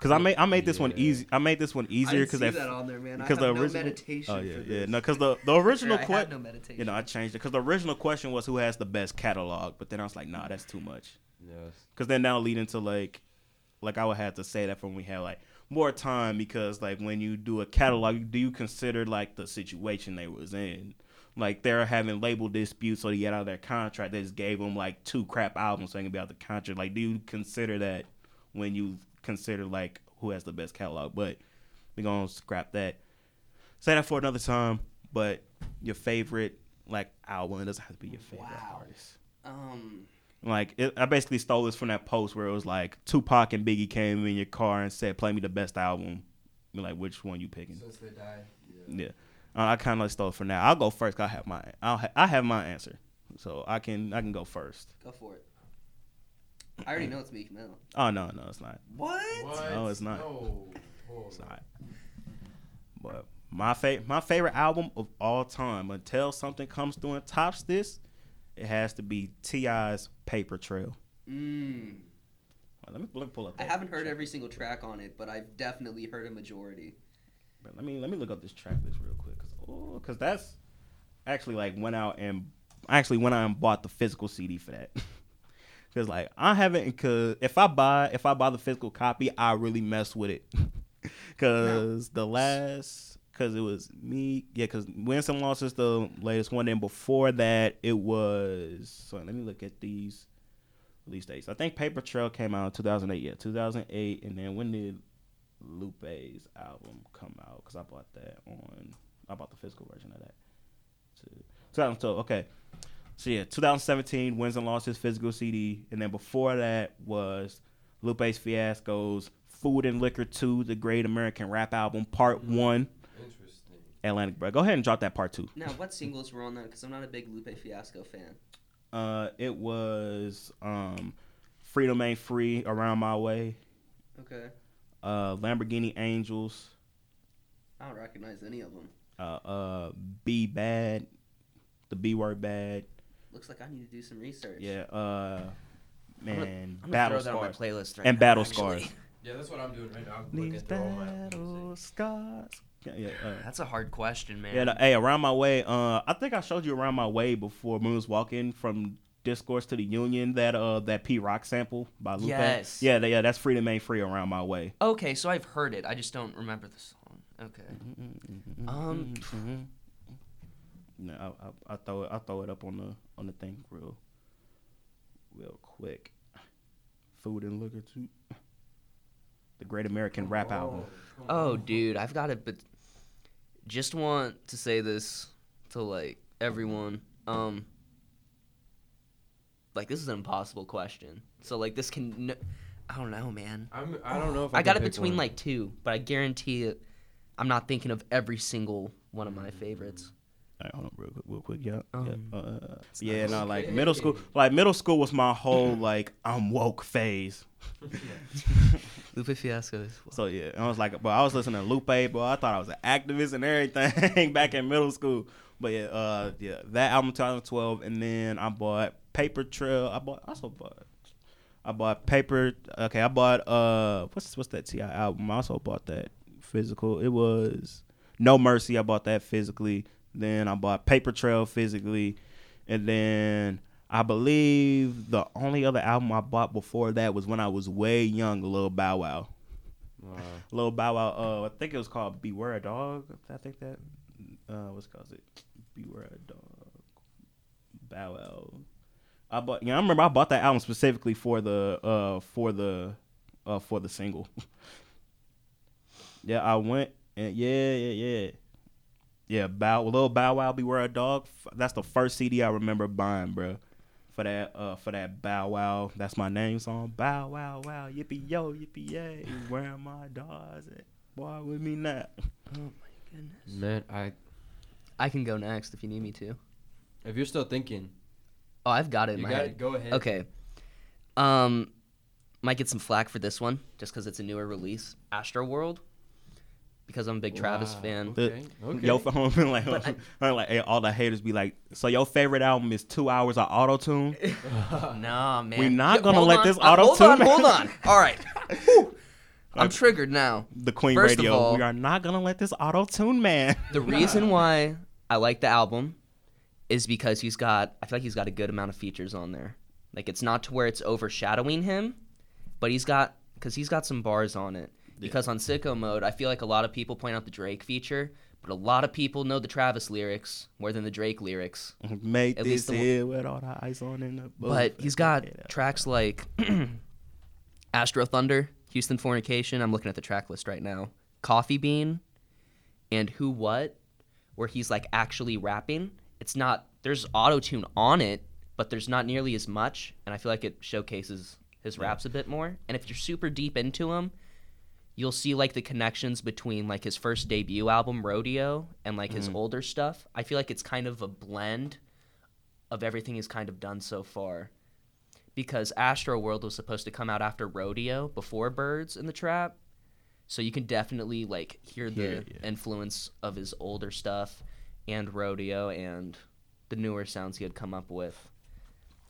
[SPEAKER 1] Cause I made I made this one easy. I made this one easier because
[SPEAKER 2] that on there, man.
[SPEAKER 1] because the original. Oh yeah, yeah. No, because the the original question.
[SPEAKER 2] meditation.
[SPEAKER 1] You know, I changed it because the original question was who has the best catalog, but then I was like, nah, that's too much.
[SPEAKER 3] yes.
[SPEAKER 1] Because then that'll lead into like, like I would have to say that when we have like more time because like when you do a catalog, do you consider like the situation they was in? Like they're having label disputes, so they get out of their contract, they just gave them like two crap albums so they can be out the contract. Like, do you consider that when you consider like who has the best catalog? But we gonna scrap that. Say that for another time. But your favorite like album, it doesn't have to be your favorite
[SPEAKER 2] Wow.
[SPEAKER 1] artist.
[SPEAKER 2] Um.
[SPEAKER 1] Like it, I basically stole this from that post where it was like Tupac and Biggie came in your car and said, "Play me the best album." You're like, which one you picking?
[SPEAKER 3] Since they died.
[SPEAKER 1] Yeah, uh, I kind of stole it for now. I'll go first. 'cause I have my, I'll ha- I have my answer, so I can, I can go first.
[SPEAKER 2] Go for it. I already know it's Meek Mill.
[SPEAKER 1] Oh no, no, it's not.
[SPEAKER 2] What?
[SPEAKER 1] No, it's not.
[SPEAKER 3] No.
[SPEAKER 1] It's not. But my fa- my favorite album of all time, until something comes through and tops this, it has to be T.I.'s Paper Trail.
[SPEAKER 2] Mm.
[SPEAKER 1] Well, let me let me pull up.
[SPEAKER 2] I haven't heard
[SPEAKER 1] track.
[SPEAKER 2] every single track on it, but I've definitely heard a majority.
[SPEAKER 1] But let me let me look up this track list real quick, cause oh, that's actually like went out and I actually went out and bought the physical CD for that. Cause like I haven't, cause if I buy if I buy the physical copy, I really mess with it. Cause the last, cause it was me, yeah. Cause Winston Lost is the latest one, and before that it was. So let me look at these release dates. I think Paper Trail came out in 2008. Yeah, 2008, and then when did Lupe's album come out? Because I bought that on. I bought the physical version of that. Two- 2012. Okay. So yeah, 2017 wins and losses physical CD, and then before that was Lupe's Fiasco's Food and Liquor 2, the Great American Rap Album Part One.
[SPEAKER 3] Interesting.
[SPEAKER 1] Atlantic, bro. Go ahead and drop that Part Two.
[SPEAKER 2] Now, what singles were on that? Because I'm not a big Lupe Fiasco fan.
[SPEAKER 1] Uh, it was um, Freedom Ain't Free, Around My Way,
[SPEAKER 2] Okay.
[SPEAKER 1] uh, Lamborghini Angels,
[SPEAKER 2] I don't recognize any of them.
[SPEAKER 1] Uh, uh, Be Bad, the B word bad.
[SPEAKER 2] Looks like I need to do some research.
[SPEAKER 1] Yeah, uh, man,
[SPEAKER 2] I'm gonna
[SPEAKER 1] Battle
[SPEAKER 2] throw that on my
[SPEAKER 1] Scars.
[SPEAKER 2] playlist right
[SPEAKER 1] And
[SPEAKER 2] now,
[SPEAKER 1] Battle
[SPEAKER 2] actually.
[SPEAKER 1] Scars.
[SPEAKER 3] Yeah, that's what I'm doing right now. I'm looking
[SPEAKER 1] These
[SPEAKER 3] through all my
[SPEAKER 1] battle scars. Yeah, yeah, uh,
[SPEAKER 2] That's a hard question, man.
[SPEAKER 1] yeah. The, hey, around my way. Uh, I think I showed you around my way before Moon's walking from Discourse to the Union. That uh, that Pete Rock sample by Lupe.
[SPEAKER 2] Yes.
[SPEAKER 1] Yeah, yeah. That's Freedom Ain't Free. Around my way.
[SPEAKER 2] Okay, so I've heard it. I just don't remember the song. Okay. Mm-hmm, mm-hmm, mm-hmm, um,
[SPEAKER 1] No, I, I, I throw it. I throw it up on the on the thing real, real quick. Food and liquor too. The Great American Rap oh. Album.
[SPEAKER 2] Oh, dude, I've got it, but just want to say this to like everyone. Um, like this is an impossible question. So like this can, I don't know, man.
[SPEAKER 3] I'm, I don't know if I,
[SPEAKER 2] I got it
[SPEAKER 3] pick
[SPEAKER 2] between
[SPEAKER 3] one.
[SPEAKER 2] like two, but I guarantee it. I'm not thinking of every single one of my favorites.
[SPEAKER 1] All right, hold on, real quick, real quick. Yeah,
[SPEAKER 2] Um,
[SPEAKER 1] yeah, uh, yeah. No, like middle school. Like middle school was my whole like I'm woke phase.
[SPEAKER 2] Lupe Fiasco is.
[SPEAKER 1] So yeah, I was like, but I was listening to Lupe, bro. I thought I was an activist and everything back in middle school. But yeah, uh, yeah, that album 2012, and then I bought Paper Trail. I bought I also bought. I bought Paper. Okay, I bought uh, what's what's that T.I album? I also bought that physical. It was No Mercy. I bought that physically. Then I bought Paper Trail physically, and then I believe the only other album I bought before that was when I was way young, Lil Bow Wow.
[SPEAKER 3] Wow.
[SPEAKER 1] Lil Bow Wow. Uh, I think it was called Beware a Dog. I think that. Uh, what's called it? Beware a Dog. Bow Wow. I bought. Yeah, I remember I bought that album specifically for the uh for the uh for the single. yeah, I went and yeah yeah yeah. Yeah, Bow Lil Bow Wow Beware a Dog. That's the first CD I remember buying, bro. For that uh for that Bow Wow, that's my name song. Bow Wow Wow, yippee yo, yippee yay. Where are my dogs at? Boy with me now.
[SPEAKER 2] Oh my goodness.
[SPEAKER 3] Man, I
[SPEAKER 2] I can go next if you need me to.
[SPEAKER 3] if you're still thinking,
[SPEAKER 2] Oh, I've got it in
[SPEAKER 3] you
[SPEAKER 2] my
[SPEAKER 3] got
[SPEAKER 2] head.
[SPEAKER 3] it. Go ahead.
[SPEAKER 2] Okay. Um, might get some flack for this one just because it's a newer release, Astro World. Because I'm a big Travis
[SPEAKER 3] Wow,
[SPEAKER 2] fan.
[SPEAKER 3] Okay. Okay.
[SPEAKER 1] Yo, for home, like,
[SPEAKER 2] But
[SPEAKER 1] like hey, all the haters be like, so your favorite album is two hours of auto tune?
[SPEAKER 2] nah, man.
[SPEAKER 1] We're not
[SPEAKER 2] Yeah,
[SPEAKER 1] gonna let
[SPEAKER 2] on.
[SPEAKER 1] this
[SPEAKER 2] Uh,
[SPEAKER 1] auto-tune,
[SPEAKER 2] Hold on, hold on. All right. I'm triggered now.
[SPEAKER 1] The Queen
[SPEAKER 2] First of
[SPEAKER 1] Radio.
[SPEAKER 2] all-
[SPEAKER 1] we are not gonna let this auto tune man.
[SPEAKER 2] The reason why I like the album is because he's got I feel like he's got a good amount of features on there. Like it's not to where it's overshadowing him, but he's got cuz he's got some bars on it. Because on Sicko Mode, I feel like a lot of people point out the Drake feature, but a lot of people know the Travis lyrics more than the Drake lyrics.
[SPEAKER 1] Make
[SPEAKER 2] At
[SPEAKER 1] this
[SPEAKER 2] least the one-
[SPEAKER 1] here with all the ice on in the.
[SPEAKER 2] But he's got
[SPEAKER 1] Yeah.
[SPEAKER 2] tracks like Astro Thunder, Houston Fornication. I'm looking at the track list right now. Coffee Bean, and Who What, where he's like actually rapping. It's not there's auto tune on it, but there's not nearly as much, and I feel like it showcases his raps a bit more. And if you're super deep into him, you'll see like the connections between like his first debut album Rodeo and like his older stuff. I feel like it's kind of a blend of everything he's kind of done so far. Because Astro World was supposed to come out after Rodeo, before Birds in the Trap. So you can definitely like hear the
[SPEAKER 1] it, yeah.
[SPEAKER 2] influence of his older stuff and Rodeo and the newer sounds he had come up with.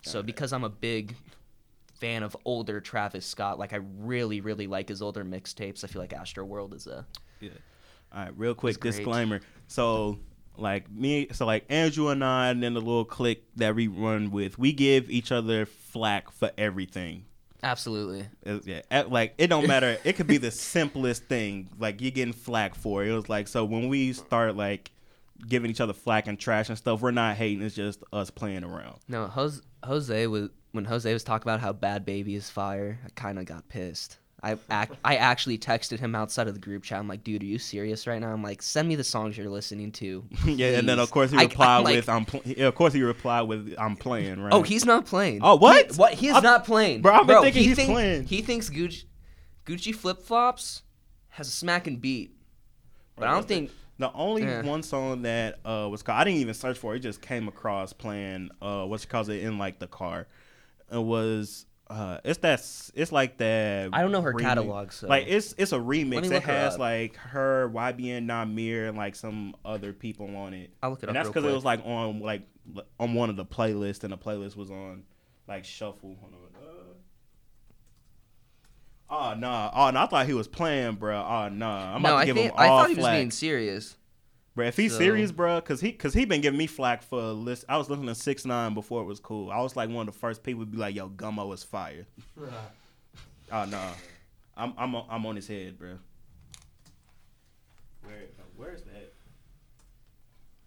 [SPEAKER 2] So because I'm a big fan of older Travis Scott, like I really, really like his older mixtapes. I feel like Astro World is a
[SPEAKER 1] Yeah. All right, real quick disclaimer. So, like me, so like Andrew and I, and then the little clique that we run with, we give each other flack for everything.
[SPEAKER 2] absolutely.
[SPEAKER 1] It- yeah, like it don't matter. it could be the simplest thing. Like you're getting flack for. it. It was like so when we start like giving each other flack and trash and stuff, we're not hating. It's just us playing around.
[SPEAKER 2] No, Jose, Jose was when Jose was talking about how Bhad Bhabie is fire. I kind of got pissed. I ac- I actually texted him outside of the group chat. I'm like, dude, are you serious right now? I'm like, send me the songs you're listening to.
[SPEAKER 1] yeah, and then of course he
[SPEAKER 2] I-
[SPEAKER 1] replied
[SPEAKER 2] I'm like,
[SPEAKER 1] with I'm. Pl- yeah, of course he replied with I'm playing. Right.
[SPEAKER 2] Oh, he's not playing.
[SPEAKER 1] Oh, what?
[SPEAKER 2] He, what? He is
[SPEAKER 1] I'm-
[SPEAKER 2] not playing,
[SPEAKER 1] Bro, I've been thinking
[SPEAKER 2] he
[SPEAKER 1] he's
[SPEAKER 2] think-
[SPEAKER 1] playing.
[SPEAKER 2] He thinks Gucci Gucci flip flops has a smacking beat, but I don't think.
[SPEAKER 1] The only
[SPEAKER 2] Yeah.
[SPEAKER 1] one song that uh, was called, I didn't even search for it. It just came across playing, uh, what's it called, it in like the car. It was, uh, it's that, it's like that.
[SPEAKER 2] I don't know her
[SPEAKER 1] remix.
[SPEAKER 2] catalog, so
[SPEAKER 1] Like it's it's a remix. It has
[SPEAKER 2] up.
[SPEAKER 1] like her, YBN, Nahmir, and like some other people on it.
[SPEAKER 2] I'll look it
[SPEAKER 1] and
[SPEAKER 2] up
[SPEAKER 1] that's because it was like on like on one of the playlists, and the playlist was on like shuffle. Uh, oh nah, oh no! I thought he was playing, bro. Oh nah, I'm
[SPEAKER 2] no,
[SPEAKER 1] about to
[SPEAKER 2] I
[SPEAKER 1] give
[SPEAKER 2] think
[SPEAKER 1] him
[SPEAKER 2] I
[SPEAKER 1] all
[SPEAKER 2] thought he was
[SPEAKER 1] flack.
[SPEAKER 2] being serious.
[SPEAKER 1] Bro, if he's
[SPEAKER 2] So-
[SPEAKER 1] serious, bro, cause he cause he been giving me flack for a list. I was listening to six nine before it was cool. I was like one of the first people to be like, "Yo, Gummo is fire." oh no, I'm I'm on- I'm on his head, bro. Where where's that?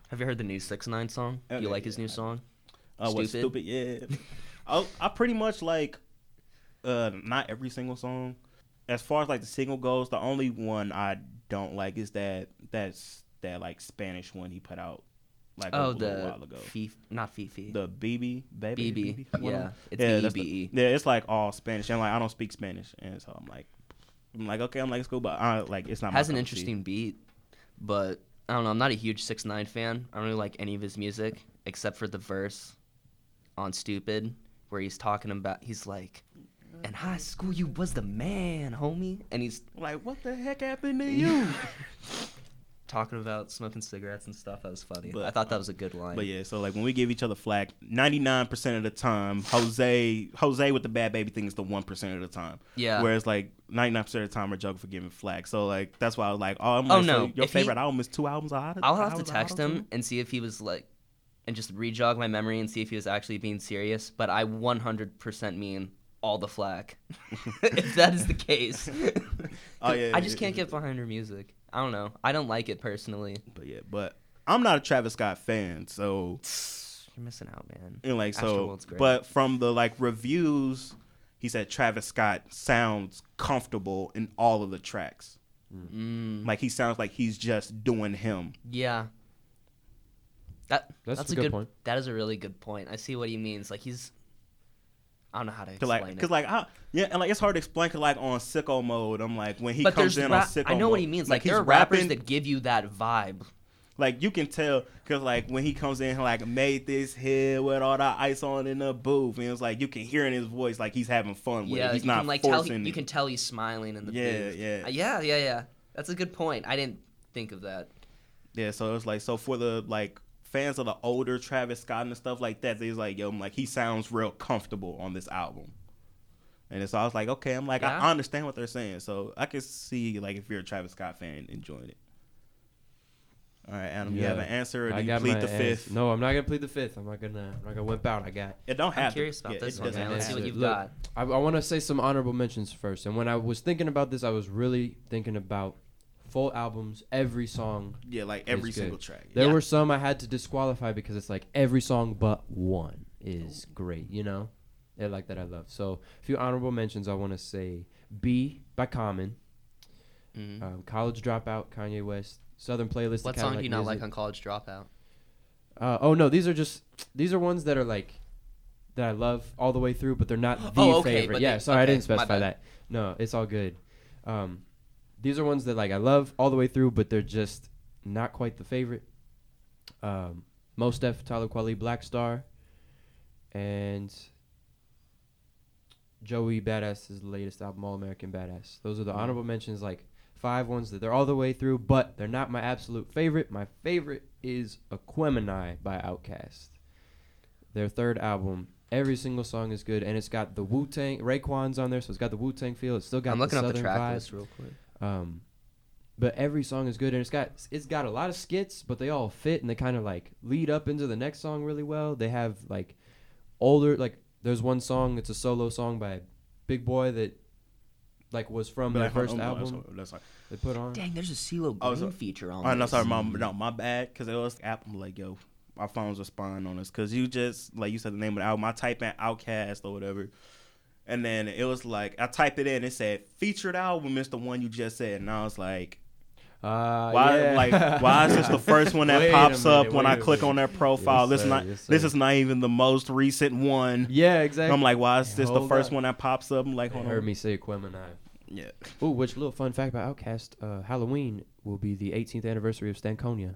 [SPEAKER 2] Have you heard the new Six Nine song?
[SPEAKER 1] Oh,
[SPEAKER 2] you
[SPEAKER 1] yeah,
[SPEAKER 2] like his new
[SPEAKER 1] I-
[SPEAKER 2] song?
[SPEAKER 1] Uh, what
[SPEAKER 2] Stupid?
[SPEAKER 1] stupid? Yeah, I I pretty much like uh not every single song. As far as like the single goes, the only one I don't like is that that's that like Spanish one he put out like a
[SPEAKER 2] Oh,
[SPEAKER 1] little while ago.
[SPEAKER 2] Fifi, not Fifi.
[SPEAKER 1] The BB baby
[SPEAKER 2] BB. Yeah, it's
[SPEAKER 1] yeah,
[SPEAKER 2] B E
[SPEAKER 1] that's
[SPEAKER 2] B
[SPEAKER 1] the-
[SPEAKER 2] E.
[SPEAKER 1] yeah, it's like all Spanish, and like I don't speak Spanish, and so I'm like, I'm like, okay, I'm like it's cool, but I like it's not. my
[SPEAKER 2] Has an
[SPEAKER 1] cup of tea.
[SPEAKER 2] interesting beat, but I don't know. I'm not a huge Six Nine fan. I don't really like any of his music except for the verse on "Stupid," where he's talking about he's like, "In high school, you was the man, homie," and he's
[SPEAKER 1] Like, what the heck happened to you?
[SPEAKER 2] talking about smoking cigarettes and stuff. That was funny.
[SPEAKER 1] But,
[SPEAKER 2] I thought that was a good line.
[SPEAKER 1] But yeah, so like when we give each other flack, ninety nine percent of the time, Jose Jose with the Bhad Bhabie thing is the one percent of the time.
[SPEAKER 2] Yeah.
[SPEAKER 1] Whereas like ninety nine percent of the time, we're joking for giving flack. So like that's why I was like, oh, I'm
[SPEAKER 2] Oh,
[SPEAKER 1] like, so
[SPEAKER 2] no.
[SPEAKER 1] your
[SPEAKER 2] If he-
[SPEAKER 1] favorite album is two albums out.
[SPEAKER 2] I'll have to text him and see if he was like, and just re-jog my memory and see if he was actually being serious. But I 100% mean all the flack. if that is the case.
[SPEAKER 1] Oh, yeah,
[SPEAKER 2] I just can't get behind her music. I don't know. I don't like it personally.
[SPEAKER 1] But yeah, but I'm not a Travis Scott fan, so
[SPEAKER 2] You're missing out, man.
[SPEAKER 1] and like so.
[SPEAKER 2] Great.
[SPEAKER 1] But from the like reviews, he said Travis Scott sounds comfortable in all of the tracks.
[SPEAKER 2] Mm,
[SPEAKER 1] Like he sounds like he's just doing him.
[SPEAKER 2] yeah. That
[SPEAKER 3] That's
[SPEAKER 2] that's,
[SPEAKER 3] a
[SPEAKER 2] a
[SPEAKER 3] good
[SPEAKER 2] good
[SPEAKER 3] point.
[SPEAKER 2] That is a really good point. I see what he means. Like he's, I don't know how to explain
[SPEAKER 1] like,
[SPEAKER 2] it.
[SPEAKER 1] cause like, I, yeah, and like it's hard to explain. Cause like on sicko mode, I'm like when he
[SPEAKER 2] but
[SPEAKER 1] comes in
[SPEAKER 2] ra-
[SPEAKER 1] on sicko
[SPEAKER 2] I know
[SPEAKER 1] mode,
[SPEAKER 2] what he means. Like,
[SPEAKER 1] he's
[SPEAKER 2] there are rappers
[SPEAKER 1] rapping,
[SPEAKER 2] that give you that vibe.
[SPEAKER 1] like you can tell, cause like when he comes in, like made this hit with all the ice on in the booth, and it's like you can hear in his voice like he's having fun with
[SPEAKER 2] yeah,
[SPEAKER 1] it. He's not
[SPEAKER 2] can like
[SPEAKER 1] forcing
[SPEAKER 2] He, you can tell he's smiling in the
[SPEAKER 1] Yeah,
[SPEAKER 2] booth.
[SPEAKER 1] yeah.
[SPEAKER 2] Uh, yeah, yeah, yeah. That's a good point. I didn't think of that.
[SPEAKER 1] Yeah, so it's like so for the like fans of the older Travis Scott and stuff like that, they's like, yo, I'm like he sounds real comfortable on this album. And so I was like, okay, I'm like,
[SPEAKER 2] Yeah.
[SPEAKER 1] I understand what they're saying. So I can see like if you're a Travis Scott fan enjoying it. All right, Adam, you have an answer or do
[SPEAKER 3] I
[SPEAKER 1] you
[SPEAKER 3] got
[SPEAKER 1] plead
[SPEAKER 3] my
[SPEAKER 1] the
[SPEAKER 3] ans-
[SPEAKER 1] fifth?
[SPEAKER 3] No, I'm not gonna plead the fifth. I'm not gonna. I'm not gonna whip out. I got.
[SPEAKER 1] It don't have
[SPEAKER 2] I'm
[SPEAKER 1] to.
[SPEAKER 2] curious about
[SPEAKER 1] Yeah,
[SPEAKER 2] this
[SPEAKER 1] it
[SPEAKER 2] one,
[SPEAKER 1] doesn't
[SPEAKER 2] man. Let's see what you've
[SPEAKER 3] Look,
[SPEAKER 2] got.
[SPEAKER 3] I, I want to say some honorable mentions first. And when I was thinking about this, I was really thinking about full albums, every song.
[SPEAKER 1] Yeah, like every
[SPEAKER 3] It's good.
[SPEAKER 1] single track.
[SPEAKER 3] There
[SPEAKER 2] Yeah.
[SPEAKER 3] were some I had to disqualify because it's like every song but one is great. You know, they're like that I love. So a few honorable mentions. I want to say B by Common,
[SPEAKER 2] Mhm.
[SPEAKER 3] um, College Dropout, Kanye West, Southern Playlist.
[SPEAKER 2] what
[SPEAKER 3] The
[SPEAKER 2] song do you not like on College Dropout?
[SPEAKER 3] Uh, oh no, these are just these are ones that are like that I love all the way through, but they're not the
[SPEAKER 2] Oh, okay,
[SPEAKER 3] favorite. Yeah,
[SPEAKER 2] they-
[SPEAKER 3] sorry, I didn't specify that. No, it's all good. Um, these are ones that like I love all the way through, but they're just not quite the favorite. Um, Mos Def, Talib Kweli, Black Star, and Joey Badass's latest album, All American Badass. Those are the
[SPEAKER 2] Mhm.
[SPEAKER 3] honorable mentions, like five ones that they're all the way through, but they're not my absolute favorite. My favorite is Aquemini by Outkast. Their third album. Every single song is good, and it's got the Wu Tang. Raekwon's on there, so it's got the Wu Tang feel. It's still got
[SPEAKER 2] I'm
[SPEAKER 3] the
[SPEAKER 2] looking up the track
[SPEAKER 3] vibe.
[SPEAKER 2] list real quick.
[SPEAKER 3] Um, but every song is good, and it's got it's got a lot of skits, but they all fit, and they kind of like lead up into the next song really well. They have like older like there's one song it's a solo song by Big Boi that like was from their
[SPEAKER 1] Like,
[SPEAKER 3] first
[SPEAKER 1] on, hold on,
[SPEAKER 3] album
[SPEAKER 1] sorry, that's like-
[SPEAKER 3] they put on.
[SPEAKER 2] Dang, there's a CeeLo
[SPEAKER 1] Oh,
[SPEAKER 2] Green
[SPEAKER 1] so-
[SPEAKER 2] feature on.
[SPEAKER 1] Oh no,
[SPEAKER 2] this.
[SPEAKER 1] sorry, my no, my bad. Because it was app. I'm like, yo, my phone's responding on us. Because you just like you said the name of the album. I type in Outkast or whatever, and then it was like I typed it in. It said featured album is the one you just said, and I was like,
[SPEAKER 3] Uh,
[SPEAKER 1] why?
[SPEAKER 3] yeah.
[SPEAKER 1] Like, why is this the first one that
[SPEAKER 3] Wait a
[SPEAKER 1] pops up when
[SPEAKER 3] I
[SPEAKER 1] I
[SPEAKER 3] a
[SPEAKER 1] click on
[SPEAKER 3] minute.
[SPEAKER 1] their profile?
[SPEAKER 3] Yes,
[SPEAKER 1] this
[SPEAKER 3] sir,
[SPEAKER 1] not.
[SPEAKER 3] yes,
[SPEAKER 1] this is not even the most recent one.
[SPEAKER 3] Yeah, exactly.
[SPEAKER 1] I'm like, why is this the first
[SPEAKER 3] up.
[SPEAKER 1] one that pops up? I'm like,
[SPEAKER 3] They
[SPEAKER 1] hold
[SPEAKER 3] heard
[SPEAKER 1] on.
[SPEAKER 3] me say Aquemini.
[SPEAKER 1] Yeah.
[SPEAKER 3] Ooh, which little fun fact about Outkast? Uh, Halloween will be the 18th anniversary of Stankonia.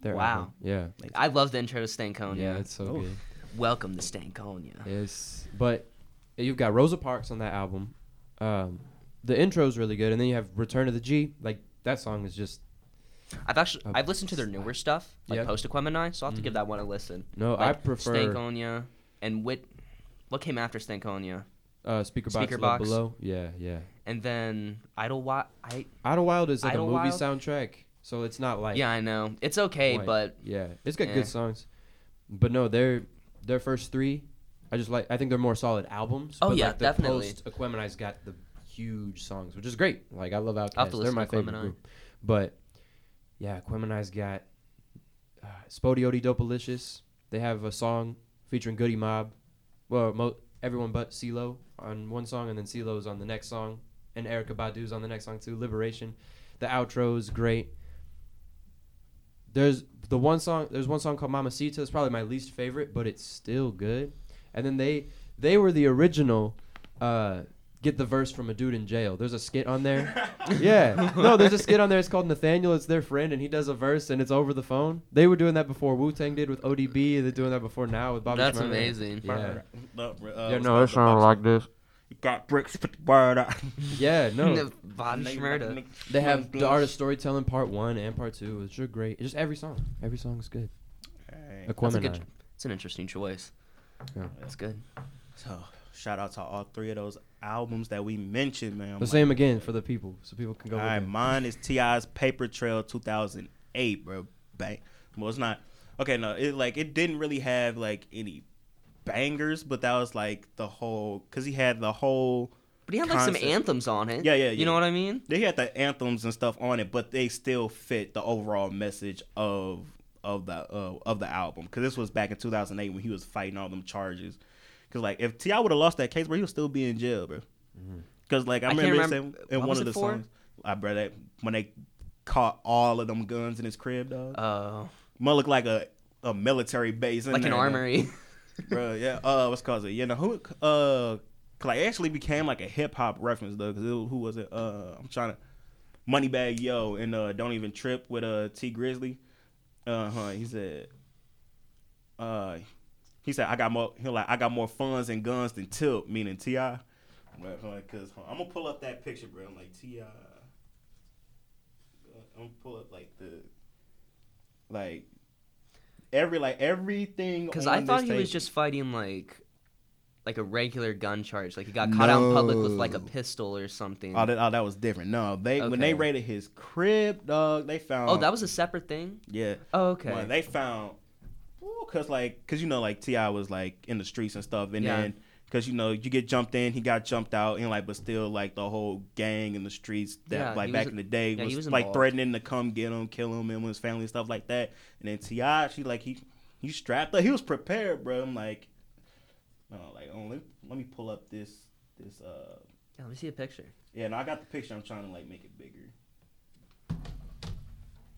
[SPEAKER 3] Their
[SPEAKER 2] Wow.
[SPEAKER 3] album. Yeah.
[SPEAKER 2] I love the intro to Stankonia.
[SPEAKER 3] Yeah, it's so
[SPEAKER 1] Oh.
[SPEAKER 3] good.
[SPEAKER 2] Welcome to Stankonia.
[SPEAKER 3] Yes, but you've got Rosa Parks on that album. Um, the intro's really good, and then you have Return of the G. Like that song is just
[SPEAKER 2] I've actually I've listened to their newer stuff, like
[SPEAKER 3] Yeah.
[SPEAKER 2] post Aquemini, so I'll have to give
[SPEAKER 3] Mhm.
[SPEAKER 2] that one a listen.
[SPEAKER 3] no. I prefer
[SPEAKER 2] Stankonia and what what came after Stankonia,
[SPEAKER 3] uh, Speaker Box
[SPEAKER 2] Speaker Box.
[SPEAKER 3] Below. Yeah, yeah.
[SPEAKER 2] and then Idlewild. I
[SPEAKER 3] Idlewild is like a movie soundtrack, so it's not like
[SPEAKER 2] yeah I know it's okay,
[SPEAKER 3] Like,
[SPEAKER 2] but
[SPEAKER 3] yeah, it's got
[SPEAKER 2] eh.
[SPEAKER 3] good songs. But no, their their first three, I just like. I think they're more solid albums.
[SPEAKER 2] Oh,
[SPEAKER 3] but
[SPEAKER 2] yeah,
[SPEAKER 3] like the
[SPEAKER 2] definitely.
[SPEAKER 3] Post Aquemini's got the huge songs, which is great. Like I love Outkast. They're my favorite
[SPEAKER 2] Aquemini.
[SPEAKER 3] group. But yeah, Aquemini's got uh, SpottieOttieDopaliscious. They have a song featuring Goodie Mob. Well, mo- everyone but CeeLo on one song, and then CeeLo's on the next song, and Erykah Badu's on the next song too. Liberation. The outro is great. There's the one song. There's one song called Mamacita. It's probably my least favorite, but it's still good. And then they they were the original. Uh, get the verse from a dude in jail. There's a skit on there. yeah, no, there's a skit on there. It's called Nathaniel. It's their friend, and he does a verse, and it's over the phone. They were doing that before Wu Tang did with ODB. They're doing that before now with Bobby.
[SPEAKER 2] that's
[SPEAKER 3] Shmurda.
[SPEAKER 2] amazing.
[SPEAKER 3] Yeah.
[SPEAKER 1] Uh,
[SPEAKER 3] yeah, no, it sounded like this.
[SPEAKER 1] You got bricks, put the word out.
[SPEAKER 3] Yeah, no. They have the art of storytelling part one and part two, It's are great. Just every song, every song is good.
[SPEAKER 1] Hey,
[SPEAKER 2] That's a good. It's an interesting choice.
[SPEAKER 3] Yeah.
[SPEAKER 2] That's good.
[SPEAKER 1] So shout out to all three of those albums that we mentioned, man.
[SPEAKER 3] The same again for the people, so people can go.
[SPEAKER 1] All right,
[SPEAKER 3] look
[SPEAKER 1] right,
[SPEAKER 3] at it.
[SPEAKER 1] mine is T.I's Paper Trail 2008, bro. Bang. Well, it's not. Okay, no, it like it didn't really have like any bangers, but that was like the whole because he had the whole.
[SPEAKER 2] But he had like some anthems on it.
[SPEAKER 1] Yeah, yeah,
[SPEAKER 2] You know what I mean?
[SPEAKER 1] They had the anthems and stuff on it, but they still fit the overall message of of the uh, of the album. Because this was back in 2008 when he was fighting all them charges. Because like if T.I would have lost that case, bro, he would still be in jail, bro. Because like I,
[SPEAKER 2] I
[SPEAKER 1] remember,
[SPEAKER 2] remember-
[SPEAKER 1] it in
[SPEAKER 2] what
[SPEAKER 1] one of the
[SPEAKER 2] for?
[SPEAKER 1] songs, I bro, that when they caught all of them guns in his crib, dog.
[SPEAKER 2] Uh,
[SPEAKER 1] Must look like a a military base, in
[SPEAKER 2] like an
[SPEAKER 1] there, dog.
[SPEAKER 2] armory.
[SPEAKER 1] bro. Yeah. Uh, what's it called it? You know who? Uh, 'cause, like it actually became like a hip hop reference though. Because who was it? Uh, I'm trying to. Moneybagg Yo and uh, Don't Even Trip with uh Tee Grizzley. Uh huh. He said. Uh, he said I got more. He like I got more funds and guns than Tip, meaning T.I. Right, because I'm gonna pull up that picture, bro. I'm like T.I. I'm gonna pull up like the, like, every like everything.
[SPEAKER 2] Because I thought he was just fighting like, like a regular gun charge. Like he got caught out in public with like a pistol or something.
[SPEAKER 1] Oh that, oh, that was different. No, they when they raided his crib, dog, they found.
[SPEAKER 2] oh, that was a separate thing.
[SPEAKER 1] yeah.
[SPEAKER 2] Oh, okay.
[SPEAKER 1] Well, they found, cause like, cause you know, like T.I was like in the streets and stuff, and
[SPEAKER 2] Yeah.
[SPEAKER 1] then cause you know you get jumped in, he got jumped out, and like, but still like the whole gang in the streets that
[SPEAKER 2] Yeah,
[SPEAKER 1] like back
[SPEAKER 2] was-
[SPEAKER 1] in the day
[SPEAKER 2] yeah,
[SPEAKER 1] was,
[SPEAKER 2] was
[SPEAKER 1] like threatening to come get him, kill him, and with his family and stuff like that. And then T.I, she like he he strapped up, he was prepared, bro. I'm like, no, like, oh, let, let me pull up this this uh.
[SPEAKER 2] yeah, let me see a picture.
[SPEAKER 1] Yeah, no, I got the picture. I'm trying to like make it bigger.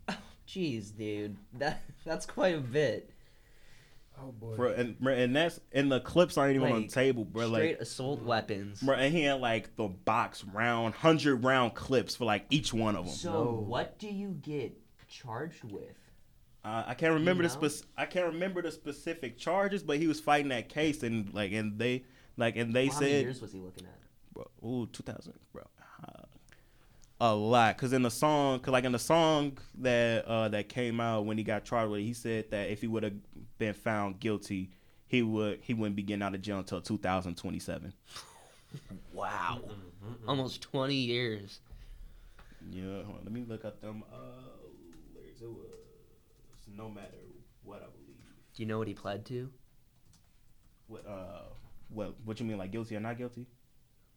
[SPEAKER 2] Jeez, dude, that that's quite a bit.
[SPEAKER 3] Oh boy.
[SPEAKER 1] Bro, and bro, and that's and the clips aren't even on the table, bro.
[SPEAKER 2] Straight
[SPEAKER 1] Like,
[SPEAKER 2] assault weapons.
[SPEAKER 1] bro, and he had like the box round, hundred round clips for like each one of them.
[SPEAKER 2] So
[SPEAKER 3] No.
[SPEAKER 2] what do you get charged with?
[SPEAKER 1] Uh, I can't remember the
[SPEAKER 2] know?
[SPEAKER 1] spec- I can't remember the specific charges, but he was fighting that case, and like, and they like, and they
[SPEAKER 2] Well, how many
[SPEAKER 1] said,
[SPEAKER 2] years was he looking at?
[SPEAKER 1] bro, ooh, two thousand, bro, uh, a lot. Cause in the song, cause like in the song that uh that came out when he got charged with, it, he said that if he would have been found guilty, he would he wouldn't be getting out of jail until 2027.
[SPEAKER 2] Wow, almost twenty years.
[SPEAKER 1] Yeah, hold on, let me look up them. Uh, lyrics. No matter what I believe.
[SPEAKER 2] Do you know what he pled to?
[SPEAKER 1] What uh, what what you mean like guilty or not guilty?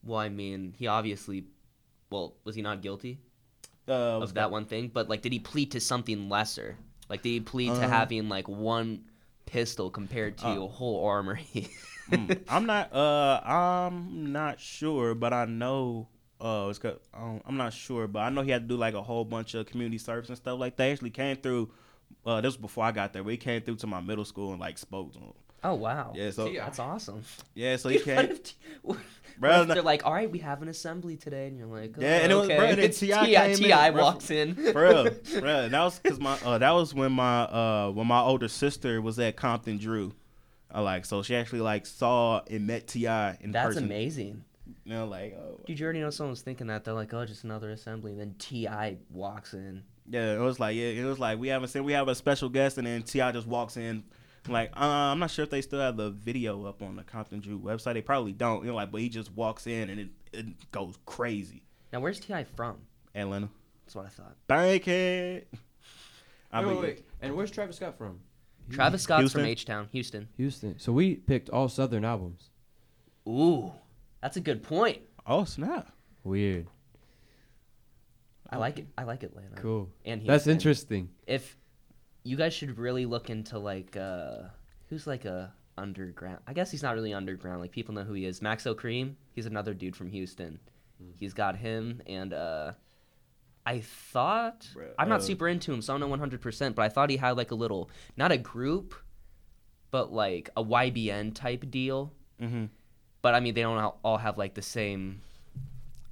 [SPEAKER 2] Well, I mean, he obviously, well, was he not guilty
[SPEAKER 1] Uh,
[SPEAKER 2] of that one thing? But like, did he plead to something lesser? Like, did he plead to
[SPEAKER 1] Uh,
[SPEAKER 2] having like one pistol compared to
[SPEAKER 1] Uh.
[SPEAKER 2] a whole armory.
[SPEAKER 1] Mm, I'm not. Uh, I'm not sure, but I know. Uh, it's 'cause- um, I'm not sure, but I know he had to do like a whole bunch of community service and stuff like that. He actually came through. Uh, this was before I got there, We came through to my middle school and like spoke to him.
[SPEAKER 2] oh wow.
[SPEAKER 1] Yeah, so
[SPEAKER 2] That's awesome.
[SPEAKER 1] yeah, so he
[SPEAKER 2] What
[SPEAKER 1] came.
[SPEAKER 2] if,
[SPEAKER 1] Bro,
[SPEAKER 2] they're like, all right, we have an assembly today, and you're like, oh,
[SPEAKER 1] Yeah, and it was- bro, and then T.I. came in,
[SPEAKER 2] T.I
[SPEAKER 1] bro.
[SPEAKER 2] walks in.
[SPEAKER 1] bro, bro, that was cause my uh, that was when my uh when my older sister was at Compton Drew. I like so she actually like saw and met T.I in
[SPEAKER 2] That's
[SPEAKER 1] person.
[SPEAKER 2] amazing.
[SPEAKER 1] You know, like oh,
[SPEAKER 2] Dude, you already know someone's thinking that. They're like, oh, just another assembly. And then T.I walks in.
[SPEAKER 1] Yeah, it was like yeah, it was like we haven't seen we have a special guest and then T.I just walks in. Like uh, I'm not sure if they still have the video up on the Compton Drew website. They probably don't. You know, like but he just walks in and it, it goes crazy.
[SPEAKER 2] Now, where's T.I from?
[SPEAKER 1] Atlanta,
[SPEAKER 2] That's what I thought.
[SPEAKER 1] Bankhead. I
[SPEAKER 3] Wait, wait, wait. And where's Travis Scott from?
[SPEAKER 2] Travis Scott's
[SPEAKER 1] Houston?
[SPEAKER 2] from H Town, Houston.
[SPEAKER 3] Houston. So we picked all Southern albums.
[SPEAKER 2] Ooh, that's a good point.
[SPEAKER 1] Oh snap!
[SPEAKER 3] Weird.
[SPEAKER 2] I like it. I like Atlanta.
[SPEAKER 3] Cool.
[SPEAKER 2] And Houston.
[SPEAKER 3] That's interesting.
[SPEAKER 2] If you guys should really look into like uh who's like a underground. I guess he's not really underground. Like people know who he is. Maxo Kream. He's another dude from Houston.
[SPEAKER 3] Hmm.
[SPEAKER 2] He's got him and uh I thought
[SPEAKER 1] Bruh,
[SPEAKER 2] I'm not
[SPEAKER 1] uh,
[SPEAKER 2] super into him, so I don't know 100%, but I thought he had like a little not a group, but like a YBN type deal.
[SPEAKER 1] Mm-hmm.
[SPEAKER 2] But I mean, they don't all have like the same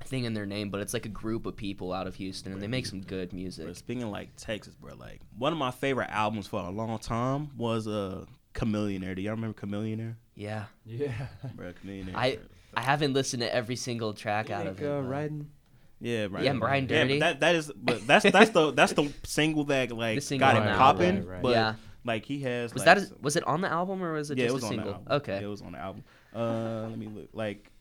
[SPEAKER 2] thing in their name, but it's like a group of people out of Houston, and they make some good music.
[SPEAKER 1] But speaking of, like Texas, bro, like one of my favorite albums for a long time was uh Chamillionaire. Do y'all remember Chamillionaire?
[SPEAKER 2] Yeah,
[SPEAKER 3] Yeah.
[SPEAKER 1] Bro, Chamillionaire.
[SPEAKER 2] I I haven't listened to every single track out of it.
[SPEAKER 3] uh, riding.
[SPEAKER 1] yeah, Brian.
[SPEAKER 2] Yeah, Brian
[SPEAKER 1] Yeah,
[SPEAKER 2] Dirty.
[SPEAKER 1] but that that is, but that's that's the that's the single that like
[SPEAKER 2] The single
[SPEAKER 1] got
[SPEAKER 2] on
[SPEAKER 1] it popping.
[SPEAKER 3] Right, right.
[SPEAKER 1] But
[SPEAKER 2] Yeah.
[SPEAKER 1] like he has
[SPEAKER 2] Was
[SPEAKER 1] like,
[SPEAKER 2] that a, was it on the album or was it
[SPEAKER 1] yeah,
[SPEAKER 2] just
[SPEAKER 1] it was
[SPEAKER 2] a
[SPEAKER 1] on
[SPEAKER 2] single?
[SPEAKER 1] the album.
[SPEAKER 2] Okay.
[SPEAKER 1] Yeah, it was on the album. Uh, let me look. Like,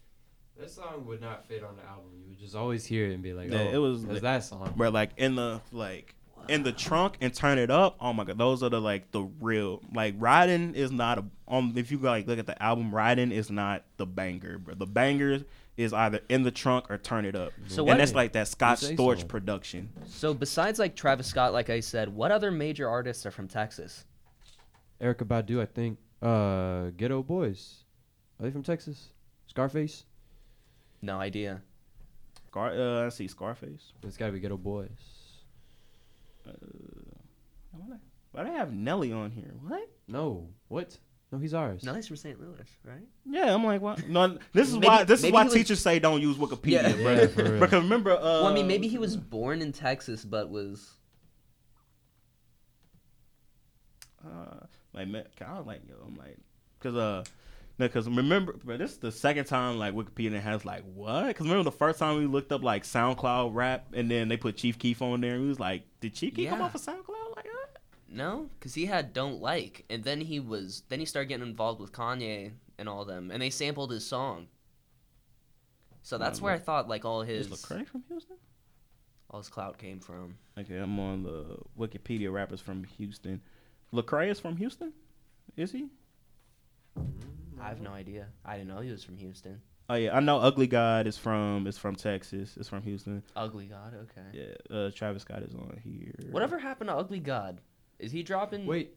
[SPEAKER 3] That song would not fit on the album. You would just always hear it and be like,
[SPEAKER 1] Yeah,
[SPEAKER 3] oh,
[SPEAKER 1] it was
[SPEAKER 3] that's
[SPEAKER 1] lit.
[SPEAKER 3] that song.
[SPEAKER 1] bro, like in the like in the trunk and turn it up. Oh my god, those are the like the real like riding is not a um if you like look at the album, riding is not the banger, bro. The banger is either in the trunk or turn it up.
[SPEAKER 2] So
[SPEAKER 1] and
[SPEAKER 2] what-
[SPEAKER 1] that's like that Scott Storch
[SPEAKER 3] so.
[SPEAKER 1] production.
[SPEAKER 2] So besides like Travis Scott, like I said, what other major artists are from Texas?
[SPEAKER 3] Erykah Badu, I think. Uh, Geto Boys. Are they from Texas? Scarface.
[SPEAKER 2] No idea.
[SPEAKER 1] Scar, uh, I see Scarface.
[SPEAKER 3] It's got to be Geto Boys.
[SPEAKER 1] Why do I have Nelly on here? What?
[SPEAKER 3] No. What? No, he's ours.
[SPEAKER 2] No, he's from St. Louis, right?
[SPEAKER 1] Yeah, I'm like, what? No, this is
[SPEAKER 2] Maybe-
[SPEAKER 1] why. This is why
[SPEAKER 2] he was-
[SPEAKER 1] teachers say don't use Wikipedia,
[SPEAKER 2] Yeah.
[SPEAKER 1] bro.
[SPEAKER 3] Yeah.
[SPEAKER 1] Because remember, uh,
[SPEAKER 2] well, I mean, maybe he was born in Texas, but was
[SPEAKER 1] uh, like, I was like, yo, I'm like, cause uh, because remember, this is the second time like Wikipedia has like what? Because remember the first time we looked up like SoundCloud rap, and then they put Chief Keef on there, and we was like, did Chief Keef come off of SoundCloud like that?
[SPEAKER 2] no, because he had "Don't Like," and then he was then he started getting involved with Kanye and all them, and they sampled his song. So that's where I thought like all his
[SPEAKER 1] Is Lecrae from Houston?
[SPEAKER 2] all his clout came from.
[SPEAKER 1] Okay, I'm on the Wikipedia rappers from Houston. Lecrae is from Houston. Is he?
[SPEAKER 2] I have no idea. I didn't know he was from Houston.
[SPEAKER 1] Oh yeah, I know Ugly God is from is from Texas. It's from Houston.
[SPEAKER 2] Ugly God. Okay.
[SPEAKER 1] Yeah, uh, Travis Scott is on here.
[SPEAKER 2] Whatever happened to Ugly God? Is he dropping?
[SPEAKER 3] Wait.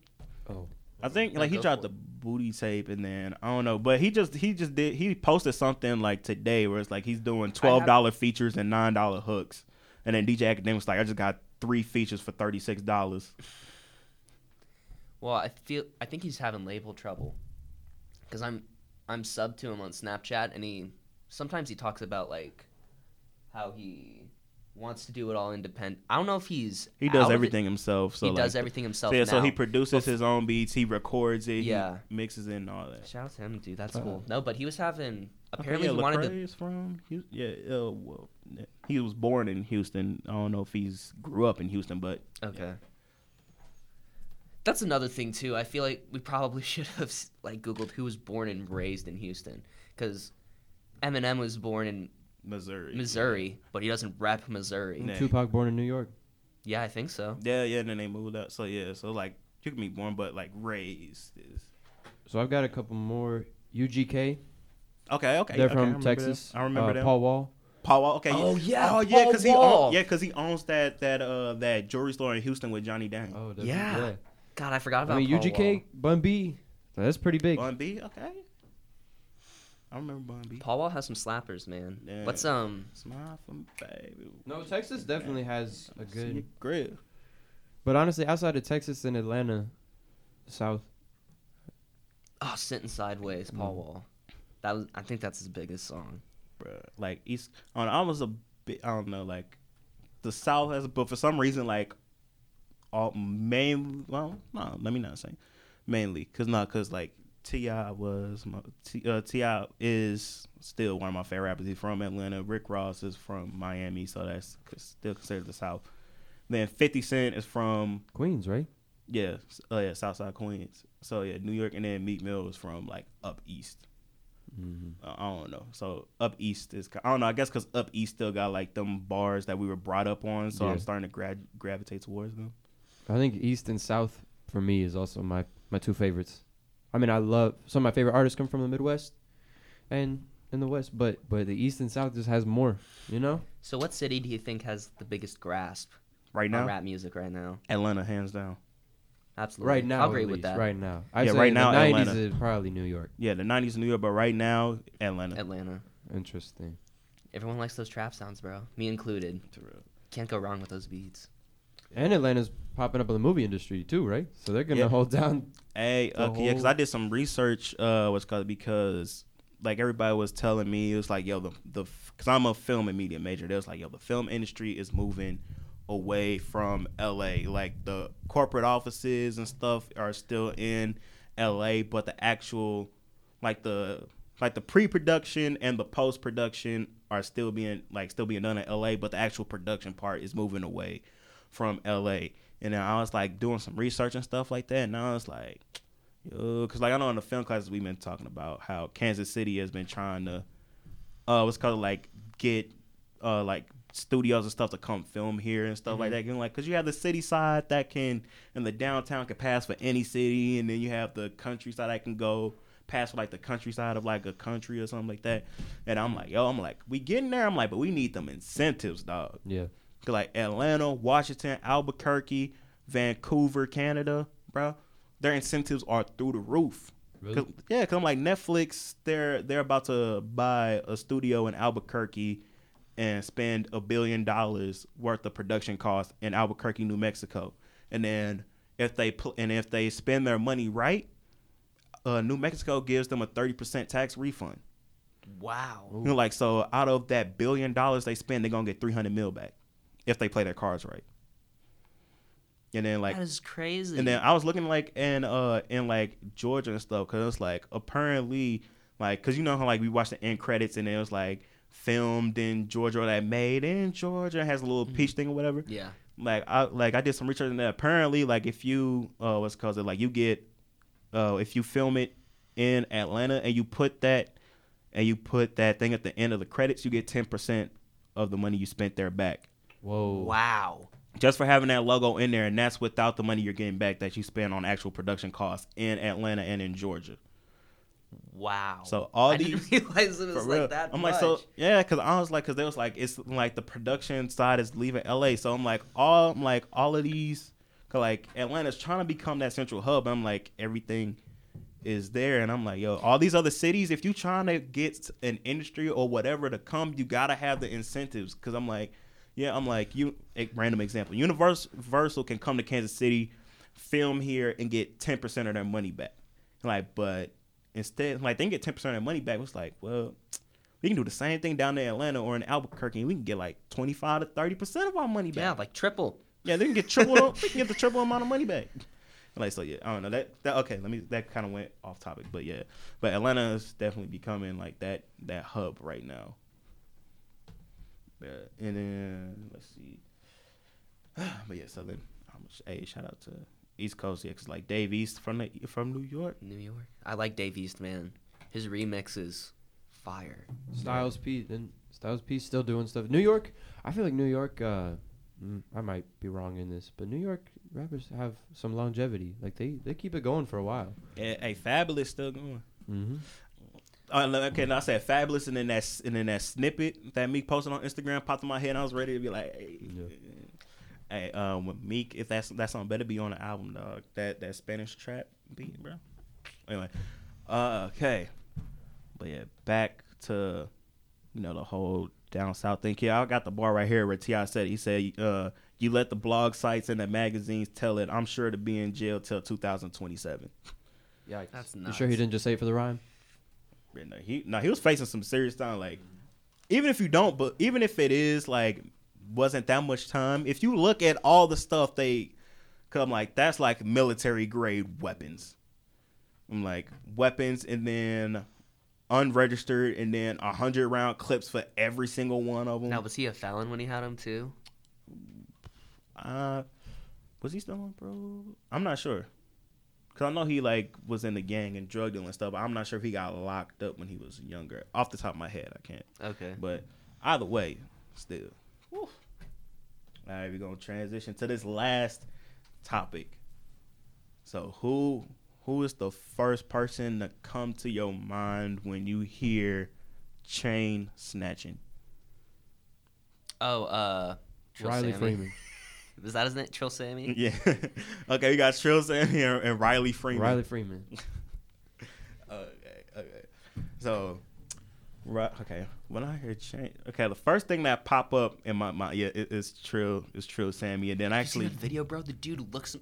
[SPEAKER 3] Oh.
[SPEAKER 1] I think
[SPEAKER 2] No,
[SPEAKER 1] like he dropped the booty tape and then I don't know, but he just he just did he posted something like today where it's like he's doing twelve dollar features and nine dollar hooks, and then DJ Akademik was like I just got three features for thirty six dollars.
[SPEAKER 2] Well, I feel I think he's having label trouble because I'm I'm sub to him on Snapchat, and he sometimes he talks about like how he wants to do it all independent. I don't know if he's
[SPEAKER 1] He does everything himself. So
[SPEAKER 2] he
[SPEAKER 1] like,
[SPEAKER 2] does everything himself.
[SPEAKER 1] So, yeah, so he produces his own beats, he records it,
[SPEAKER 2] Yeah.
[SPEAKER 1] he mixes it and all that.
[SPEAKER 2] Shout out to him, dude. That's
[SPEAKER 3] Uh,
[SPEAKER 2] cool. No, but he was having
[SPEAKER 1] Okay,
[SPEAKER 2] apparently
[SPEAKER 1] yeah,
[SPEAKER 2] he wanted to.
[SPEAKER 1] From Houston. Yeah, uh, well, he was born in Houston. I don't know if he's grew up in Houston, but
[SPEAKER 2] Okay. That's another thing too. I feel like we probably should have like googled who was born and raised in Houston because Eminem was born in
[SPEAKER 1] Missouri.
[SPEAKER 2] Missouri, but he doesn't rap Missouri.
[SPEAKER 1] Nah.
[SPEAKER 3] Tupac born in New York.
[SPEAKER 2] Yeah, I think so.
[SPEAKER 1] Yeah, yeah. And then they moved out. So yeah, so like you can be born, but like raised is
[SPEAKER 3] So I've got a couple more. UGK.
[SPEAKER 1] okay. Okay,
[SPEAKER 3] They're
[SPEAKER 1] okay,
[SPEAKER 3] from
[SPEAKER 1] remember
[SPEAKER 3] Texas.
[SPEAKER 1] them. I remember
[SPEAKER 3] uh,
[SPEAKER 1] them.
[SPEAKER 3] Paul Wall.
[SPEAKER 1] Paul Wall. Okay.
[SPEAKER 2] Oh, yeah,
[SPEAKER 1] Oh yeah, because he own, yeah because he owns that that uh that jewelry store in Houston with Johnny Dang.
[SPEAKER 3] Oh, the-
[SPEAKER 2] Yeah. God, I forgot about
[SPEAKER 3] I mean,
[SPEAKER 2] Paul
[SPEAKER 3] UGK,
[SPEAKER 2] Wall.
[SPEAKER 3] Bun B, that's pretty big.
[SPEAKER 1] Bun B, okay. I remember Bun B.
[SPEAKER 2] Paul Wall has some slappers, man.
[SPEAKER 1] Yeah.
[SPEAKER 2] What's um?
[SPEAKER 1] Smile from baby.
[SPEAKER 3] No, Texas definitely has a good.
[SPEAKER 1] grip.
[SPEAKER 3] But honestly, outside of Texas and Atlanta, South.
[SPEAKER 2] Oh, sitting sideways, Paul
[SPEAKER 3] Mm.
[SPEAKER 2] Wall. That was. I think that's his biggest song.
[SPEAKER 1] Bruh. Like East, on I was a bit. I don't know, like the South has, but for some reason, like all main. Well, no, let me not say mainly, cause not, cause like T.I was my T, uh, T.I is still one of my favorite rappers. He's from Atlanta. Rick Ross is from Miami, so that's still considered the South. Then Fifty Cent is from
[SPEAKER 3] Queens, right?
[SPEAKER 1] yeah, s- uh, yeah, Southside Queens. So yeah, New York, and then Meek Mill is from like up east.
[SPEAKER 3] Mm-hmm.
[SPEAKER 1] Uh, I don't know. So up east is I don't know. I guess because up east still got like them bars that we were brought up on. So
[SPEAKER 3] Yeah.
[SPEAKER 1] I'm starting to gra- gravitate towards them.
[SPEAKER 3] I think East and South for me is also my my two favorites. I mean, I love some of my favorite artists come from the Midwest, and in the West, but but the East and South just has more. You know,
[SPEAKER 2] So, what city do you think has the biggest grasp
[SPEAKER 1] Right
[SPEAKER 2] on
[SPEAKER 1] now,
[SPEAKER 2] rap music right now?
[SPEAKER 1] Atlanta hands down.
[SPEAKER 2] Absolutely.
[SPEAKER 3] right now,
[SPEAKER 2] I'll agree
[SPEAKER 3] at
[SPEAKER 2] with that.
[SPEAKER 3] Right now, I'd
[SPEAKER 1] Yeah,
[SPEAKER 3] say
[SPEAKER 1] right now,
[SPEAKER 3] the '90s
[SPEAKER 1] Atlanta.
[SPEAKER 3] is probably New York.
[SPEAKER 1] Yeah, the '90s in New York, but right now Atlanta.
[SPEAKER 2] Atlanta.
[SPEAKER 3] Interesting.
[SPEAKER 2] Everyone likes those trap sounds, bro. Me included. Can't go wrong with those beats.
[SPEAKER 3] And Atlanta's popping up in the movie industry too, right? So they're gonna
[SPEAKER 1] Yeah.
[SPEAKER 3] hold down.
[SPEAKER 1] Hey, okay, yeah, because I did some research. Uh, what's called because like everybody was telling me it was like yo the the because I'm a film and media major. They was like yo the film industry is moving away from L.A. Like the corporate offices and stuff are still in L.A. But the actual like the like the pre-production and the post-production are still being like still being done in LA, but the actual production part is moving away from LA. And then I was like doing some research and stuff like that, and I was like, yo, because like I know in the film classes we've been talking about how Kansas City has been trying to, uh, what's called like get, uh, like studios and stuff to come film here and stuff like that. And like, cause you have the city side that can, and the downtown can pass for any city, and then you have the countryside that can go pass for like the countryside of like a country or something like that. And I'm like, yo, I'm like, we getting there. I'm like, but we need them incentives, dog.
[SPEAKER 3] Yeah.
[SPEAKER 1] Cause like Atlanta, Washington, Albuquerque, Vancouver, Canada, bro, their incentives are through the roof. Cause, yeah, cause I'm like Netflix, they're they're about to buy a studio in Albuquerque and spend a billion dollars worth of production costs in Albuquerque, New Mexico, and then if they pl- and if they spend their money right, uh, New Mexico gives them a thirty percent tax refund.
[SPEAKER 2] Wow.
[SPEAKER 1] You know, like so, out of that billion dollars they spend, they're gonna get three hundred mil back if they play their cards right. And then like
[SPEAKER 2] that is crazy.
[SPEAKER 1] and then I was looking like in uh in like Georgia and stuff because it's like apparently like because you know how like we watched the end credits and it was like filmed in Georgia or that made in Georgia has a little peach thing or whatever.
[SPEAKER 2] yeah.
[SPEAKER 1] Like I like I did some research on that. Apparently, like if you uh what's called it like you get uh if you film it in Atlanta and you put that and you put that thing at the end of the credits, you get ten percent of the money you spent there back
[SPEAKER 3] Whoa.
[SPEAKER 2] Wow.
[SPEAKER 1] just for having that logo in there, and that's without the money you're getting back that you spend on actual production costs in Atlanta and in Georgia.
[SPEAKER 2] Wow.
[SPEAKER 1] So all
[SPEAKER 2] I
[SPEAKER 1] these
[SPEAKER 2] didn't realize it was
[SPEAKER 1] for real.
[SPEAKER 2] like that.
[SPEAKER 1] I'm
[SPEAKER 2] much.
[SPEAKER 1] like so yeah, because I was like, because they was like it's like the production side is leaving LA, so I'm like all I'm like all of these, cause like Atlanta's trying to become that central hub. I'm like everything is there, and I'm like yo, all these other cities, if you trying to get an industry or whatever to come, you gotta have the incentives. Cause I'm like, yeah, I'm like you. A random example, Universal can come to Kansas City, film here, and get ten percent of their money back. Like, but instead, like they can get ten percent of their money back. It's like, well, we can do the same thing down in Atlanta or in Albuquerque, and we can get like twenty five to thirty percent of our money
[SPEAKER 2] yeah,
[SPEAKER 1] back.
[SPEAKER 2] like triple.
[SPEAKER 1] Yeah, they can get triple. they can get the triple amount of money back. Like so, yeah. I don't know that. That okay. Let me. That kind of went off topic, but yeah. But Atlanta is definitely becoming like that that hub right now. Yeah, and then let's see. but yeah, so then, hey, shout out to East Coast, yeah, 'cause like Dave East from the from New York.
[SPEAKER 2] New York. I like Dave East, man. His remix is fire.
[SPEAKER 3] Styles P. Then Styles P. still doing stuff. New York. I feel like New York. Uh, mm, I might be wrong in this, but New York rappers have some longevity. Like they they keep it going for a while.
[SPEAKER 1] Yeah, hey, Fabolous still going.
[SPEAKER 3] Mm-hmm.
[SPEAKER 1] Uh, okay, now I said Fabolous, and then that and then that snippet that Meek posted on Instagram popped in my head, and I was ready to be like, hey.
[SPEAKER 3] Yeah.
[SPEAKER 1] Hey, um, Meek, if that's that song better be on the album, dog. That that Spanish trap beat, bro. Anyway, uh, okay, but yeah, back to you know the whole down south thing. Yeah, I got the bar right here where T.I said he said, uh, "You let the blog sites and the magazines tell it. I'm sure to be in jail till 2027."
[SPEAKER 3] Yikes.
[SPEAKER 2] That's
[SPEAKER 3] You sure he didn't just say it for the rhyme?
[SPEAKER 1] Yeah, no, he no, he was facing some serious time. Like, even if you don't, but even if it is like wasn't that much time, if you look at all the stuff they come like, that's like military grade weapons. I'm like weapons, and then unregistered, and then a hundred round clips for every single one of them.
[SPEAKER 2] Now, was he a felon when he had them too?
[SPEAKER 1] Uh, was he still on bro? I'm not sure. Cause I know he like was in the gang and drug dealing stuff. But I'm not sure if he got locked up when he was younger. Off the top of my head, I can't.
[SPEAKER 2] Okay.
[SPEAKER 1] But either way, still. Woo. All right, we're gonna transition to this last topic. So who who is the first person to come to your mind when you hear chain snatching?
[SPEAKER 2] Oh, uh,
[SPEAKER 3] Riley
[SPEAKER 2] Sammy.
[SPEAKER 3] Freeman.
[SPEAKER 2] Was that his name? Trill Sammy?
[SPEAKER 1] Yeah. okay, we got Trill Sammy and, and Riley Freeman.
[SPEAKER 3] Riley Freeman.
[SPEAKER 1] Okay, okay. So, right, okay. When I hear change, okay, the first thing that pop up in my mind, yeah, it, it's Trill, it's Trill Sammy, and then
[SPEAKER 2] Actually,
[SPEAKER 1] actually,
[SPEAKER 2] the video, bro. The dude looks.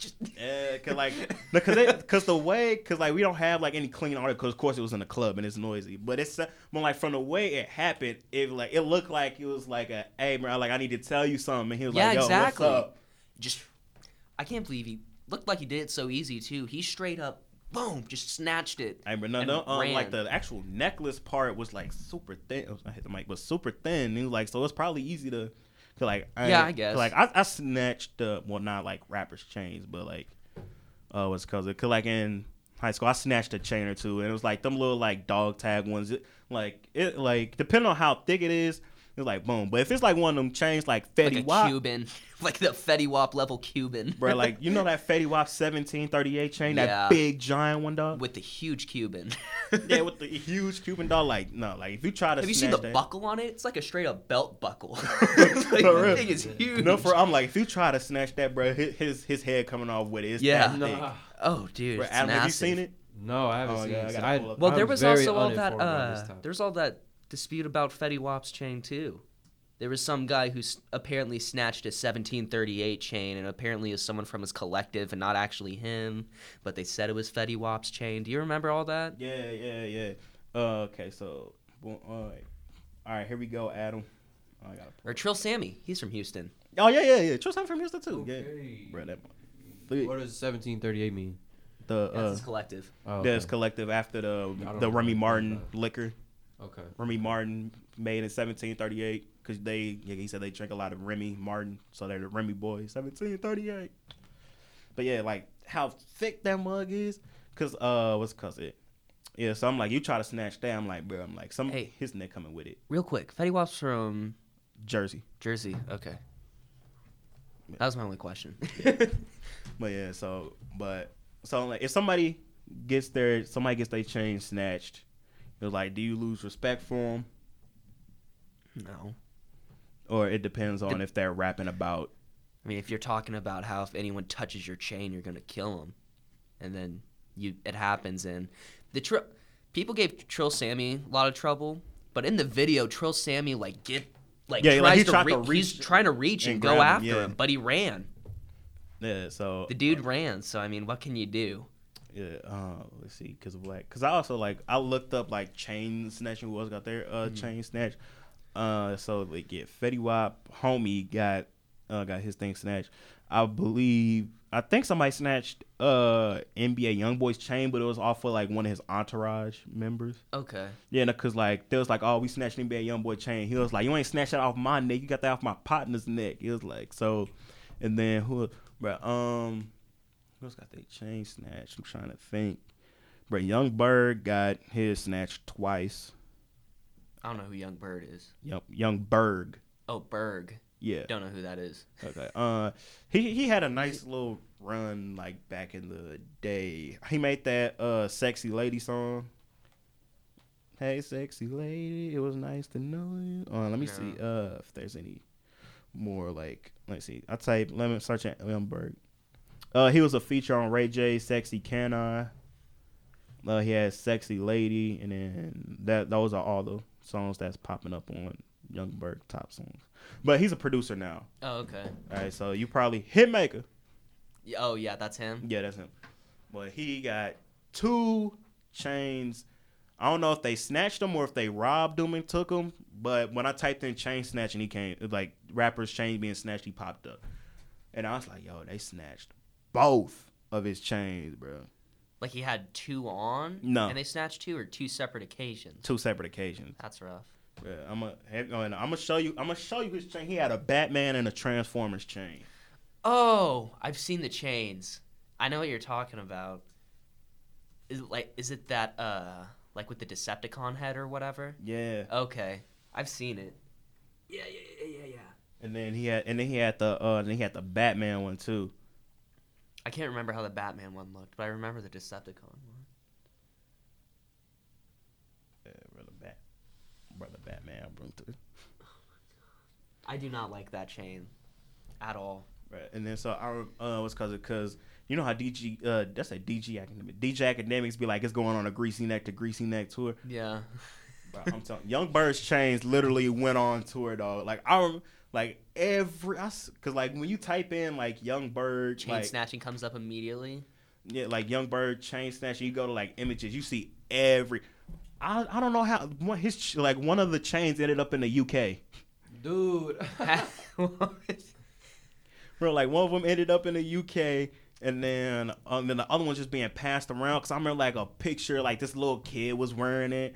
[SPEAKER 2] Just
[SPEAKER 1] yeah, cause like, because it, cause the way, cause like we don't have like any clean art, cause of course it was in a club and it's noisy, but it's uh, more like from the way it happened, it like it looked like it was like a, hey bro, like I need to tell you something, and he was
[SPEAKER 2] Yeah,
[SPEAKER 1] like, yo,
[SPEAKER 2] exactly.
[SPEAKER 1] what's up?
[SPEAKER 2] just I can't believe he looked like he did it so easy too. He straight up, boom, just snatched it.
[SPEAKER 1] Hey, but no,
[SPEAKER 2] and
[SPEAKER 1] no, um, like the actual necklace part was like super thin. I hit the mic, but super thin. And he was like, so it's probably easy to, cause like,
[SPEAKER 2] Yeah, I guess.
[SPEAKER 1] Like I, I snatched the well, not like rappers' chains, but like, uh, what's it called? Cause like in high school, I snatched a chain or two, and it was like them little like dog tag ones. It, like it, like depending on how thick it is, it's like boom. But if it's like one of them chains like Fetty
[SPEAKER 2] like a
[SPEAKER 1] Wap,
[SPEAKER 2] Cuban, like the Fetty Wap level Cuban,
[SPEAKER 1] bro, like you know that Fetty Wap seventeen thirty eight chain,
[SPEAKER 2] Yeah.
[SPEAKER 1] that big giant one, dog.
[SPEAKER 2] with the huge Cuban.
[SPEAKER 1] yeah, with the huge Cuban dog. Like no, like if you try to
[SPEAKER 2] Have you seen the
[SPEAKER 1] that-
[SPEAKER 2] buckle on it? It's like a straight up belt buckle.
[SPEAKER 1] For
[SPEAKER 2] like,
[SPEAKER 1] real.
[SPEAKER 2] the thing is huge.
[SPEAKER 1] No, for I'm like, if you try to snatch that, bro, his his, his head coming off with it. It's
[SPEAKER 2] Yeah.
[SPEAKER 1] that thick.
[SPEAKER 3] Nah.
[SPEAKER 2] oh, dude,
[SPEAKER 1] Bro,
[SPEAKER 2] it's
[SPEAKER 1] Adam, have you seen it?
[SPEAKER 3] No, I haven't
[SPEAKER 1] Oh,
[SPEAKER 3] seen
[SPEAKER 1] yeah,
[SPEAKER 3] it. I,
[SPEAKER 1] pull
[SPEAKER 2] Well, there
[SPEAKER 3] I'm
[SPEAKER 2] was also all that.
[SPEAKER 3] uninformed on this
[SPEAKER 2] Uh,
[SPEAKER 3] topic.
[SPEAKER 2] there was all that dispute about Fetty Wap's chain too. There was some guy who s- apparently snatched a 1738 chain, and apparently is someone from his collective, and not actually him. But they said it was Fetty Wap's chain. Do you remember all that?
[SPEAKER 1] Yeah, yeah, yeah. Uh, okay, so well, all right, all right, here we go, Adam. Oh, I gotta.
[SPEAKER 2] Or Trill Sammy. He's from Houston.
[SPEAKER 1] Oh yeah, yeah, yeah. Tristan from Houston too.
[SPEAKER 3] Okay.
[SPEAKER 1] Yeah, bro, that.
[SPEAKER 3] What
[SPEAKER 1] Look,
[SPEAKER 3] does 1738 mean?
[SPEAKER 1] the
[SPEAKER 2] That's
[SPEAKER 1] uh,
[SPEAKER 2] his collective.
[SPEAKER 3] Oh,
[SPEAKER 1] that's
[SPEAKER 3] okay.
[SPEAKER 1] collective after the the Remy Martin
[SPEAKER 3] about it.
[SPEAKER 1] liquor.
[SPEAKER 3] Okay.
[SPEAKER 1] Remy Martin made in 1738 because they, yeah, he said they drink a lot of Remy Martin, so they're the Remy boys. 1738. But yeah, like how thick that mug is, cause uh, what's cause it? Yeah, so I'm like, you try to snatch that, I'm like, bro, I'm like, some
[SPEAKER 2] Hey.
[SPEAKER 1] his neck coming with it.
[SPEAKER 2] Real quick, Fetty Wap's from
[SPEAKER 1] Jersey.
[SPEAKER 2] Jersey. Okay. That was my only question.
[SPEAKER 1] But yeah, so but so like if somebody gets their somebody gets their chain snatched, it was like, do you lose respect for them,
[SPEAKER 2] no.
[SPEAKER 1] or it depends on if they're rapping about
[SPEAKER 2] I mean, if you're talking about how if anyone touches your chain, you're gonna kill them, and then you it happens, and the tr- people gave Trill Sammy a lot of trouble, but in the video, Trill Sammy like get like
[SPEAKER 1] Yeah,
[SPEAKER 2] tries
[SPEAKER 1] like, he
[SPEAKER 2] to, re-
[SPEAKER 1] to
[SPEAKER 2] he's trying to reach and,
[SPEAKER 1] and
[SPEAKER 2] go
[SPEAKER 1] grab him,
[SPEAKER 2] after
[SPEAKER 1] yeah.
[SPEAKER 2] him, but he ran.
[SPEAKER 1] yeah. So
[SPEAKER 2] The dude ran, so I mean, what can you do?
[SPEAKER 1] Yeah, uh, let's see, because of like, because I also like I looked up like chain snatching who else got their uh
[SPEAKER 2] Mm-hmm.
[SPEAKER 1] chain snatch. Uh, so like yeah, Fetty Wap, homie got uh got his thing snatched. I believe I think somebody snatched uh NBA YoungBoy's chain, but it was off of like one of his entourage members.
[SPEAKER 2] Okay.
[SPEAKER 1] Yeah, because like there was like, oh, we snatched NBA YoungBoy chain. He was like, you ain't snatched that off my neck. You got that off my partner's neck. He was like so, and then who, bro? Um, who else got their chain snatched? I'm trying to think. But Young Bird got his snatched twice.
[SPEAKER 2] I don't know who Young Bird is.
[SPEAKER 1] Young Young Berg.
[SPEAKER 2] Oh, Berg.
[SPEAKER 1] Yeah.
[SPEAKER 2] Don't know who that is.
[SPEAKER 1] Okay. Uh, he he had a nice little run like back in the day. He made that uh sexy lady song. Hey, sexy lady, it was nice to know you. Uh, let me see uh if there's any more like let's see. I type let me search at Young Berg. Uh, he was a feature on Ray J, "Sexy Can I." Uh, he had "Sexy Lady," and then that those are all the songs that's popping up on Young Berg top songs. But he's a producer now.
[SPEAKER 2] Oh, okay.
[SPEAKER 1] All right, so you probably Hitmaker.
[SPEAKER 2] Oh, yeah, that's him.
[SPEAKER 1] Yeah, that's him. But he got two chains. I don't know if they snatched them or if they robbed them and took them. But when I typed in chain snatching, he came like rappers chain being snatched. He popped up, and I was like, "Yo, they snatched both of his chains, bro.
[SPEAKER 2] Like he had two on.
[SPEAKER 1] No.
[SPEAKER 2] And they snatched two or two separate occasions.
[SPEAKER 1] Two separate occasions.
[SPEAKER 2] That's rough.
[SPEAKER 1] Yeah, I'm gonna I'm gonna show you. I'm gonna show you his chain. He had a Batman and a Transformers chain.
[SPEAKER 2] Oh, I've seen the chains. I know what you're talking about. Is it like is it that uh like with the Decepticon head or whatever?
[SPEAKER 1] Yeah,
[SPEAKER 2] Okay, I've seen it. Yeah, yeah, yeah, yeah, yeah.
[SPEAKER 1] and then he had and then he had the uh then he had the Batman one too.
[SPEAKER 2] I can't remember how the Batman one looked, but I remember the Decepticon one.
[SPEAKER 1] Yeah, brother Bat, brother Batman, bro. too.
[SPEAKER 2] I do not like that chain at all.
[SPEAKER 1] Right, and then so I uh was cause cause you know how DG uh that's a DG academic DJ Akademiks be like it's going on a greasy neck to greasy neck tour.
[SPEAKER 2] Yeah.
[SPEAKER 1] Bro, I'm telling Young Bird's chains literally went on tour dog. Like I like every I s- cause like when you type in like Young Bird
[SPEAKER 2] Chain
[SPEAKER 1] like
[SPEAKER 2] snatching comes up immediately.
[SPEAKER 1] yeah like Young Bird chain snatching. you go to like images you see every I I don't know how one his like one of the chains ended up in the UK.
[SPEAKER 3] Dude.
[SPEAKER 1] Bro, like one of them ended up in the UK, and then um, then the other one's just being passed around. Cause I remember like a picture, like this little kid was wearing it,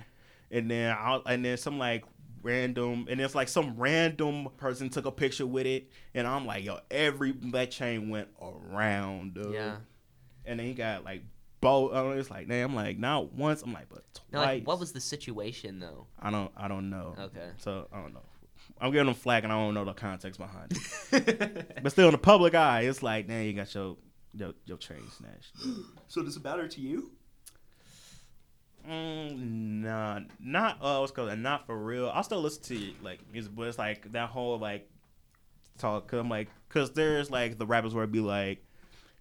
[SPEAKER 1] and then I, and then some like random, and it's like some random person took a picture with it, and I'm like, yo, every that chain went around, dude.
[SPEAKER 2] yeah.
[SPEAKER 1] And then he got like both. I was like, damn, I'm like not once. I'm like, but twice.
[SPEAKER 2] Now, like, what was the situation though?
[SPEAKER 1] I don't, I don't know.
[SPEAKER 2] Okay.
[SPEAKER 1] So I don't know. I'm giving them flack, and I don't know the context behind it. But still, in the public eye, it's like, damn, you got your your, your chain snatched.
[SPEAKER 2] So does it matter to you?
[SPEAKER 1] Mm, nah, not uh, what's called, not for real. I still listen to like music, but it's like that whole like talk. Cause I'm like, cause there's like the rappers where it be like,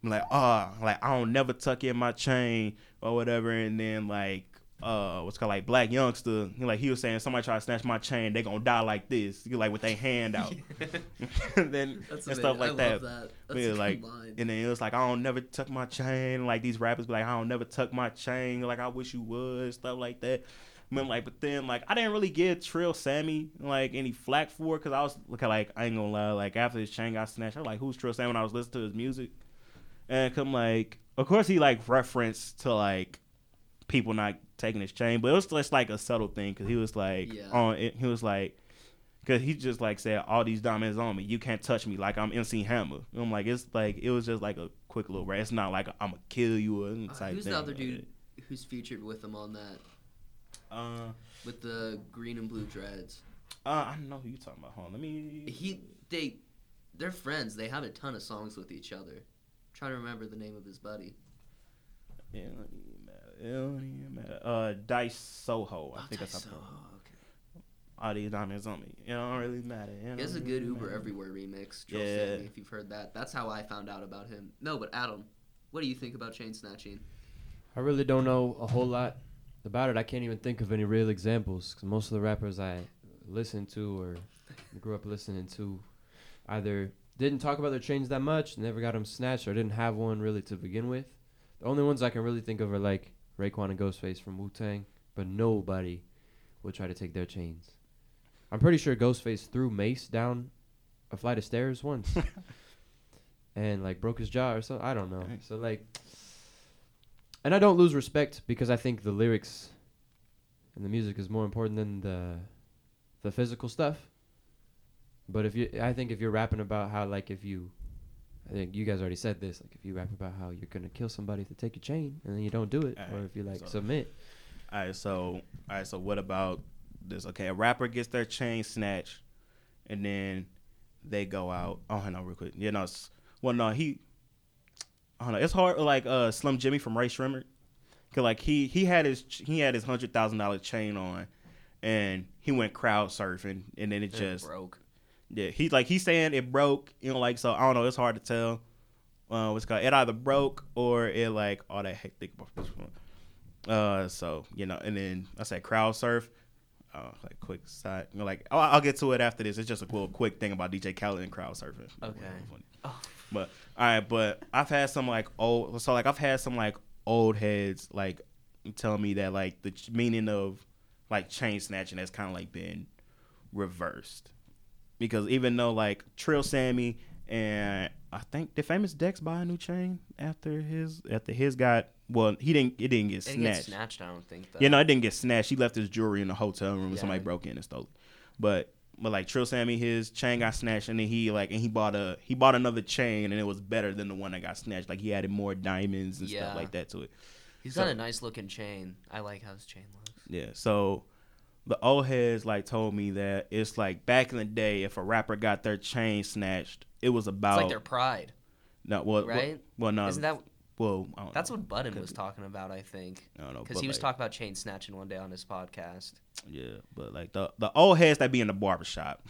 [SPEAKER 1] I'm like ah, like I don't never tuck in my chain or whatever, and then like uh, what's called like Black Youngster, he, like he was saying somebody try to snatch my chain, they gonna die like this, you like with their hand out, and then and stuff like that. Yeah, like, and then it was like, I don't never tuck my chain. Like these rappers be like, I don't never tuck my chain. Like I wish you would, stuff like that. I mean, like, but then like I didn't really give Trill Sammy like any flack for it because I was looking like I ain't gonna lie. Like after his chain got snatched, I was like, who's Trill Sammy? When I was listening to his music, and come like, of course he like referenced to like people not taking his chain, but it was just like a subtle thing because he was like
[SPEAKER 2] Yeah.
[SPEAKER 1] on it. He was like. Cause he just like said all these diamonds on me. You can't touch me like I'm MC Hammer. And I'm like it's like it was just like a quick little rant. It's not like I'm gonna kill you or
[SPEAKER 2] Uh,
[SPEAKER 4] who's
[SPEAKER 1] thing.
[SPEAKER 4] the other
[SPEAKER 1] Like,
[SPEAKER 4] dude who's featured with him on that?
[SPEAKER 1] Uh,
[SPEAKER 4] With the green and blue dreads.
[SPEAKER 1] uh, I don't know who you talking about. Hold on, let me.
[SPEAKER 4] He they they're friends. They have a ton of songs with each other. trying to remember the name of his buddy.
[SPEAKER 1] Yeah, it don't even matter. It don't even matter. Uh, Dice Soho. I
[SPEAKER 4] Oh,
[SPEAKER 1] think that's
[SPEAKER 4] Dice
[SPEAKER 1] how.
[SPEAKER 4] Soho, okay.
[SPEAKER 1] All these diamonds on me. It don't really matter. It
[SPEAKER 4] He a
[SPEAKER 1] really
[SPEAKER 4] good Uber. Everywhere remix. Trill
[SPEAKER 1] Yeah.
[SPEAKER 4] Sammy, if you've heard that. That's how I found out about him. No, but Adam, what do you think about chain snatching?
[SPEAKER 3] I really don't know a whole lot about it. I can't even think of any real examples 'cause most of the rappers I listen to or grew up listening to either didn't talk about their chains that much, never got them snatched, or didn't have one really to begin with. The only ones I can really think of are like Raekwon and Ghostface from Wu Tang, but nobody will try to take their chains. I'm pretty sure Ghostface threw Mace down a flight of stairs once. and like broke his jaw or something. I don't know.
[SPEAKER 1] Dang.
[SPEAKER 3] So like and I don't lose respect because I think the lyrics and the music is more important than the the physical stuff. But if you, I think if you're rapping about how like if you, I think you guys already said this. Like if you rap about how you're gonna kill somebody to take your chain and then you don't do it, or if you like
[SPEAKER 1] so-
[SPEAKER 3] submit.
[SPEAKER 1] All right, so all right, so what about this? Okay, a rapper gets their chain snatched, and then they go out. Oh, hang on, real quick. You know, it's, well, no, he. I don't know. It's hard, like uh, Slim Jimmy from Rae Sremmurd, cause like he he had his he had his hundred thousand dollar chain on, and he went crowd surfing, and then it
[SPEAKER 2] it
[SPEAKER 1] just
[SPEAKER 2] broke.
[SPEAKER 1] Yeah, he's like he's saying it broke. You know, like so I don't know. It's hard to tell. Uh, what's it called? It either broke or it like all that hectic. Uh, so you know, and then I said crowd surf. Uh, like quick side, you know, like I'll, I'll get to it after this. It's just a little quick thing about DJ Khaled and crowd surfing.
[SPEAKER 2] Okay. Oh.
[SPEAKER 1] But all right, but I've had some like old, so like I've had some like old heads like tell me that like the ch- meaning of like chain snatching has kind of like been reversed because even though like Trill Sammy and I think the famous Dex buy a new chain after his after his got well he didn't it didn't get
[SPEAKER 2] It
[SPEAKER 1] snatched.
[SPEAKER 2] get snatched, I don't think. Though.
[SPEAKER 1] Yeah, no, it didn't get snatched. He left his jewelry in the hotel room and
[SPEAKER 2] Yeah.
[SPEAKER 1] somebody broke in and stole it. But but like Trill Sammy, his chain got snatched and then he like and he bought a he bought another chain and it was better than the one that got snatched. Like he added more diamonds and
[SPEAKER 2] Yeah.
[SPEAKER 1] stuff like that to it.
[SPEAKER 2] He's
[SPEAKER 1] So-
[SPEAKER 2] got a nice looking chain. I like how his chain looks.
[SPEAKER 1] Yeah. So the old heads like told me that it's like back in the day if a rapper got their chain snatched, it was
[SPEAKER 2] It's
[SPEAKER 1] about
[SPEAKER 2] like their pride,
[SPEAKER 1] no well
[SPEAKER 2] right?
[SPEAKER 1] well no
[SPEAKER 2] Isn't that
[SPEAKER 1] well I don't
[SPEAKER 2] that's
[SPEAKER 1] know.
[SPEAKER 2] what Budden was talking about? I think
[SPEAKER 1] I don't know
[SPEAKER 2] because
[SPEAKER 1] but,
[SPEAKER 2] he was
[SPEAKER 1] like,
[SPEAKER 2] talking about chain snatching one day on his podcast.
[SPEAKER 1] yeah but like the the old heads that be in the barbershop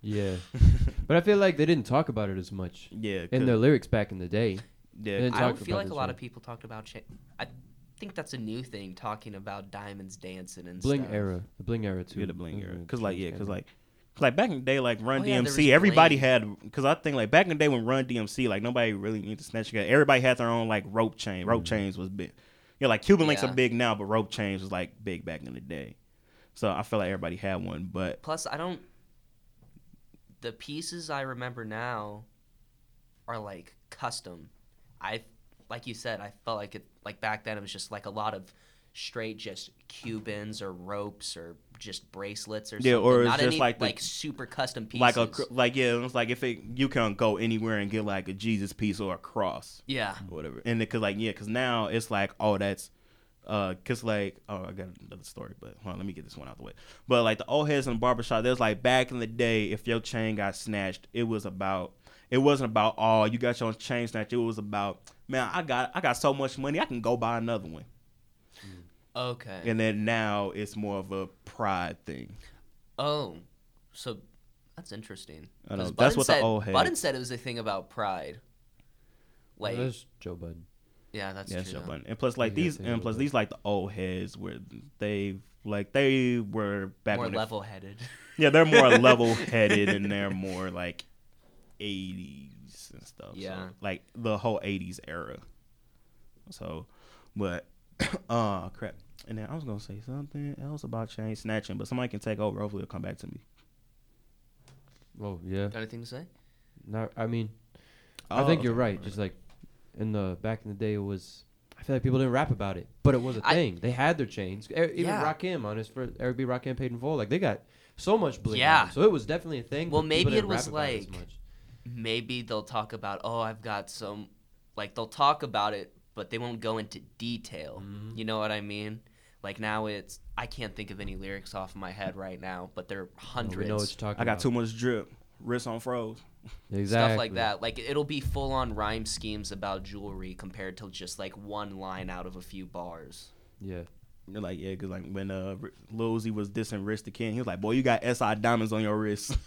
[SPEAKER 3] Yeah, but I feel like they didn't talk about it as much
[SPEAKER 1] yeah
[SPEAKER 3] in
[SPEAKER 1] 'cause-
[SPEAKER 3] their lyrics back in the day.
[SPEAKER 1] yeah
[SPEAKER 3] and
[SPEAKER 2] I
[SPEAKER 3] talked
[SPEAKER 2] don't feel
[SPEAKER 3] about
[SPEAKER 2] like a lot
[SPEAKER 3] one.
[SPEAKER 2] of people talked about chain. I think that's a new thing, talking about diamonds dancing and
[SPEAKER 3] Bling
[SPEAKER 2] stuff.
[SPEAKER 3] era, the bling era too.
[SPEAKER 1] Yeah, the bling era. Cause like yeah, cause
[SPEAKER 3] scandal.
[SPEAKER 1] like, 'cause, like back in the day, like Run
[SPEAKER 2] Oh, yeah,
[SPEAKER 1] DMC, everybody
[SPEAKER 2] bling.
[SPEAKER 1] had. Cause I think like back in the day when Run DMC, like nobody really needed to snatch together. Everybody had their own like rope chain. Rope
[SPEAKER 3] Mhm.
[SPEAKER 1] chains was big. Yeah, like Cuban links
[SPEAKER 2] Yeah.
[SPEAKER 1] are big now, but rope chains was like big back in the day. So I feel like everybody had one, but
[SPEAKER 2] Plus, I don't. The pieces I remember now are like custom. I, like you said, I felt like it. Like back then, it was just like a lot of straight, just Cubans or ropes or just bracelets or
[SPEAKER 1] Yeah,
[SPEAKER 2] something.
[SPEAKER 1] or it's
[SPEAKER 2] Not
[SPEAKER 1] just
[SPEAKER 2] any,
[SPEAKER 1] like the-
[SPEAKER 2] like super custom pieces.
[SPEAKER 1] like a like yeah, it was like if it you can go anywhere and get like a Jesus piece or a cross
[SPEAKER 2] yeah.
[SPEAKER 1] or whatever. And because like yeah, because now it's like oh that's uh cause like oh I got another story, but hold on, let me get this one out the way. But like the old heads in the barbershop, there's like back in the day, if your chain got snatched, it was about it wasn't about oh you got your chain snatched. It was about man I got I got so much money I can go buy another one.
[SPEAKER 2] Okay.
[SPEAKER 1] And then now it's more of a pride thing.
[SPEAKER 2] Oh, so that's interesting.
[SPEAKER 1] I know,
[SPEAKER 2] 'Cause
[SPEAKER 1] that's
[SPEAKER 2] Budden
[SPEAKER 1] what the
[SPEAKER 2] said,
[SPEAKER 1] old head-
[SPEAKER 2] Budden said it was a thing about pride. Like,
[SPEAKER 3] Well, that's Joe Budden.
[SPEAKER 2] yeah, that's
[SPEAKER 1] Yeah, that's
[SPEAKER 2] true.
[SPEAKER 1] your button. And plus like
[SPEAKER 3] Yeah,
[SPEAKER 1] these
[SPEAKER 3] say
[SPEAKER 1] and plus
[SPEAKER 3] it
[SPEAKER 1] these like the old heads where they like they were back
[SPEAKER 2] More
[SPEAKER 1] when they-
[SPEAKER 2] level-headed.
[SPEAKER 1] Yeah, they're more level headed and they're more like 80s and stuff.
[SPEAKER 2] Yeah.
[SPEAKER 1] So, like the whole 80s era. So, but, uh, crap. And then I was going to say something else about chain snatching, but somebody can take over. Hopefully it'll come back to me.
[SPEAKER 3] Oh yeah.
[SPEAKER 2] Got anything to say?
[SPEAKER 3] No, I mean, I think
[SPEAKER 1] Oh,
[SPEAKER 3] you're
[SPEAKER 1] okay.
[SPEAKER 3] right. Just like in the back in the day, it was. I feel like people didn't rap about it, but it was a
[SPEAKER 2] I-
[SPEAKER 3] thing. they had their chains. Even
[SPEAKER 2] Yeah.
[SPEAKER 3] Rakim on his first Eric B. Rakim paid in full. Like they got so much bling.
[SPEAKER 2] Yeah.
[SPEAKER 3] them. So it was definitely a thing.
[SPEAKER 2] Well, maybe it was like-
[SPEAKER 3] much.
[SPEAKER 2] Maybe they'll talk about, oh, I've got some, like they'll talk about it, but they won't go into detail.
[SPEAKER 3] Mhm.
[SPEAKER 2] You know what I mean? Like now it's, I can't think of any lyrics off my head right now, but there
[SPEAKER 3] are
[SPEAKER 2] hundreds.
[SPEAKER 3] we know what you're talking
[SPEAKER 1] I got
[SPEAKER 3] about.
[SPEAKER 1] too much drip. Wrist on froze.
[SPEAKER 3] exactly.
[SPEAKER 2] Stuff like that. Like it'll be full on rhyme schemes about jewelry compared to just like one line out of a few bars.
[SPEAKER 3] Yeah.
[SPEAKER 1] They're like, yeah, because like when uh, Lil Uzi was dissing Wrist the King, he was like, boy, you got SI diamonds on your wrist.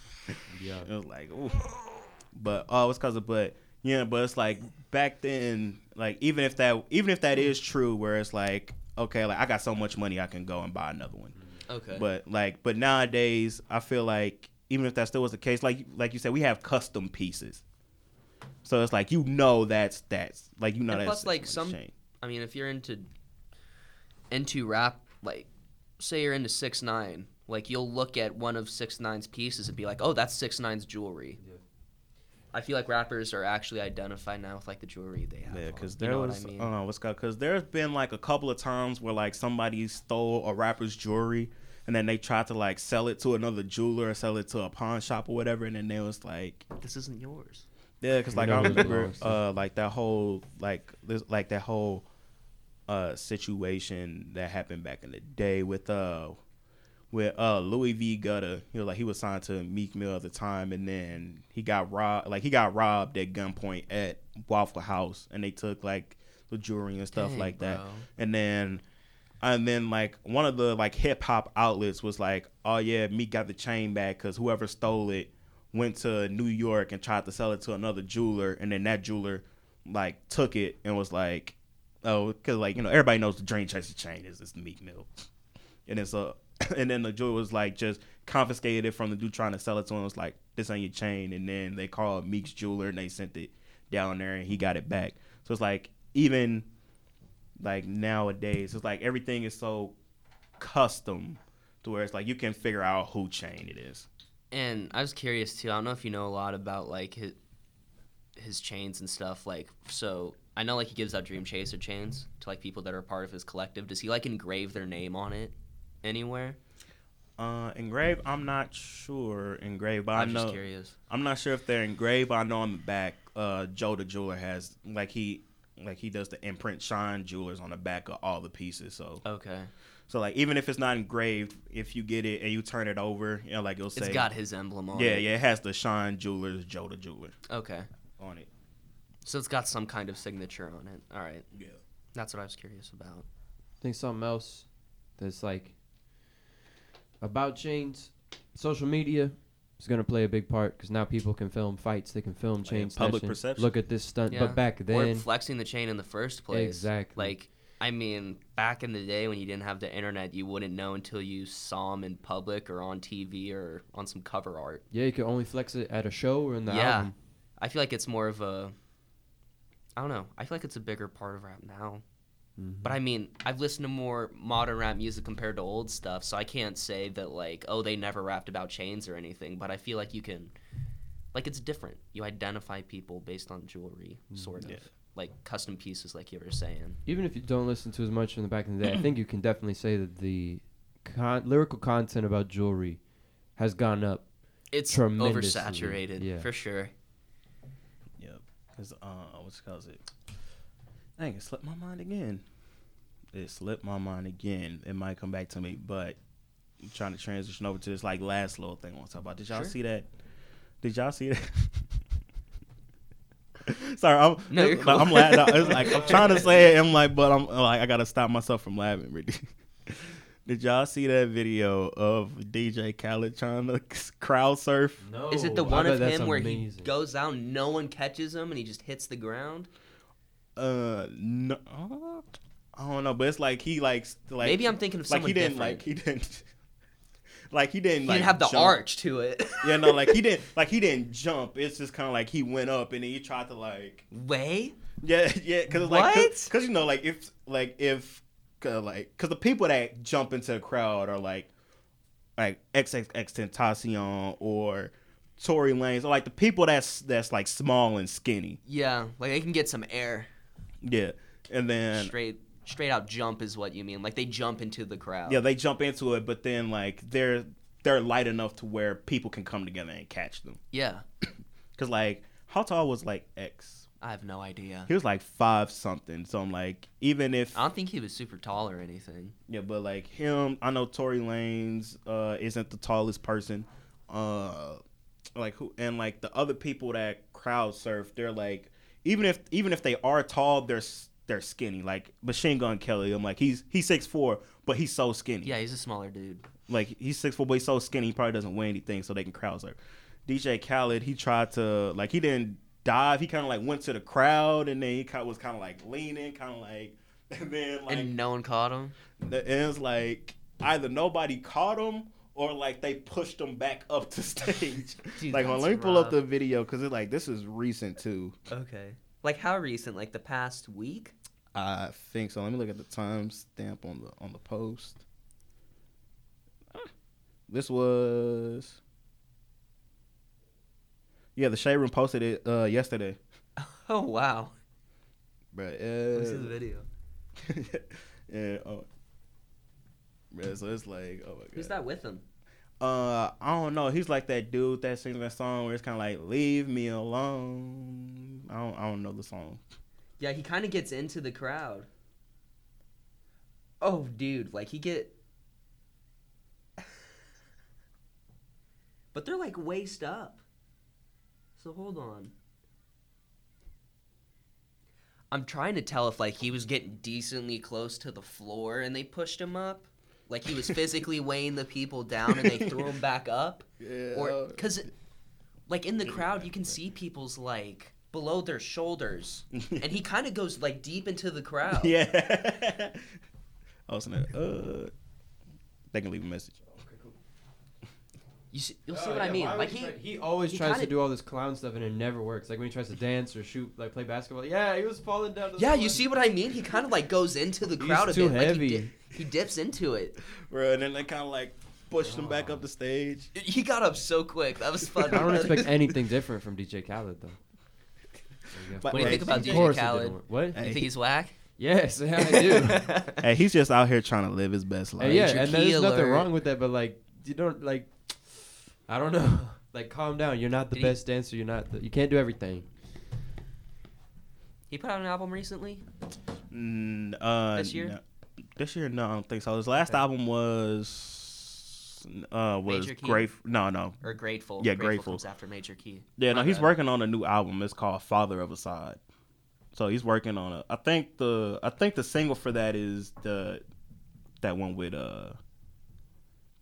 [SPEAKER 3] Yeah.
[SPEAKER 1] It was like, ooh. But oh, it's cause of but yeah, but it's like back then, like even if that even if that is true, where it's like, okay, like I got so much money I can go and buy another one.
[SPEAKER 2] Okay.
[SPEAKER 1] But like but nowadays I feel like even if that still was the case, like like you said, we have custom pieces. So it's like you know that's that's like you know
[SPEAKER 2] And
[SPEAKER 1] that's
[SPEAKER 2] plus, like,
[SPEAKER 1] that's
[SPEAKER 2] some-
[SPEAKER 1] chain.
[SPEAKER 2] I mean, if you're into into rap, like say you're into six nine, like you'll look at one of six nine's pieces and be like, oh, that's six nine's jewelry.
[SPEAKER 3] Yeah.
[SPEAKER 2] I feel like rappers are actually identified now with like the jewelry they have.
[SPEAKER 1] Yeah,
[SPEAKER 2] on.
[SPEAKER 1] because
[SPEAKER 2] You
[SPEAKER 1] there
[SPEAKER 2] know
[SPEAKER 1] was
[SPEAKER 2] what I mean?
[SPEAKER 1] uh, what's called because there's been like a couple of times where like somebody stole a rapper's jewelry and then they tried to like sell it to another jeweler or sell it to a pawn shop or whatever, and then they was like,
[SPEAKER 2] this isn't yours.
[SPEAKER 1] yeah, because like
[SPEAKER 3] know
[SPEAKER 1] I
[SPEAKER 3] who
[SPEAKER 1] remember uh like that whole like this like that whole uh situation that happened back in the day with uh with uh Louie V Gutta. He was like he was signed to Meek Mill at the time and then he got robbed like he got robbed at gunpoint at Waffle House and they took like the jewelry and stuff
[SPEAKER 2] Dang,
[SPEAKER 1] like that.
[SPEAKER 2] bro.
[SPEAKER 1] And then and then like one of the like hip hop outlets was like, "Oh yeah, Meek got the chain back cuz whoever stole it went to New York and tried to sell it to another jeweler, and then that jeweler like took it and was like, oh, because like you know everybody knows the Dream Chaser chain is this Meek Mill, and it's a and then the jeweler was like just confiscated it from the dude trying to sell it to him. Was like this on your chain, and then they called Meek's jeweler and they sent it down there and he got it back. So it's like even like nowadays, it's like everything is so custom to where it's like you can figure out who chain it is.
[SPEAKER 2] And I was curious too. I don't know if you know a lot about like his his chains and stuff. Like, so I know like he gives out Dream Chaser chains to like people that are part of his collective. Does he like engrave their name on it anywhere?
[SPEAKER 1] Uh, engraved, I'm not sure engraved, but
[SPEAKER 2] I'm
[SPEAKER 1] I
[SPEAKER 2] just
[SPEAKER 1] know
[SPEAKER 2] curious.
[SPEAKER 1] I'm not sure if they're engraved. But I know on the back, uh, Joe the jeweler has like he like he does the imprint shine jewelers on the back of all the pieces. So
[SPEAKER 2] Okay,
[SPEAKER 1] so like even if it's not engraved, if you get it and you turn it over, you know like it'll say
[SPEAKER 2] it's got his emblem on
[SPEAKER 1] yeah
[SPEAKER 2] it.
[SPEAKER 1] yeah yeah, it has the shine jewelers Joe the jeweler
[SPEAKER 2] Okay,
[SPEAKER 1] on it.
[SPEAKER 2] so it's got some kind of signature on it. All right,
[SPEAKER 1] Yeah.
[SPEAKER 2] that's what I was curious about.
[SPEAKER 3] I think something else that's like about chains, social media is gonna play a big part because now people can film fights, they can film
[SPEAKER 1] yeah,
[SPEAKER 3] chain
[SPEAKER 1] public
[SPEAKER 3] snatching.
[SPEAKER 1] perception.
[SPEAKER 3] Look at this stunt,
[SPEAKER 2] Yeah.
[SPEAKER 3] but back
[SPEAKER 2] or
[SPEAKER 3] then,
[SPEAKER 2] flexing the chain in the first place.
[SPEAKER 3] Exactly.
[SPEAKER 2] Like, I mean, back in the day when you didn't have the internet, you wouldn't know until you saw them in public or on TV or on some cover art.
[SPEAKER 3] yeah, you could only flex it at a show or in the
[SPEAKER 2] Yeah.
[SPEAKER 3] album.
[SPEAKER 2] I feel like it's more of a. I don't know. I feel like it's a bigger part of rap now.
[SPEAKER 3] Mhm.
[SPEAKER 2] But I mean, I've listened to more modern rap music compared to old stuff, so I can't say that like, oh, they never rapped about chains or anything. But I feel like you can, like, it's different. You identify people based on jewelry, sort of,
[SPEAKER 1] Yeah.
[SPEAKER 2] like custom pieces, like you were saying.
[SPEAKER 3] even if you don't listen to as much from the back in the day, I think you can definitely say that the con- lyrical content about jewelry has gone up.
[SPEAKER 2] It's
[SPEAKER 3] Tremendously,
[SPEAKER 2] oversaturated
[SPEAKER 3] yeah.
[SPEAKER 2] for sure.
[SPEAKER 1] Yep. Cause uh, what's it called it? Dang, it slipped my mind again. It slipped my mind again. It might come back to me, but I'm trying to transition over to this like last little thing I want to talk about. Did y'all
[SPEAKER 2] Sure.
[SPEAKER 1] see that? Did y'all see that? Sorry, I'm
[SPEAKER 2] No, you're cool.
[SPEAKER 1] I'm laughing. It's like I'm trying to say it. I'm like, but I'm like I gotta stop myself from laughing. Really. Did y'all see that video of DJ Khaled trying to crowd surf?
[SPEAKER 3] No,
[SPEAKER 2] Is it the one
[SPEAKER 3] bet
[SPEAKER 2] of him where he
[SPEAKER 3] amazing.
[SPEAKER 2] goes down, no one catches him, and he just hits the ground?
[SPEAKER 1] Uh, no, I don't know, but it's like he likes like
[SPEAKER 2] Maybe I'm thinking of
[SPEAKER 1] like
[SPEAKER 2] someone
[SPEAKER 1] he didn't
[SPEAKER 2] different.
[SPEAKER 1] like he didn't like he didn't
[SPEAKER 2] he
[SPEAKER 1] like
[SPEAKER 2] didn't have the
[SPEAKER 1] jump.
[SPEAKER 2] arch to it.
[SPEAKER 1] Yeah, no, like he didn't like he didn't jump. It's just kind of like he went up and then he tried to like
[SPEAKER 2] Way?
[SPEAKER 1] yeah yeah because it's like because you know like if like if cause like because the people that jump into the crowd are like like XXXTentacion or Tory Lanez or like the people that's that's like small and skinny.
[SPEAKER 2] Yeah, like they can get some air.
[SPEAKER 1] Yeah, and then
[SPEAKER 2] straight straight out jump is what you mean. Like they jump into the crowd.
[SPEAKER 1] Yeah, they jump into it, but then like they're they're light enough to where people can come together and catch them.
[SPEAKER 2] Yeah.
[SPEAKER 1] Cause like how tall was like X?
[SPEAKER 2] I have no idea.
[SPEAKER 1] He was like five something. So I'm like, even if
[SPEAKER 2] I don't think he was super tall or anything.
[SPEAKER 1] yeah, but like him, I know Tory Lanez uh, isn't the tallest person. Uh, like who and like the other people that crowd surf, they're like even if even if they are tall, they're they're skinny. Like Machine Gun Kelly, I'm like he's he's six four, but he's so skinny.
[SPEAKER 2] Yeah, he's a smaller dude.
[SPEAKER 1] like he's six foot, but he's so skinny, he probably doesn't weigh anything, so they can crowd surf. DJ Khaled, he tried to like he didn't dive, he kind of like went to the crowd, and then he kind of was kind of like leaning, kind of like, and then like
[SPEAKER 2] and no one caught him.
[SPEAKER 1] the, and it was like either nobody caught him or like they pushed them back up to stage.
[SPEAKER 2] Dude,
[SPEAKER 1] like, well, let me pull up the video because it's like this is recent too.
[SPEAKER 2] Okay. Like how recent? Like the past week?
[SPEAKER 1] I think so. Let me look at the time stamp on the on the post. This was yeah. The shade room posted it uh, yesterday,
[SPEAKER 2] Oh wow.
[SPEAKER 1] but
[SPEAKER 2] Let me see the
[SPEAKER 1] uh,
[SPEAKER 2] video.
[SPEAKER 1] yeah. Oh, bruh, so it's like oh my god.
[SPEAKER 2] Who's that with him?
[SPEAKER 1] Uh, I don't know. He's like that dude that sings that song where it's kind of like "Leave me alone." I don't. I don't know the song.
[SPEAKER 2] Yeah, he kind of gets into the crowd. Oh, dude, like he get. but they're like waist up. So hold on. I'm trying to tell if like he was getting decently close to the floor and they pushed him up, like he was physically weighing the people down and they threw him back up,
[SPEAKER 1] Yeah.
[SPEAKER 2] or because like in the crowd, you can see people's like below their shoulders, and he kind of goes like deep into the crowd.
[SPEAKER 1] yeah. oh, so now, uh, they can leave a message.
[SPEAKER 2] You see, you'll see what I mean. Like he,
[SPEAKER 3] he always
[SPEAKER 2] he
[SPEAKER 3] tries to
[SPEAKER 2] kinda-
[SPEAKER 3] do all this clown stuff and it never works. Like when he tries to dance or shoot, like play basketball. Yeah, he was falling down. The
[SPEAKER 2] yeah, you see what I mean. He kind of like goes into the
[SPEAKER 3] He's
[SPEAKER 2] crowd a
[SPEAKER 3] too
[SPEAKER 2] bit. Like
[SPEAKER 3] heavy.
[SPEAKER 2] he, di- he dips into it.
[SPEAKER 1] Bro, and then they kind of like pushed him back up the stage.
[SPEAKER 2] He got up so quick. That was fun.
[SPEAKER 3] I don't expect anything different from DJ Khaled though.
[SPEAKER 1] But
[SPEAKER 2] What do you
[SPEAKER 1] hey,
[SPEAKER 2] think about DJ
[SPEAKER 3] course it
[SPEAKER 2] Khaled?
[SPEAKER 3] didn't. What?
[SPEAKER 2] You
[SPEAKER 1] Hey,
[SPEAKER 2] think he's whack?
[SPEAKER 3] Yes, yeah, I do.
[SPEAKER 1] Hey, he's just out here trying to live his best life.
[SPEAKER 3] Hey, yeah,
[SPEAKER 2] Major
[SPEAKER 3] and
[SPEAKER 2] key
[SPEAKER 3] there's nothing
[SPEAKER 2] alert.
[SPEAKER 3] wrong with that, but like, you don't like. I don't know. Like, calm down. You're not the
[SPEAKER 2] Did he-
[SPEAKER 3] best dancer. You're not. The, you can't do everything.
[SPEAKER 2] He put out an album recently.
[SPEAKER 1] Mm, uh,
[SPEAKER 2] This year?
[SPEAKER 1] no. This year, no, I don't think so. His last
[SPEAKER 2] Okay.
[SPEAKER 1] album was uh was grateful. No, no,
[SPEAKER 2] Or Grateful.
[SPEAKER 1] Yeah, Grateful.
[SPEAKER 2] comes after Major Key.
[SPEAKER 1] yeah, no.
[SPEAKER 2] My
[SPEAKER 1] He's working on a new album. It's called Father of Asahd. So he's working on a. I think the I think the single for that is the that one with uh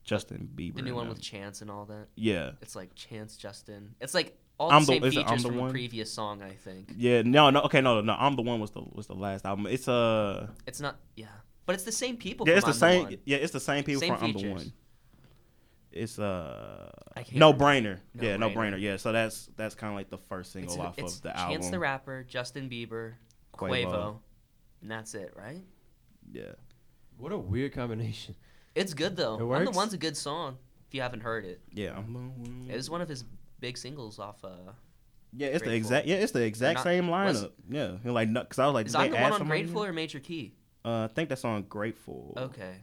[SPEAKER 1] Justin Bieber.
[SPEAKER 2] The new one with Chance and all that.
[SPEAKER 1] yeah.
[SPEAKER 2] It's like Chance, Justin. It's like all
[SPEAKER 1] I'm
[SPEAKER 2] the
[SPEAKER 1] the-
[SPEAKER 2] same
[SPEAKER 1] it I'm
[SPEAKER 2] features
[SPEAKER 1] the
[SPEAKER 2] from
[SPEAKER 1] One?
[SPEAKER 2] previous song. I think
[SPEAKER 1] Yeah, no, no, okay, no, no. I'm the one was the was the last album. It's uh,
[SPEAKER 2] it's not. Yeah, but it's the same people.
[SPEAKER 1] yeah,
[SPEAKER 2] from
[SPEAKER 1] it's the same.
[SPEAKER 2] One.
[SPEAKER 1] yeah, it's the same people
[SPEAKER 2] Same
[SPEAKER 1] from I'm the
[SPEAKER 2] features.
[SPEAKER 1] one. It's uh,
[SPEAKER 2] I
[SPEAKER 1] no brainer.
[SPEAKER 2] No
[SPEAKER 1] yeah, no
[SPEAKER 2] Brainer.
[SPEAKER 1] brainer. Yeah, so that's that's kind of like the first
[SPEAKER 2] It's,
[SPEAKER 1] single off
[SPEAKER 2] it's
[SPEAKER 1] of the
[SPEAKER 2] Chance
[SPEAKER 1] album.
[SPEAKER 2] the Rapper, Justin Bieber,
[SPEAKER 1] Quavo.
[SPEAKER 2] Quavo, and that's it, right?
[SPEAKER 1] Yeah,
[SPEAKER 3] What a weird combination.
[SPEAKER 2] It's good though.
[SPEAKER 3] It
[SPEAKER 2] I'm the
[SPEAKER 3] works?
[SPEAKER 2] one's a good song. If you haven't heard it,
[SPEAKER 1] yeah. I'm one.
[SPEAKER 2] it is one of his big singles off. Uh,
[SPEAKER 1] yeah, it's the exact. Yeah, it's the exact
[SPEAKER 2] not-
[SPEAKER 1] same
[SPEAKER 2] was-
[SPEAKER 1] lineup. Yeah, and like because I was like,
[SPEAKER 2] is
[SPEAKER 1] did they
[SPEAKER 2] I'm the one on Grateful or Major Key?
[SPEAKER 1] Uh, I think that's on Grateful.
[SPEAKER 2] Okay.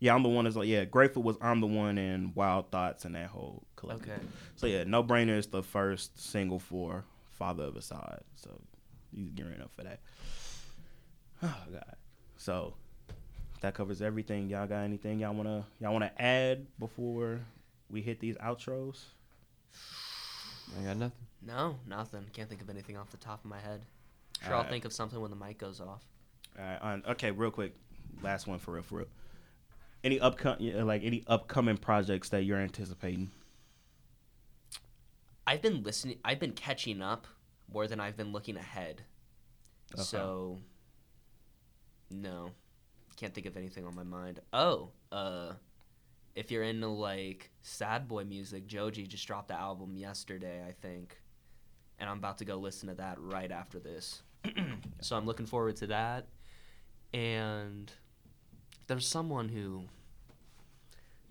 [SPEAKER 1] Yeah, I'm the one. Is like yeah, Grateful was I'm the one in Wild Thoughts and that whole collection.
[SPEAKER 2] Okay.
[SPEAKER 1] So yeah, No Brainer is the first single for Father of Asahd. So you gearing up for that. Oh God. So that covers everything. Y'all got anything y'all wanna y'all wanna add before we hit these outros?
[SPEAKER 3] I got nothing.
[SPEAKER 2] No, nothing. Can't think of anything off the top of my head. Sure, I'll
[SPEAKER 1] Alright.
[SPEAKER 2] think of something when the mic goes off.
[SPEAKER 1] All right. on- okay, real quick. Last one for real, for real. Any upcoming like any upcoming projects that you're anticipating?
[SPEAKER 2] I've been listening. I've been catching up more than I've been looking ahead.
[SPEAKER 1] Okay.
[SPEAKER 2] So, no, can't think of anything on my mind. Oh, uh, if you're into like sad boy music, Joji just dropped the album yesterday, I think, and I'm about to go listen to that right after this. so I'm looking forward to that. And there's someone who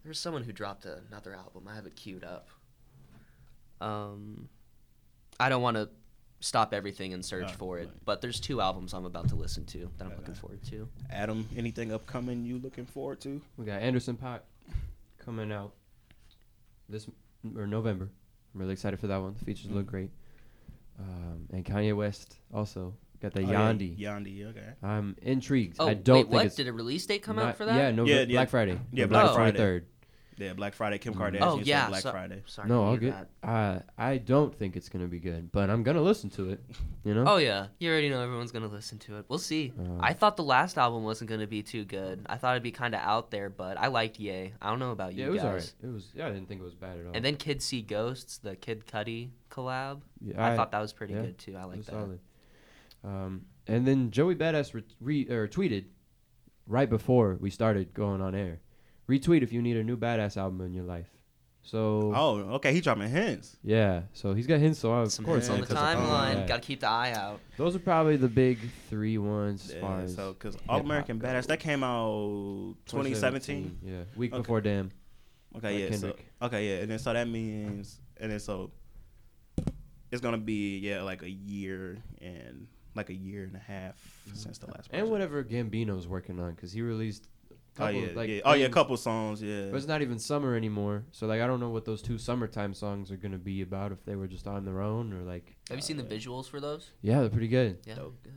[SPEAKER 2] there's someone who dropped another album. I have it queued up. Um, I don't want to stop everything and search
[SPEAKER 1] Oh,
[SPEAKER 2] for it,
[SPEAKER 1] right.
[SPEAKER 2] but there's two albums I'm about to listen to that I'm looking
[SPEAKER 1] Okay.
[SPEAKER 2] forward to.
[SPEAKER 1] Adam, anything upcoming you looking forward to?
[SPEAKER 3] We got Anderson .Paak coming out this or November. I'm really excited for that one. The features look
[SPEAKER 1] Mhm.
[SPEAKER 3] great. Um, and Kanye West also got the
[SPEAKER 1] Oh, yeah,
[SPEAKER 3] Yandhi.
[SPEAKER 1] Yandhi, okay.
[SPEAKER 3] I'm intrigued.
[SPEAKER 2] Oh,
[SPEAKER 3] I don't
[SPEAKER 2] wait,
[SPEAKER 3] think
[SPEAKER 2] what?
[SPEAKER 3] it's
[SPEAKER 2] Did a release date come
[SPEAKER 3] not-
[SPEAKER 2] out for that?
[SPEAKER 3] Yeah, no,
[SPEAKER 1] Yeah, yeah.
[SPEAKER 3] Black Friday.
[SPEAKER 1] Yeah,
[SPEAKER 3] November
[SPEAKER 1] Black Friday.
[SPEAKER 3] 23rd.
[SPEAKER 1] Yeah, Black Friday. Kim
[SPEAKER 3] Mm.
[SPEAKER 1] Kardashian
[SPEAKER 2] Oh, yeah,
[SPEAKER 1] Black
[SPEAKER 2] so-
[SPEAKER 1] Friday.
[SPEAKER 2] Sorry,
[SPEAKER 3] No,
[SPEAKER 2] I
[SPEAKER 3] all
[SPEAKER 2] knew
[SPEAKER 3] good. Uh, I don't think it's gonna be good, but I'm gonna listen to it. You know.
[SPEAKER 2] Oh yeah, you already know everyone's gonna listen to it. We'll see.
[SPEAKER 3] Uh,
[SPEAKER 2] I thought the last album wasn't gonna be too good. I thought it'd be kind of out there, but I liked Ye. I don't know about you
[SPEAKER 3] yeah, it was
[SPEAKER 2] guys.
[SPEAKER 3] alright. It was. Yeah, I didn't think it was bad at all.
[SPEAKER 2] And then Kids See Ghosts, the Kid Cudi collab.
[SPEAKER 3] yeah,
[SPEAKER 2] I, thought that was pretty
[SPEAKER 3] yeah,
[SPEAKER 2] good too. I like that.
[SPEAKER 3] solid. Um, and then Joey Badass re- re- or tweeted right before we started going on air. Retweet if you need a new badass album in your life. So
[SPEAKER 1] Oh, okay. He dropping hints.
[SPEAKER 3] yeah, so he's got hints. So of
[SPEAKER 2] Some
[SPEAKER 3] course,
[SPEAKER 2] on
[SPEAKER 1] yeah,
[SPEAKER 2] the
[SPEAKER 1] 'cause of-
[SPEAKER 2] timeline. Got to keep the eye out.
[SPEAKER 3] those are probably the big three ones as far
[SPEAKER 1] Yeah,
[SPEAKER 3] as
[SPEAKER 1] so because All American
[SPEAKER 3] goes.
[SPEAKER 1] Badass that came out 2017.
[SPEAKER 3] Yeah, week
[SPEAKER 1] Okay.
[SPEAKER 3] before Damn.
[SPEAKER 1] Okay,
[SPEAKER 3] by
[SPEAKER 1] yeah. So, okay, yeah, and then so that means, and then so it's gonna be yeah like a year and like a year and a half since the last.
[SPEAKER 3] And
[SPEAKER 1] project.
[SPEAKER 3] whatever Gambino's working on, because he released.
[SPEAKER 1] Oh yeah,
[SPEAKER 3] like,
[SPEAKER 1] yeah. Oh yeah, a couple songs. Yeah.
[SPEAKER 3] But it's not even summer anymore, so like I don't know what those two summertime songs are gonna be about. If they were just on their own or like.
[SPEAKER 2] Have you seen the visuals for those?
[SPEAKER 3] Yeah, they're pretty good.
[SPEAKER 2] Yeah,
[SPEAKER 1] Dope.
[SPEAKER 2] good.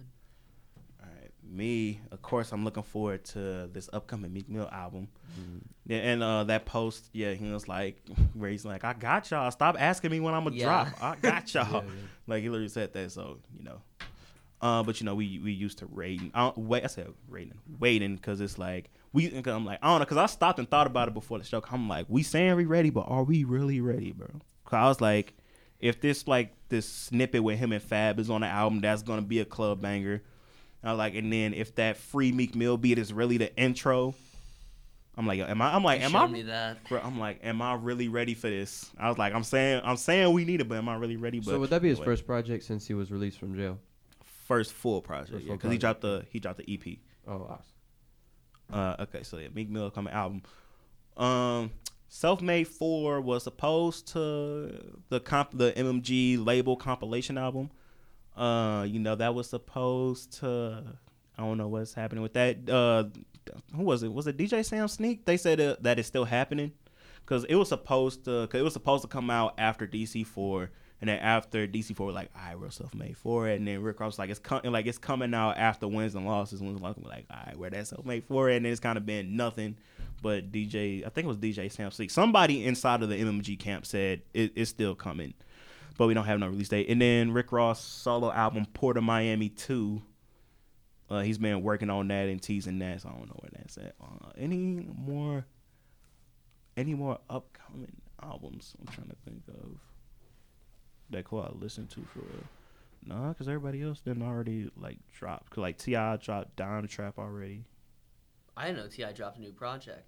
[SPEAKER 1] All right, me, of course, I'm looking forward to this upcoming Meek Mill album.
[SPEAKER 3] Mm.
[SPEAKER 1] Yeah, and uh, that post, yeah, he was like, where he's like, "I got y'all. Stop asking me when I'm gonna
[SPEAKER 2] Yeah.
[SPEAKER 1] drop. I got y'all."
[SPEAKER 3] Yeah, yeah.
[SPEAKER 1] Like he literally said that. So you know, uh, but you know, we we used to rating. I wait, I said rating, waiting, because it's like we. Cause I'm like, I don't know, because I stopped and thought about it before the show. I'm like, we saying we ready, but are we really ready, bro? Cause I was like, if this like this snippet with him and Fab is on the album, that's gonna be a club banger. I like, and then if that free Meek Mill beat is really the intro, I'm like, am I? I'm like, am I?
[SPEAKER 4] me that.
[SPEAKER 1] Bro, I'm like, am I really ready for this? I was like, I'm saying, I'm saying we need it, but am I really ready? But
[SPEAKER 3] So would that be his
[SPEAKER 1] but
[SPEAKER 3] first project since he was released from jail?
[SPEAKER 1] First full project?
[SPEAKER 3] First
[SPEAKER 1] yeah, because he dropped the he dropped the EP.
[SPEAKER 3] Oh, awesome.
[SPEAKER 1] Uh, okay, so yeah, Meek Mill coming album. Um, Self Made Four was supposed to the comp the MMG label compilation album. Uh, you know that was supposed to. I don't know what's happening with that. Uh, who was it? Was it DJ Sam Sneak? They said uh, that it's still happening because it was supposed to. Cause it was supposed to come out after DC Four, and then after DC Four, like, all right, we're Self Made Four, and then Rick Ross like, it's com- like it's coming out after wins and losses. Wins and losses, like, all right, where that Self Made Four, and then it's kind of been nothing. But DJ, I think it was DJ Sam Sneak. Somebody inside of the MMG camp said it, it's still coming, but we don't have no release date. And then Rick Ross solo album Port of Miami Two. Uh, he's been working on that and teasing that, so I don't know where that's at. Uh, any more, any more upcoming albums? I'm trying to think of that cool I listen to for real. Nah, cause everybody else didn't already like drop. 'Cause, like T.I dropped Down the Trap already.
[SPEAKER 4] I didn't know T.I dropped a new project.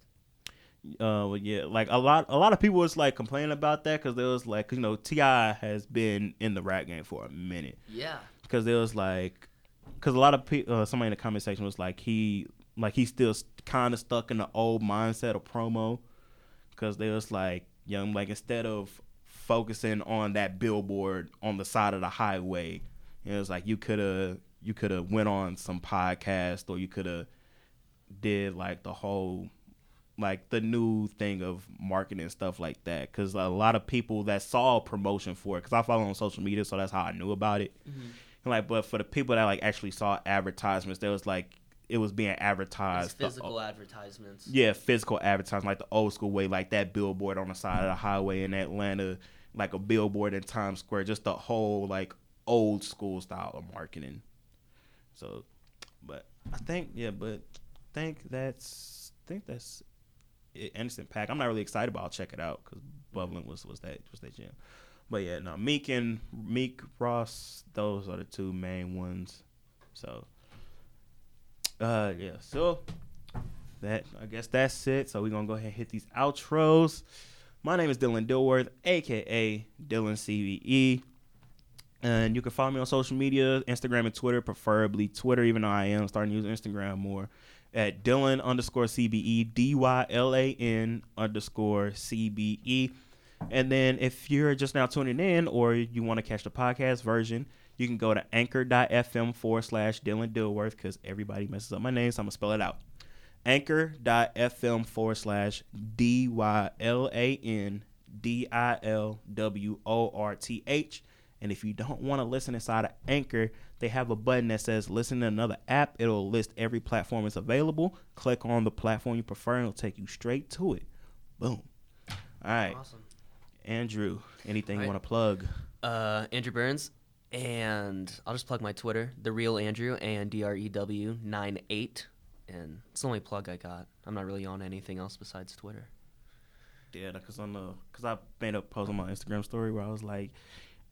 [SPEAKER 1] Uh, well, yeah, like a lot, a lot of people was like complaining about that because there was like, you know, T.I has been in the rap game for a minute.
[SPEAKER 4] Yeah.
[SPEAKER 1] because there was like because a lot of people uh, somebody in the comment section was like he like he's still kind of stuck in the old mindset of promo because there was like young like instead of focusing on that billboard on the side of the highway. It was like you could have you could have went on some podcast or you could have did like the whole like the new thing of marketing stuff like that. Because a lot of people that saw promotion for it because i follow on social media so that's how i knew about it. And like, but for the people that like actually saw advertisements, there was like it was being advertised. the- uh,
[SPEAKER 4] physical advertisements.
[SPEAKER 1] yeah, physical advertising, like the old school way, like that billboard on the side of the highway in Atlanta, like a billboard in Times Square, just the whole like old school style of marketing. So, but I think yeah, but I think that's I think that's it. Anderson .Paak. I'm not really excited, but I'll check it out because Bubbling was was that was that jam. But yeah, no, Meek and Meek Ross, those are the two main ones. So, uh, yeah. So that I guess that's it. So we're gonna go ahead and hit these outros. My name is Dylan Dilworth, aka Dylan CBE. And you can follow me on social media, Instagram and Twitter, preferably Twitter, even though I am starting to use Instagram more. At Dylan underscore CBE, D Y L A N underscore CBE. And then if you're just now tuning in or you want to catch the podcast version, you can go to anchor.fm forward slash Dylan Dilworth because everybody messes up my name, so I'm going to spell it out. Anchor.fm forward slash D Y L A N D I L W O R T H. And if you don't want to listen inside of Anchor, they have a button that says listen to another app. It'll list every platform that's available. Click on the platform you prefer, and it'll take you straight to it. Boom. All right.
[SPEAKER 4] Awesome.
[SPEAKER 1] Andrew, anything you want to plug?
[SPEAKER 2] Uh, Andrew Burns, and I'll just plug my Twitter, the real Andrew, and D R E W nine eight, and it's the only plug I got. I'm not really on anything else besides Twitter.
[SPEAKER 1] Yeah, because on the because I made a post on my Instagram story where I was like,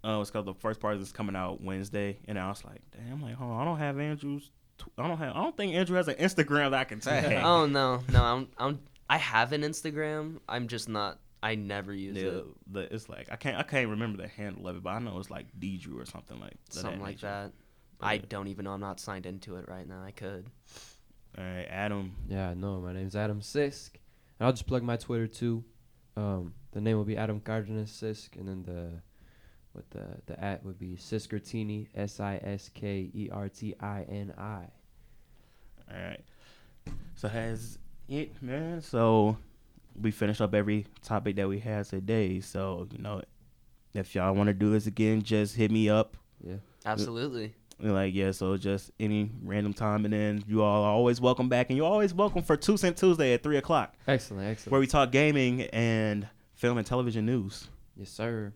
[SPEAKER 1] uh, it's called the first part is coming out Wednesday, and I was like, damn, like, hold on, I don't have Andrew's. Tw- I don't have. I don't think Andrew has an Instagram that I can tag.
[SPEAKER 2] Oh no, no, I'm, I'm, I have an Instagram. I'm just not. I never use
[SPEAKER 1] Yeah,
[SPEAKER 2] it.
[SPEAKER 1] the, it's like I can't I can't remember the handle of it, but I know it's like D Drew or something like of
[SPEAKER 2] Something like
[SPEAKER 1] nature.
[SPEAKER 2] that.
[SPEAKER 1] But
[SPEAKER 2] I
[SPEAKER 1] yeah.
[SPEAKER 2] don't even know. I'm not signed into it right now. I could.
[SPEAKER 1] All right, Adam.
[SPEAKER 3] Yeah, no, my name's Adam Sisk. And I'll just plug my Twitter too. Um, the name will be Adam Cardenas Sisk, and then the what the the at would be Siskertini S I S K E R T I N I.
[SPEAKER 1] All right. So has it, man. So we finished up every topic that we had today. So you know, if y'all want to do this again, just hit me up.
[SPEAKER 3] Yeah.
[SPEAKER 2] Absolutely.
[SPEAKER 1] And like yeah, so just any random time, and then you all are always welcome back, and you're always welcome for Two Cent Tuesday at three o'clock,
[SPEAKER 3] Excellent, excellent.
[SPEAKER 1] where we talk gaming and film and television news.
[SPEAKER 3] yes, sir.